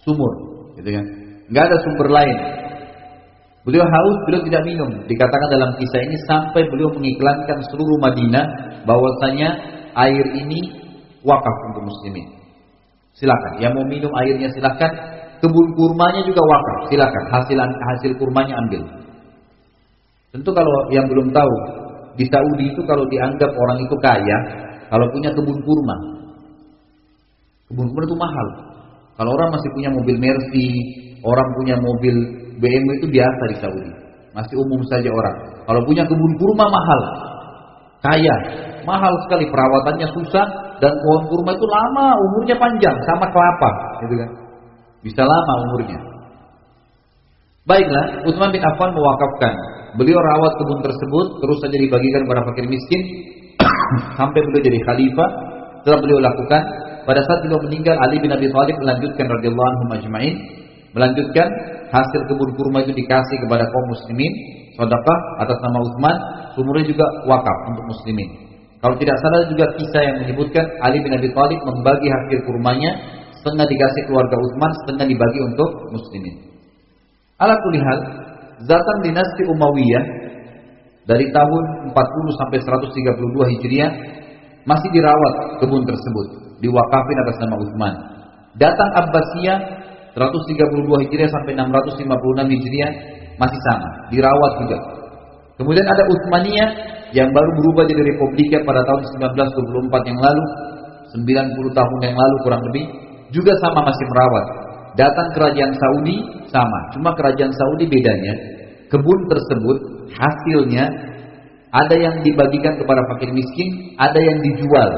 sumur, gitu kan? Nggak ada sumber lain. Beliau haus, beliau tidak minum. Dikatakan dalam kisah ini sampai beliau mengiklankan seluruh Madinah bahwasanya air ini wakaf untuk muslimin. Silakan, yang mau minum airnya silakan. Kebun kurmanya juga wakaf, silakan. Hasil hasil kurmanya ambil. Tentu kalau yang belum tahu, di Saudi itu kalau dianggap orang itu kaya, kalau punya kebun kurma. Kebun kurma itu mahal. Kalau orang masih punya mobil Mercy, orang punya mobil BMW itu biasa di Saudi. Masih umum saja orang. Kalau punya kebun kurma mahal. Kaya. Mahal sekali perawatannya susah dan pohon kurma itu lama, umurnya panjang sama kelapa, gitu kan. Bisa lama umurnya. Baiklah, Utsman bin Affan mewakafkan. Beliau rawat kebun tersebut terus saja dibagikan kepada fakir miskin sampai beliau jadi khalifah. Setelah beliau lakukan, pada saat beliau meninggal Ali bin Abi Thalib melanjutkan radhiyallahu anhu majma'in, melanjutkan hasil kebun kurma itu dikasih kepada kaum muslimin, sedekah atas nama Utsman, sumurnya juga wakaf untuk muslimin. Kalau tidak salah juga kisah yang menyebutkan Ali bin Abi Thalib membagi hasil kurmanya, setengah dikasih keluarga Utsman, setengah dibagi untuk muslimin. Ala kulihal, zatan dinasti Umayyah dari tahun 40 sampai 132 Hijriah masih dirawat kebun tersebut, diwakafin atas nama Utsman. Datang Abbasiyah 132 Hijriah sampai 656 Hijriah masih sama, dirawat juga. Kemudian ada Utsmaniyah yang baru berubah jadi Republika pada tahun 1924 yang lalu, 90 tahun yang lalu kurang lebih, juga sama masih merawat. Datang kerajaan Saudi sama, cuma kerajaan Saudi bedanya kebun tersebut hasilnya ada yang dibagikan kepada fakir miskin, ada yang dijual.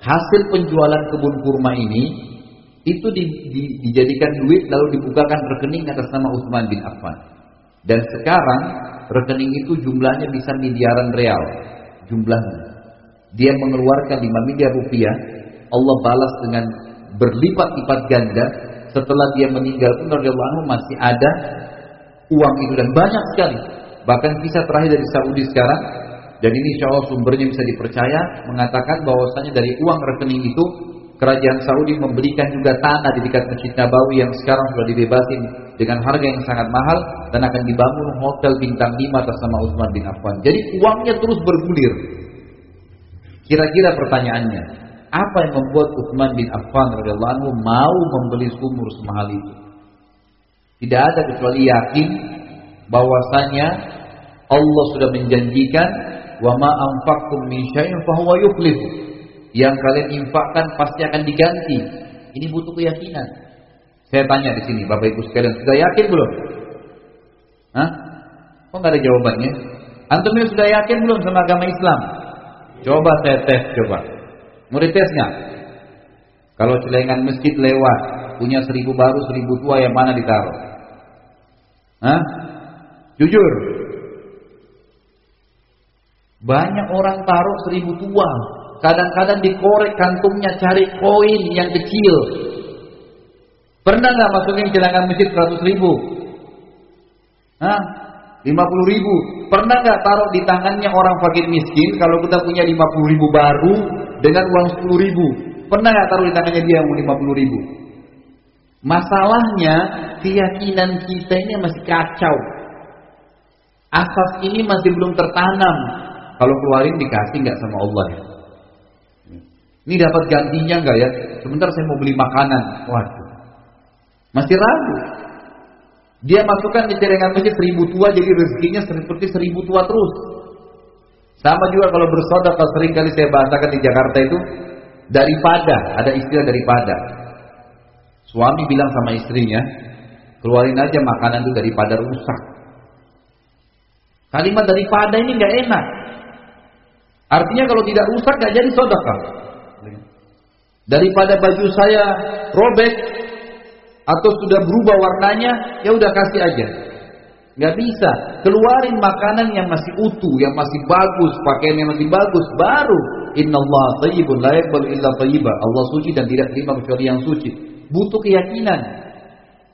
Hasil penjualan kebun kurma ini itu di, di, dijadikan duit lalu dibukakan rekening atas nama Utsman bin Affan. Dan sekarang rekening itu jumlahnya bisa miliaran real jumlahnya. Dia mengeluarkan 5 miliar rupiah, Allah balas dengan berlipat-lipat ganda setelah dia meninggal pun radhiyallahu anhu masih ada uang itu dan banyak sekali. Bahkan kisah terakhir dari Saudi sekarang dan ini insya Allah sumbernya bisa dipercaya mengatakan bahwasanya dari uang rekening itu kerajaan Saudi memberikan juga tanah di dekat Masjid Nabawi yang sekarang sudah dibebasin dengan harga yang sangat mahal dan akan dibangun hotel bintang 5 atas nama Utsman bin Affan. Jadi uangnya terus bergulir. Kira-kira pertanyaannya, apa yang membuat Utsman bin Affan radhiyallahu anhu mau membeli sumur semahal itu? Tidak ada kecuali yakin bahwasanya Allah sudah menjanjikan wa ma anfaqtum min syai'in fa huwa yukhlifu. Yang kalian infakkan pasti akan diganti. Ini butuh keyakinan. Saya tanya di sini, Bapak Ibu sekalian, sudah yakin belum? Hah? Kok nggak ada jawabannya? Antum sudah yakin belum sama agama Islam? Coba saya tes, coba. Dites nggak? Kalau celengan masjid lewat, punya seribu baru, seribu tua, yang mana ditaruh? Hah? Jujur. Banyak orang taruh seribu tua. Kadang-kadang dikorek kantungnya cari koin yang kecil. Pernah nggak masukin celengan masjid seratus ribu? Hah? 50 ribu. Pernah nggak taruh di tangannya orang fakir miskin kalau kita punya 50 ribu baru dengan uang 10 ribu? Pernah nggak taruh di tangannya dia yang 50 ribu? Masalahnya keyakinan kita ini masih kacau. Asas ini masih belum tertanam. Kalau keluarin dikasih nggak sama Allah ya? Ini dapat gantinya nggak ya? Sebentar saya mau beli makanan. Waduh, masih ragu. Dia masukkan di celengan masjid seribu tua jadi rezekinya seperti seribu tua terus. Sama juga kalau bersaudara sering kali saya bahasakan di Jakarta itu daripada ada istilah daripada. Suami bilang sama istrinya, keluarin aja makanan itu daripada rusak. Kalimat daripada ini nggak enak. Artinya kalau tidak rusak nggak jadi sodaka. Daripada baju saya robek atau sudah berubah warnanya, ya udah kasih aja. Nggak bisa. Keluarin makanan yang masih utuh, yang masih bagus, pakaian yang masih bagus, baru. Inna Allah tayyibun illa. Allah suci dan tidak terima kecuali yang suci. Butuh keyakinan.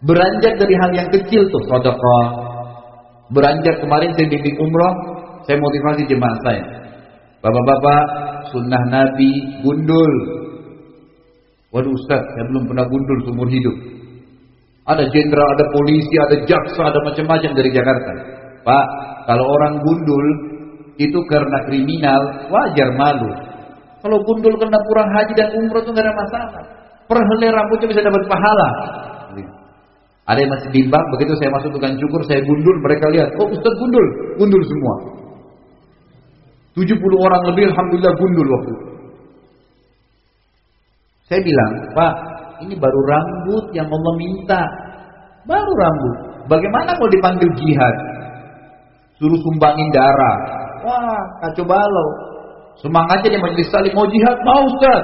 Beranjak dari hal yang kecil tuh, sedekah. Beranjak kemarin saya bimbing umroh, saya motivasi jemaah saya. Bapak-bapak, sunnah Nabi gundul. Waduh Ustaz, saya belum pernah gundul seumur hidup. Ada jenderal, ada polisi, ada jaksa, ada macam-macam dari Jakarta. Pak, kalau orang gundul itu karena kriminal, wajar malu. Kalau gundul karena kurang haji dan umroh itu nggak ada masalah. Perhelai rambutnya bisa dapat pahala. Ada yang masih bimbang, begitu saya masuk tukang cukur, saya gundul, mereka lihat, oh Ustaz gundul, gundul semua. 70 orang lebih, Alhamdulillah gundul waktu itu. Saya bilang, Pak, ini baru rambut yang Allah minta. Baru rambut. Bagaimana kalau dipanggil jihad? Suruh sumbangin darah. Wah, kacau balau. Semangatnya di majelis saling mau jihad, mau Ustaz.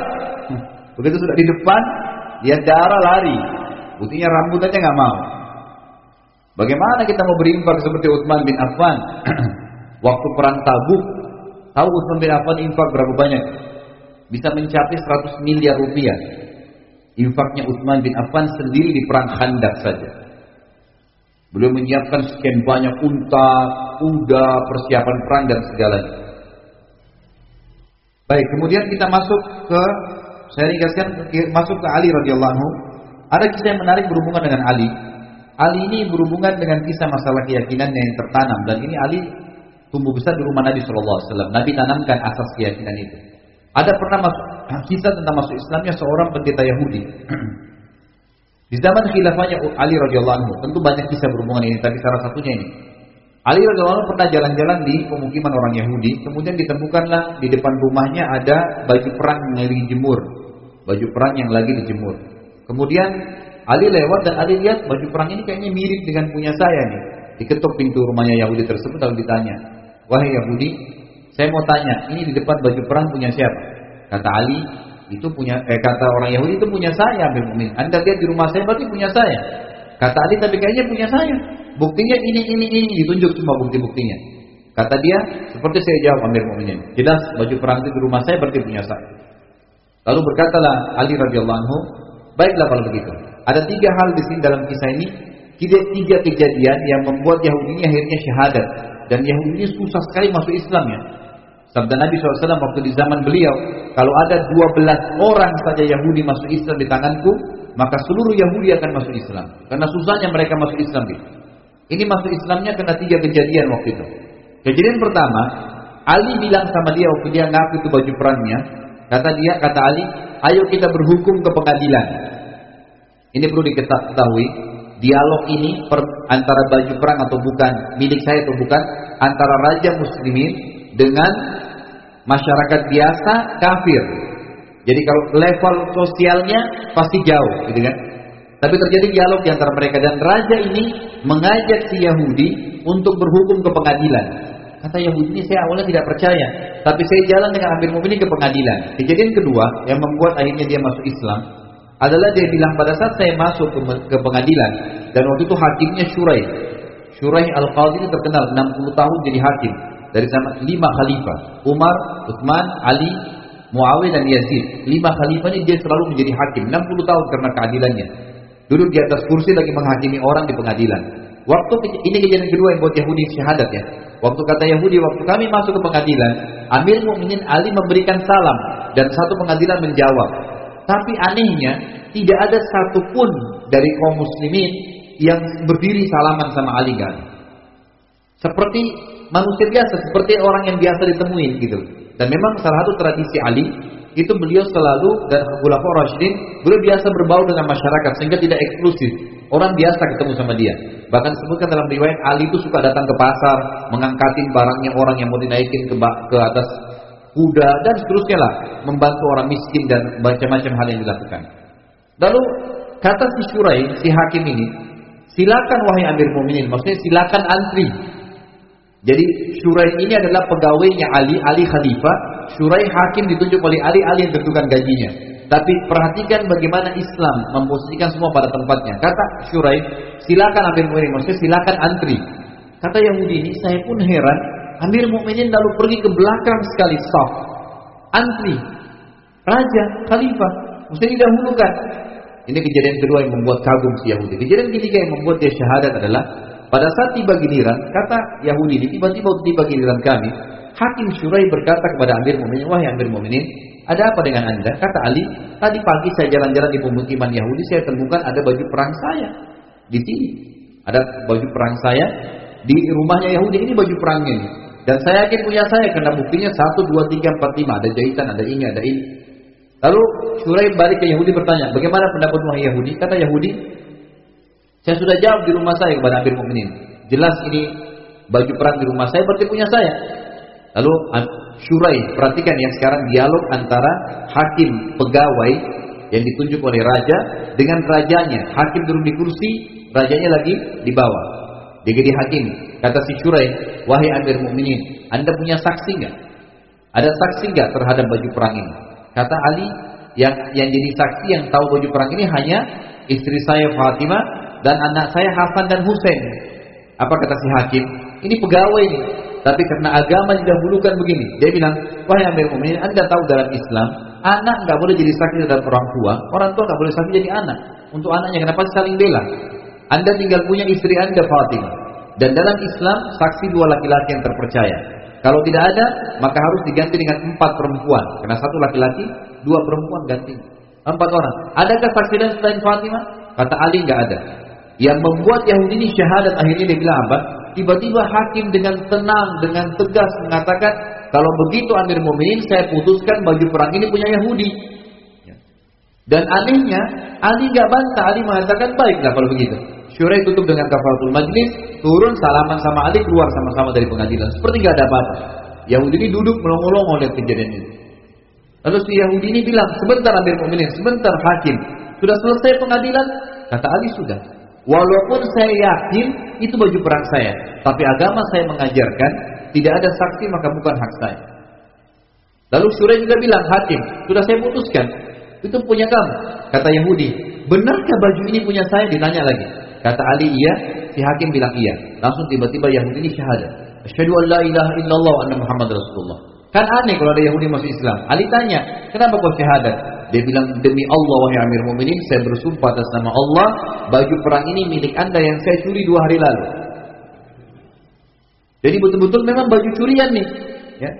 Begitu sudah di depan, dia darah lari. Buktinya rambut aja nggak mau. Bagaimana kita mau berinfak seperti Utsman bin Affan? Waktu perang Tabuk, tahu Utsman bin Affan infak berapa banyak? Bisa mencapai 100 miliar rupiah. Infaknya Utsman bin Affan sendiri di perang Khandaq saja. Beliau menyiapkan sekian banyak unta, kuda, persiapan perang dan segalanya. Baik, kemudian kita masuk ke saya ringkaskan masuk ke Ali radhiyallahu anhu. Ada kisah yang menarik berhubungan dengan Ali. Ali ini berhubungan dengan kisah masalah keyakinan yang tertanam dan ini Ali tumbuh besar di rumah Nabi Shallallahu Alaihi Wasallam. Nabi tanamkan asas keyakinan itu. Ada pernah masuk kisah tentang masuk Islamnya seorang pendeta Yahudi. Di zaman khilafahnya Ali radhiyallahu anhu, tentu banyak kisah berhubungan ini, tapi salah satunya ini. Ali radhiyallahu anhu pernah jalan-jalan di pemukiman orang Yahudi, kemudian ditemukanlah di depan rumahnya ada baju perang yang lagi dijemur. Baju perang yang lagi dijemur. Kemudian Ali lewat dan Ali lihat baju perang ini kayaknya mirip dengan punya saya nih. Diketuk pintu rumahnya Yahudi tersebut lalu ditanya, "Wahai Yahudi, saya mau tanya, ini di depan baju perang punya siapa?" Kata Ali, itu punya eh kata orang Yahudi itu punya saya, Amir Anda lihat di rumah saya berarti punya saya. Kata Ali, tapi kayaknya punya saya. Buktinya ini, ini, ini, ditunjuk semua bukti-buktinya. Kata dia, seperti saya jawab Amir Mu'minin. Jelas baju perang itu di rumah saya berarti punya saya. Lalu berkatalah Ali radhiyallahu anhu, baiklah kalau begitu. Ada tiga hal di sini dalam kisah ini, tiga, tiga kejadian yang membuat Yahudi ini akhirnya syahadat. Dan Yahudi ini susah sekali masuk Islam ya. Sabda Nabi SAW waktu di zaman beliau, kalau ada 12 orang saja Yahudi masuk Islam di tanganku, maka seluruh Yahudi akan masuk Islam. Karena susahnya mereka masuk Islam. Ini masuk Islamnya karena tiga kejadian waktu itu. Kejadian pertama, Ali bilang sama dia waktu dia ngaku itu baju perangnya, kata dia, kata Ali, ayo kita berhukum ke pengadilan. Ini perlu diketahui, dialog ini per, antara baju perang atau bukan, milik saya atau bukan, antara raja muslimin dengan masyarakat biasa kafir. Jadi kalau level sosialnya pasti jauh, gitu kan? Tapi terjadi dialog di antara mereka dan raja ini mengajak si Yahudi untuk berhukum ke pengadilan. Kata Yahudi ini saya awalnya tidak percaya, tapi saya jalan dengan Amir Mu'minin ke pengadilan. Kejadian kedua yang membuat akhirnya dia masuk Islam adalah dia bilang pada saat saya masuk ke, pengadilan dan waktu itu hakimnya Syurai. Syurai Al-Qadhi ini terkenal 60 tahun jadi hakim dari lima khalifah, Umar, Utsman, Ali, Muawiyah dan Yazid. Lima khalifah ini dia selalu menjadi hakim 60 tahun karena keadilannya. Duduk di atas kursi lagi menghakimi orang di pengadilan. Waktu ini kejadian kedua yang buat Yahudi syahadat ya. Waktu kata Yahudi, waktu kami masuk ke pengadilan, Amir Mukminin Ali memberikan salam dan satu pengadilan menjawab. Tapi anehnya, tidak ada satupun dari kaum muslimin yang berdiri salaman sama Ali kan. Seperti manusia biasa, seperti orang yang biasa ditemuin gitu. Dan memang salah satu tradisi Ali itu beliau selalu dan Khulafa Rasyidin beliau biasa berbaur dengan masyarakat sehingga tidak eksklusif. Orang biasa ketemu sama dia. Bahkan sebutkan dalam riwayat Ali itu suka datang ke pasar, mengangkatin barangnya orang yang mau dinaikin ke, ke atas kuda dan seterusnya lah, membantu orang miskin dan macam-macam hal yang dilakukan. Lalu kata si Syurai, si hakim ini, silakan wahai Amir Mu'minin, maksudnya silakan antri. Jadi Syurai ini adalah pegawainya Ali, Ali Khalifah, Syurai hakim ditunjuk oleh Ali, Ali yang tentukan gajinya. Tapi perhatikan bagaimana Islam memposisikan semua pada tempatnya. Kata Syurai, silakan Amir Mu'minin, maksudnya silakan antri. Kata Yahudi ini, saya pun heran, Amir Mu'minin lalu pergi ke belakang sekali saf. Antri. Raja, khalifah, mesti didahulukan. Ini kejadian kedua yang membuat kagum si Yahudi. Kejadian ketiga yang membuat dia syahadat adalah pada saat tiba giliran, kata Yahudi ini, tiba-tiba tiba giliran kami, Hakim Syurai berkata kepada Amir Mu'minin, wahai Amir Mu'minin, ada apa dengan anda? Kata Ali, tadi pagi saya jalan-jalan di pemukiman Yahudi, saya temukan ada baju perang saya. Di sini. Ada baju perang saya. Di rumahnya Yahudi, ini baju perangnya. Dan saya yakin punya saya, karena buktinya 1, 2, 3, 4, 5. Ada jahitan, ada ini, ada ini. Lalu Syurai balik ke Yahudi bertanya, bagaimana pendapat wahai Yahudi? Kata Yahudi, saya sudah jawab di rumah saya kepada Amir Mu'minin. Jelas ini baju perang di rumah saya berarti punya saya. Lalu Syurai, perhatikan ya sekarang dialog antara hakim pegawai yang ditunjuk oleh raja dengan rajanya. Hakim duduk di kursi, rajanya lagi di bawah. Dia jadi hakim. Kata si Syurai, wahai Amir Mukminin, Anda punya saksi nggak? Ada saksi nggak terhadap baju perang ini? Kata Ali, yang yang jadi saksi yang tahu baju perang ini hanya istri saya Fatimah dan anak saya Hasan dan Husain. Apa kata si hakim? Ini pegawai nih. Tapi karena agama didahulukan begini, dia bilang, wahai Amir Mu'minin, anda tahu dalam Islam, anak nggak boleh jadi saksi terhadap orang tua, orang tua nggak boleh saksi jadi anak. Untuk anaknya kenapa saling bela? Anda tinggal punya istri anda Fatimah. Dan dalam Islam, saksi dua laki-laki yang terpercaya. Kalau tidak ada, maka harus diganti dengan empat perempuan. Karena satu laki-laki, dua perempuan ganti. Empat orang. Adakah saksi dan selain Fatimah? Kata Ali nggak ada. Yang membuat Yahudi ini syahadat akhirnya dia bilang apa? Tiba-tiba hakim dengan tenang, dengan tegas mengatakan, kalau begitu Amir Mu'minin, saya putuskan baju perang ini punya Yahudi. Ya. Dan anehnya, Ali nggak bantah, Ali mengatakan baiklah kalau begitu. Syurai tutup dengan kafaratul majlis, turun salaman sama Ali, keluar sama-sama dari pengadilan. Seperti nggak ada apa-apa. Yahudi ini duduk melongo-longo oleh kejadian ini. Lalu si Yahudi ini bilang, sebentar Amir Mu'minin, sebentar hakim. Sudah selesai pengadilan? Kata Ali sudah. Walaupun saya yakin itu baju perang saya, tapi agama saya mengajarkan tidak ada saksi maka bukan hak saya. Lalu Syurai juga bilang, hakim, sudah saya putuskan, itu punya kamu. Kata Yahudi, benarkah baju ini punya saya? Ditanya lagi. Kata Ali, iya. Si hakim bilang iya. Langsung tiba-tiba Yahudi ini syahadat. Asyhadu an la ilaha illallah wa anna Muhammad Rasulullah. Kan aneh kalau ada Yahudi masuk Islam. Ali tanya, kenapa kau syahadat? Dia bilang, demi Allah wahai Amir Mu'minin, saya bersumpah atas nama Allah, baju perang ini milik anda yang saya curi dua hari lalu. Jadi betul-betul memang baju curian nih. Ya.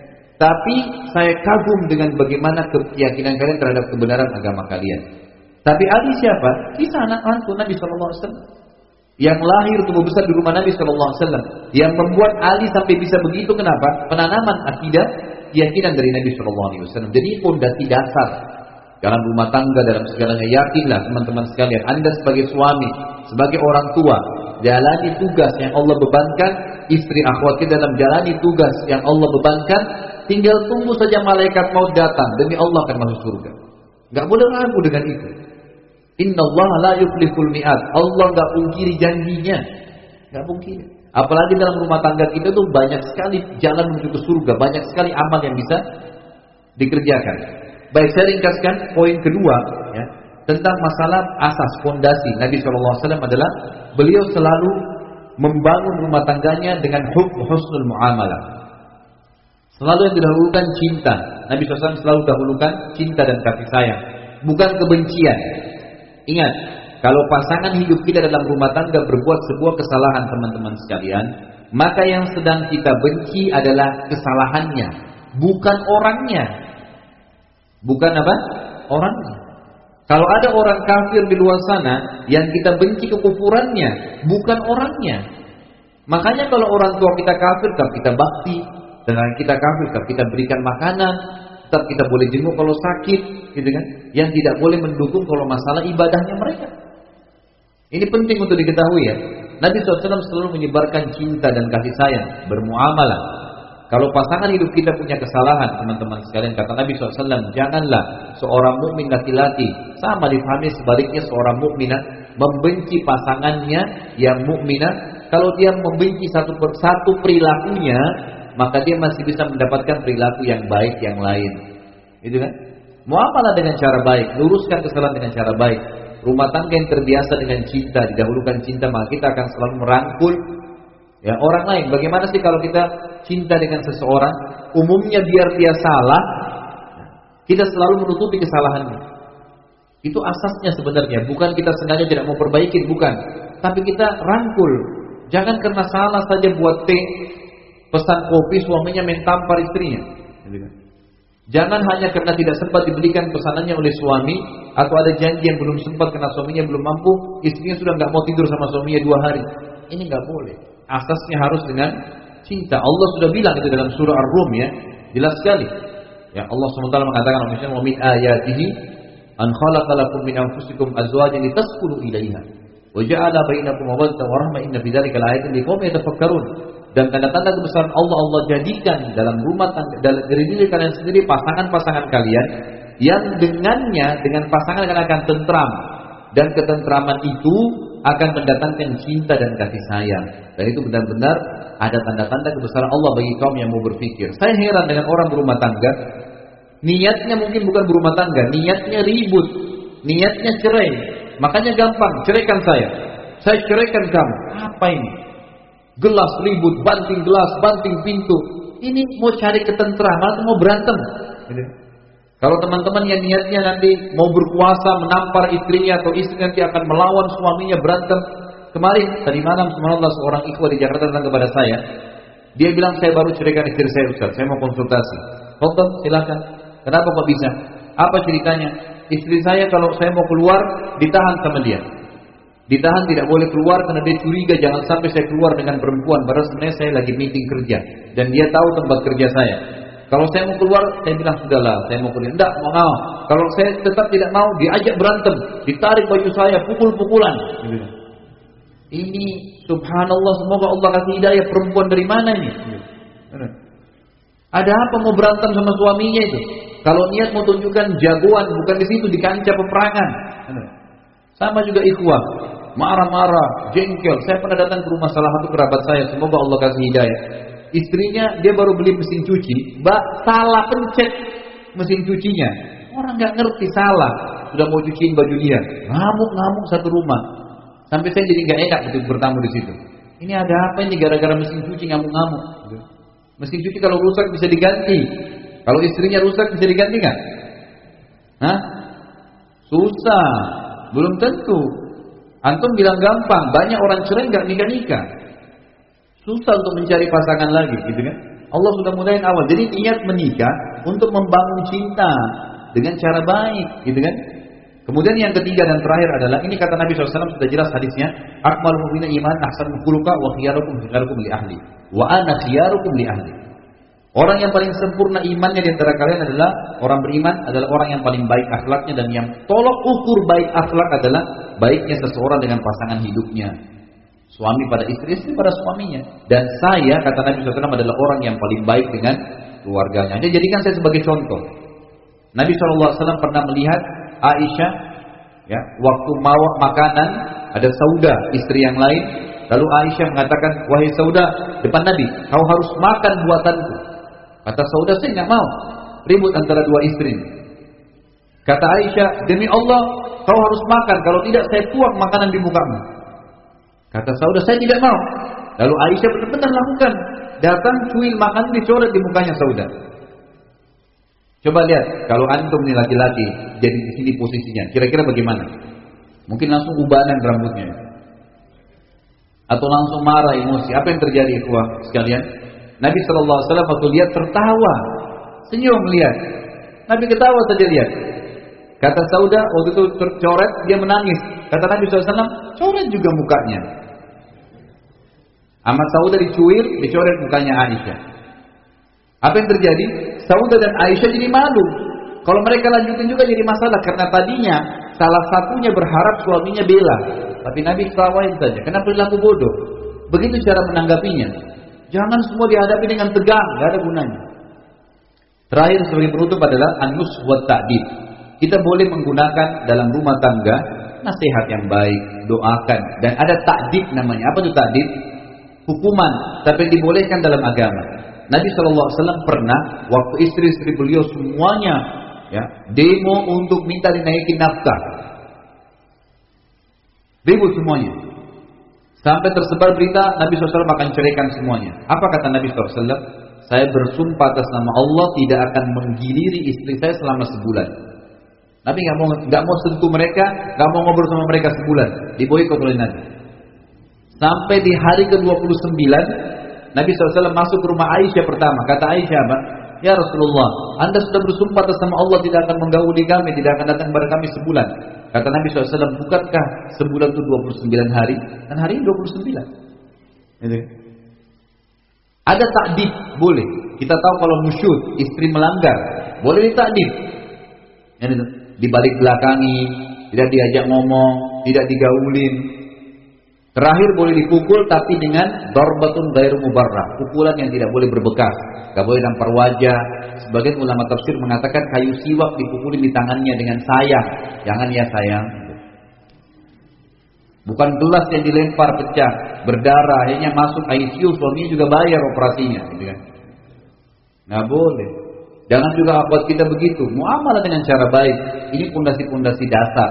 Tapi saya kagum dengan bagaimana keyakinan kalian terhadap kebenaran agama kalian. Tapi Ali siapa? Kisah anak mantu Nabi Wasallam yang lahir tumbuh besar di rumah Nabi Wasallam. Yang membuat Ali sampai bisa begitu kenapa? Penanaman akidah keyakinan dari Nabi Wasallam. Jadi pondasi dasar dalam rumah tangga dalam segalanya. Yakinlah teman-teman sekalian Anda sebagai suami sebagai orang tua jalani tugas yang Allah bebankan. Istri akhwat kita dalam jalani tugas yang Allah bebankan. Tinggal tunggu saja malaikat mau datang. Demi Allah akan masuk surga. Nggak boleh ragu dengan itu. Inna Allah la yuflihul mi'at Allah nggak pungkiri janjinya. Nggak pungkiri. Apalagi dalam rumah tangga kita tuh banyak sekali jalan menuju ke surga. Banyak sekali amal yang bisa dikerjakan Baik, saya ringkaskan poin kedua ya, tentang masalah asas fondasi Nabi SAW adalah beliau selalu membangun rumah tangganya dengan hub husnul muamalah. Selalu yang didahulukan cinta. Nabi SAW selalu dahulukan cinta dan kasih sayang, bukan kebencian. Ingat, kalau pasangan hidup kita dalam rumah tangga berbuat sebuah kesalahan teman-teman sekalian, maka yang sedang kita benci adalah kesalahannya, bukan orangnya. Bukan apa? Orangnya. Kalau ada orang kafir di luar sana yang kita benci kekufurannya, bukan orangnya. Makanya kalau orang tua kita kafir, tetap kita bakti. Dengan kita kafir, tetap kita berikan makanan. Tetap kita boleh jenguk kalau sakit. gitu kan? Yang tidak boleh mendukung kalau masalah ibadahnya mereka. Ini penting untuk diketahui ya. Nabi SAW selalu menyebarkan cinta dan kasih sayang, bermuamalah kalau pasangan hidup kita punya kesalahan, teman-teman sekalian, kata Nabi SAW, janganlah seorang mukmin laki-laki sama difahami sebaliknya seorang mukminah membenci pasangannya yang mukminah. Kalau dia membenci satu persatu perilakunya, maka dia masih bisa mendapatkan perilaku yang baik yang lain. Itu kan? Muamalah dengan cara baik, luruskan kesalahan dengan cara baik. Rumah tangga yang terbiasa dengan cinta, didahulukan cinta, maka kita akan selalu merangkul ya orang lain. Bagaimana sih kalau kita cinta dengan seseorang, umumnya biar dia salah, kita selalu menutupi kesalahannya. Itu asasnya sebenarnya, bukan kita sengaja tidak mau perbaiki, bukan. Tapi kita rangkul. Jangan karena salah saja buat teh, pesan kopi suaminya main tampar istrinya. Jangan hanya karena tidak sempat dibelikan pesanannya oleh suami atau ada janji yang belum sempat karena suaminya belum mampu, istrinya sudah nggak mau tidur sama suaminya dua hari. Ini nggak boleh. Asasnya harus dengan cinta. Allah sudah bilang itu dalam surah Ar-Rum ya. Jelas sekali. Ya Allah SWT mengatakan wa min ayatihi an khalaqa lakum min anfusikum azwajan litaskunu ilaiha wa ja'ala bainakum mawaddatan wa rahmah inna fi dzalika laayatin liqaumin yatafakkarun. Dan tanda-tanda kebesaran Allah Allah jadikan dalam rumah tangga dalam diri diri kalian sendiri pasangan-pasangan kalian yang dengannya dengan pasangan kalian akan tentram dan ketentraman itu akan mendatangkan cinta dan kasih sayang. Dan itu benar-benar ada tanda-tanda kebesaran Allah bagi kaum yang mau berpikir. Saya heran dengan orang berumah tangga, niatnya mungkin bukan berumah tangga, niatnya ribut, niatnya cerai. Makanya gampang, ceraikan saya. Saya ceraikan kamu. Apa ini? Gelas ribut, banting gelas, banting pintu. Ini mau cari ketentraman atau mau berantem? Kalau teman-teman yang niatnya nanti mau berkuasa menampar istrinya atau istri nanti akan melawan suaminya berantem, Kemarin tadi malam subhanallah seorang ikhwah di Jakarta datang kepada saya. Dia bilang saya baru ceritakan istri saya Ustaz, saya mau konsultasi. Tonton silakan. Kenapa kok bisa? Apa ceritanya? Istri saya kalau saya mau keluar ditahan sama dia. Ditahan tidak boleh keluar karena dia curiga jangan sampai saya keluar dengan perempuan padahal sebenarnya saya lagi meeting kerja dan dia tahu tempat kerja saya. Kalau saya mau keluar, saya bilang sudahlah, saya mau keluar. Tidak, mau mau. Kalau saya tetap tidak mau, diajak berantem, ditarik baju saya, pukul-pukulan. Ini subhanallah semoga Allah kasih hidayah perempuan dari mana ini? Ada apa mau berantem sama suaminya itu? Kalau niat mau tunjukkan jagoan bukan di situ di kancah peperangan. Sama juga ikhwah, marah-marah, jengkel. Saya pernah datang ke rumah salah satu kerabat saya, semoga Allah kasih hidayah. Istrinya dia baru beli mesin cuci, mbak salah pencet mesin cucinya. Orang nggak ngerti salah, sudah mau cuciin baju dia, ngamuk-ngamuk satu rumah. Sampai saya jadi nggak enak untuk bertamu di situ. Ini ada apa ini gara-gara mesin cuci ngamuk-ngamuk? Mesin cuci kalau rusak bisa diganti. Kalau istrinya rusak bisa diganti nggak? Hah? Susah. Belum tentu. Antum bilang gampang. Banyak orang cerai nggak nikah-nikah. Susah untuk mencari pasangan lagi, gitu kan? Allah sudah mudahin awal. Jadi niat menikah untuk membangun cinta dengan cara baik, gitu kan? Kemudian yang ketiga dan terakhir adalah ini kata Nabi SAW sudah jelas hadisnya, akmal mu'mina iman ahsan khuluqa wa khiyarukum khiyarukum li ahli wa ana khiyarukum li ahli. Orang yang paling sempurna imannya di antara kalian adalah orang beriman adalah orang yang paling baik akhlaknya dan yang tolok ukur baik akhlak adalah baiknya seseorang dengan pasangan hidupnya. Suami pada istri, istri pada suaminya. Dan saya, kata Nabi SAW, adalah orang yang paling baik dengan keluarganya. Jadi jadikan saya sebagai contoh. Nabi SAW pernah melihat Aisyah, ya, waktu mau makanan, ada Sauda, istri yang lain. Lalu Aisyah mengatakan, wahai Sauda, depan Nabi, kau harus makan buatanku. Kata Sauda, saya nggak mau. Ribut antara dua istri. Kata Aisyah, demi Allah, kau harus makan. Kalau tidak, saya tuang makanan di mukamu. Kata Sauda, saya tidak mau. Lalu Aisyah benar-benar lakukan. Datang cuil makan dicoret di mukanya Sauda. Coba lihat, kalau antum nih laki-laki jadi di sini posisinya, kira-kira bagaimana? Mungkin langsung ubanan rambutnya. Atau langsung marah emosi. Apa yang terjadi ikhwah sekalian? Nabi Shallallahu Alaihi Wasallam waktu lihat tertawa, senyum melihat. Nabi ketawa saja lihat. Kata Sauda waktu itu tercoret dia menangis. Kata Nabi SAW, coret juga mukanya. Ahmad Sauda dicuir, dicoret mukanya Aisyah. Apa yang terjadi? Sauda dan Aisyah jadi malu. Kalau mereka lanjutin juga jadi masalah karena tadinya salah satunya berharap suaminya bela, tapi Nabi ketawain saja. Kenapa perilaku bodoh? Begitu cara menanggapinya. Jangan semua dihadapi dengan tegang, gak ada gunanya. Terakhir sebagai penutup adalah anus buat ta'dib. Kita boleh menggunakan dalam rumah tangga nasihat yang baik, doakan dan ada takdib namanya. Apa itu takdib? Hukuman, tapi dibolehkan dalam agama. Nabi SAW pernah waktu istri-istri beliau semuanya ya demo untuk minta dinaikin nafkah. Ribut semuanya. Sampai tersebar berita Nabi SAW akan ceraikan semuanya. Apa kata Nabi SAW? Saya bersumpah atas nama Allah tidak akan menggiliri istri saya selama sebulan. Nabi nggak mau nggak mau sentuh mereka, nggak mau ngobrol sama mereka sebulan. Diboikot oleh Nabi. Sampai di hari ke-29 Nabi SAW masuk ke rumah Aisyah pertama. Kata Aisyah apa? Ya Rasulullah, Anda sudah bersumpah atas nama Allah tidak akan menggauli kami, tidak akan datang kepada kami sebulan. Kata Nabi SAW, bukankah sebulan itu 29 hari? Dan hari ini 29. Gitu. Ada takdib, boleh. Kita tahu kalau musyud, istri melanggar, boleh ditakdib. Gitu. Dibalik belakangi, tidak diajak ngomong, tidak digaulin, Terakhir boleh dipukul tapi dengan darbatun ghairu mubarrah, pukulan yang tidak boleh berbekas, tidak boleh nampar wajah. Sebagian ulama tafsir mengatakan kayu siwak dipukuli di tangannya dengan sayang, jangan ya sayang. Bukan gelas yang dilempar pecah, berdarah, akhirnya masuk ICU, suaminya juga bayar operasinya, gitu kan. Nggak boleh. Jangan juga buat kita begitu. Muamalah dengan cara baik. Ini pondasi-pondasi dasar.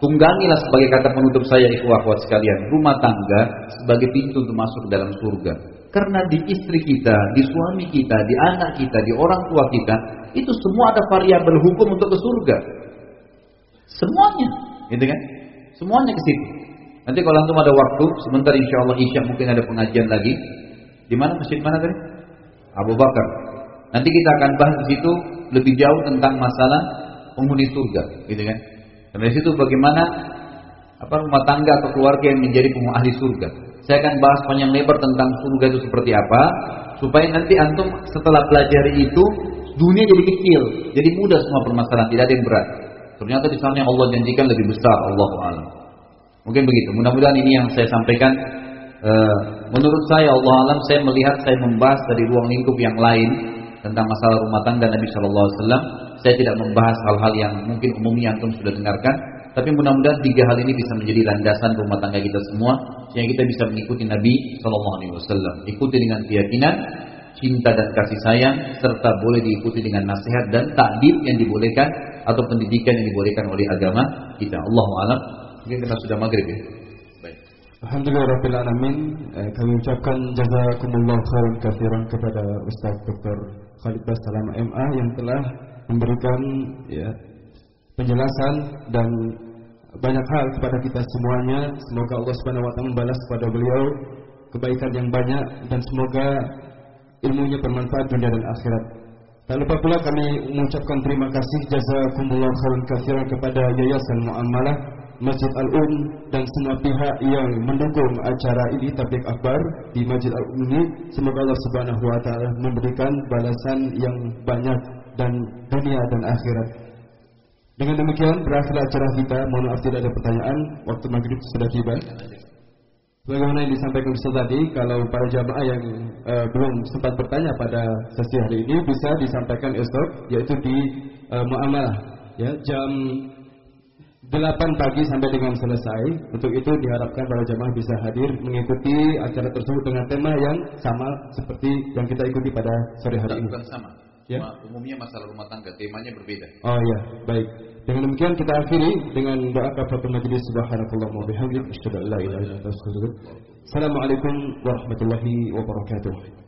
Tunggangilah sebagai kata penutup saya ikhwah sekalian, rumah tangga sebagai pintu untuk masuk dalam surga. Karena di istri kita, di suami kita, di anak kita, di orang tua kita, itu semua ada variabel hukum untuk ke surga. Semuanya, gitu kan? Semuanya ke situ. Nanti kalau antum ada waktu, sebentar insya Allah Isya mungkin ada pengajian lagi. Di mana masjid mana tadi? Abu Bakar. Nanti kita akan bahas di situ lebih jauh tentang masalah penghuni surga, gitu kan? Dan dari situ bagaimana apa rumah tangga atau keluarga yang menjadi penghuni ahli surga. Saya akan bahas panjang lebar tentang surga itu seperti apa, supaya nanti antum setelah pelajari itu dunia jadi kecil, jadi mudah semua permasalahan, tidak ada yang berat. Ternyata di sana yang Allah janjikan lebih besar, Allah alam. Mungkin begitu. Mudah-mudahan ini yang saya sampaikan. Uh, menurut saya Allah alam saya melihat saya membahas dari ruang lingkup yang lain tentang masalah rumah tangga Nabi Shallallahu Alaihi Wasallam. Saya tidak membahas hal-hal yang mungkin umumnya antum sudah dengarkan, tapi mudah-mudahan tiga hal ini bisa menjadi landasan rumah tangga kita semua, sehingga kita bisa mengikuti Nabi Shallallahu Alaihi Wasallam. Ikuti dengan keyakinan, cinta dan kasih sayang, serta boleh diikuti dengan nasihat dan takdir yang dibolehkan atau pendidikan yang dibolehkan oleh agama kita. Allah alam. Mungkin kita sudah maghrib ya. Baik. Alhamdulillah Alamin eh, Kami ucapkan jazakumullah khairan kafiran kepada Ustaz Dr. Khalid Basalam MA yang telah memberikan ya, penjelasan dan banyak hal kepada kita semuanya. Semoga Allah Subhanahu wa taala membalas kepada beliau kebaikan yang banyak dan semoga ilmunya bermanfaat dunia dan akhirat. Tak lupa pula kami mengucapkan terima kasih jazakumullah khairan katsiran kepada Yayasan Muamalah Masjid Al-Um dan semua pihak yang mendukung acara ini Tablik Akbar di Masjid Al-Um ini. Semoga Allah Subhanahu wa taala memberikan balasan yang banyak dan dunia dan akhirat. Dengan demikian berakhir acara kita. Mohon maaf tidak ada pertanyaan. Waktu maghrib sudah tiba. Bagaimana yang disampaikan Ustaz tadi, kalau para jamaah yang uh, belum sempat bertanya pada sesi hari ini bisa disampaikan esok, yaitu di uh, muamalah, ya jam 8 pagi sampai dengan selesai. Untuk itu diharapkan para jamaah bisa hadir mengikuti acara tersebut dengan tema yang sama seperti yang kita ikuti pada sore hari ini. Ya? umumnya masalah rumah tangga, temanya berbeda. Oh ya, baik. Dengan demikian kita akhiri dengan doa kafaratul majlis subhanakallah wa bihamdik asyhadu an la ilaha illa anta astaghfiruka Assalamualaikum warahmatullahi wabarakatuh.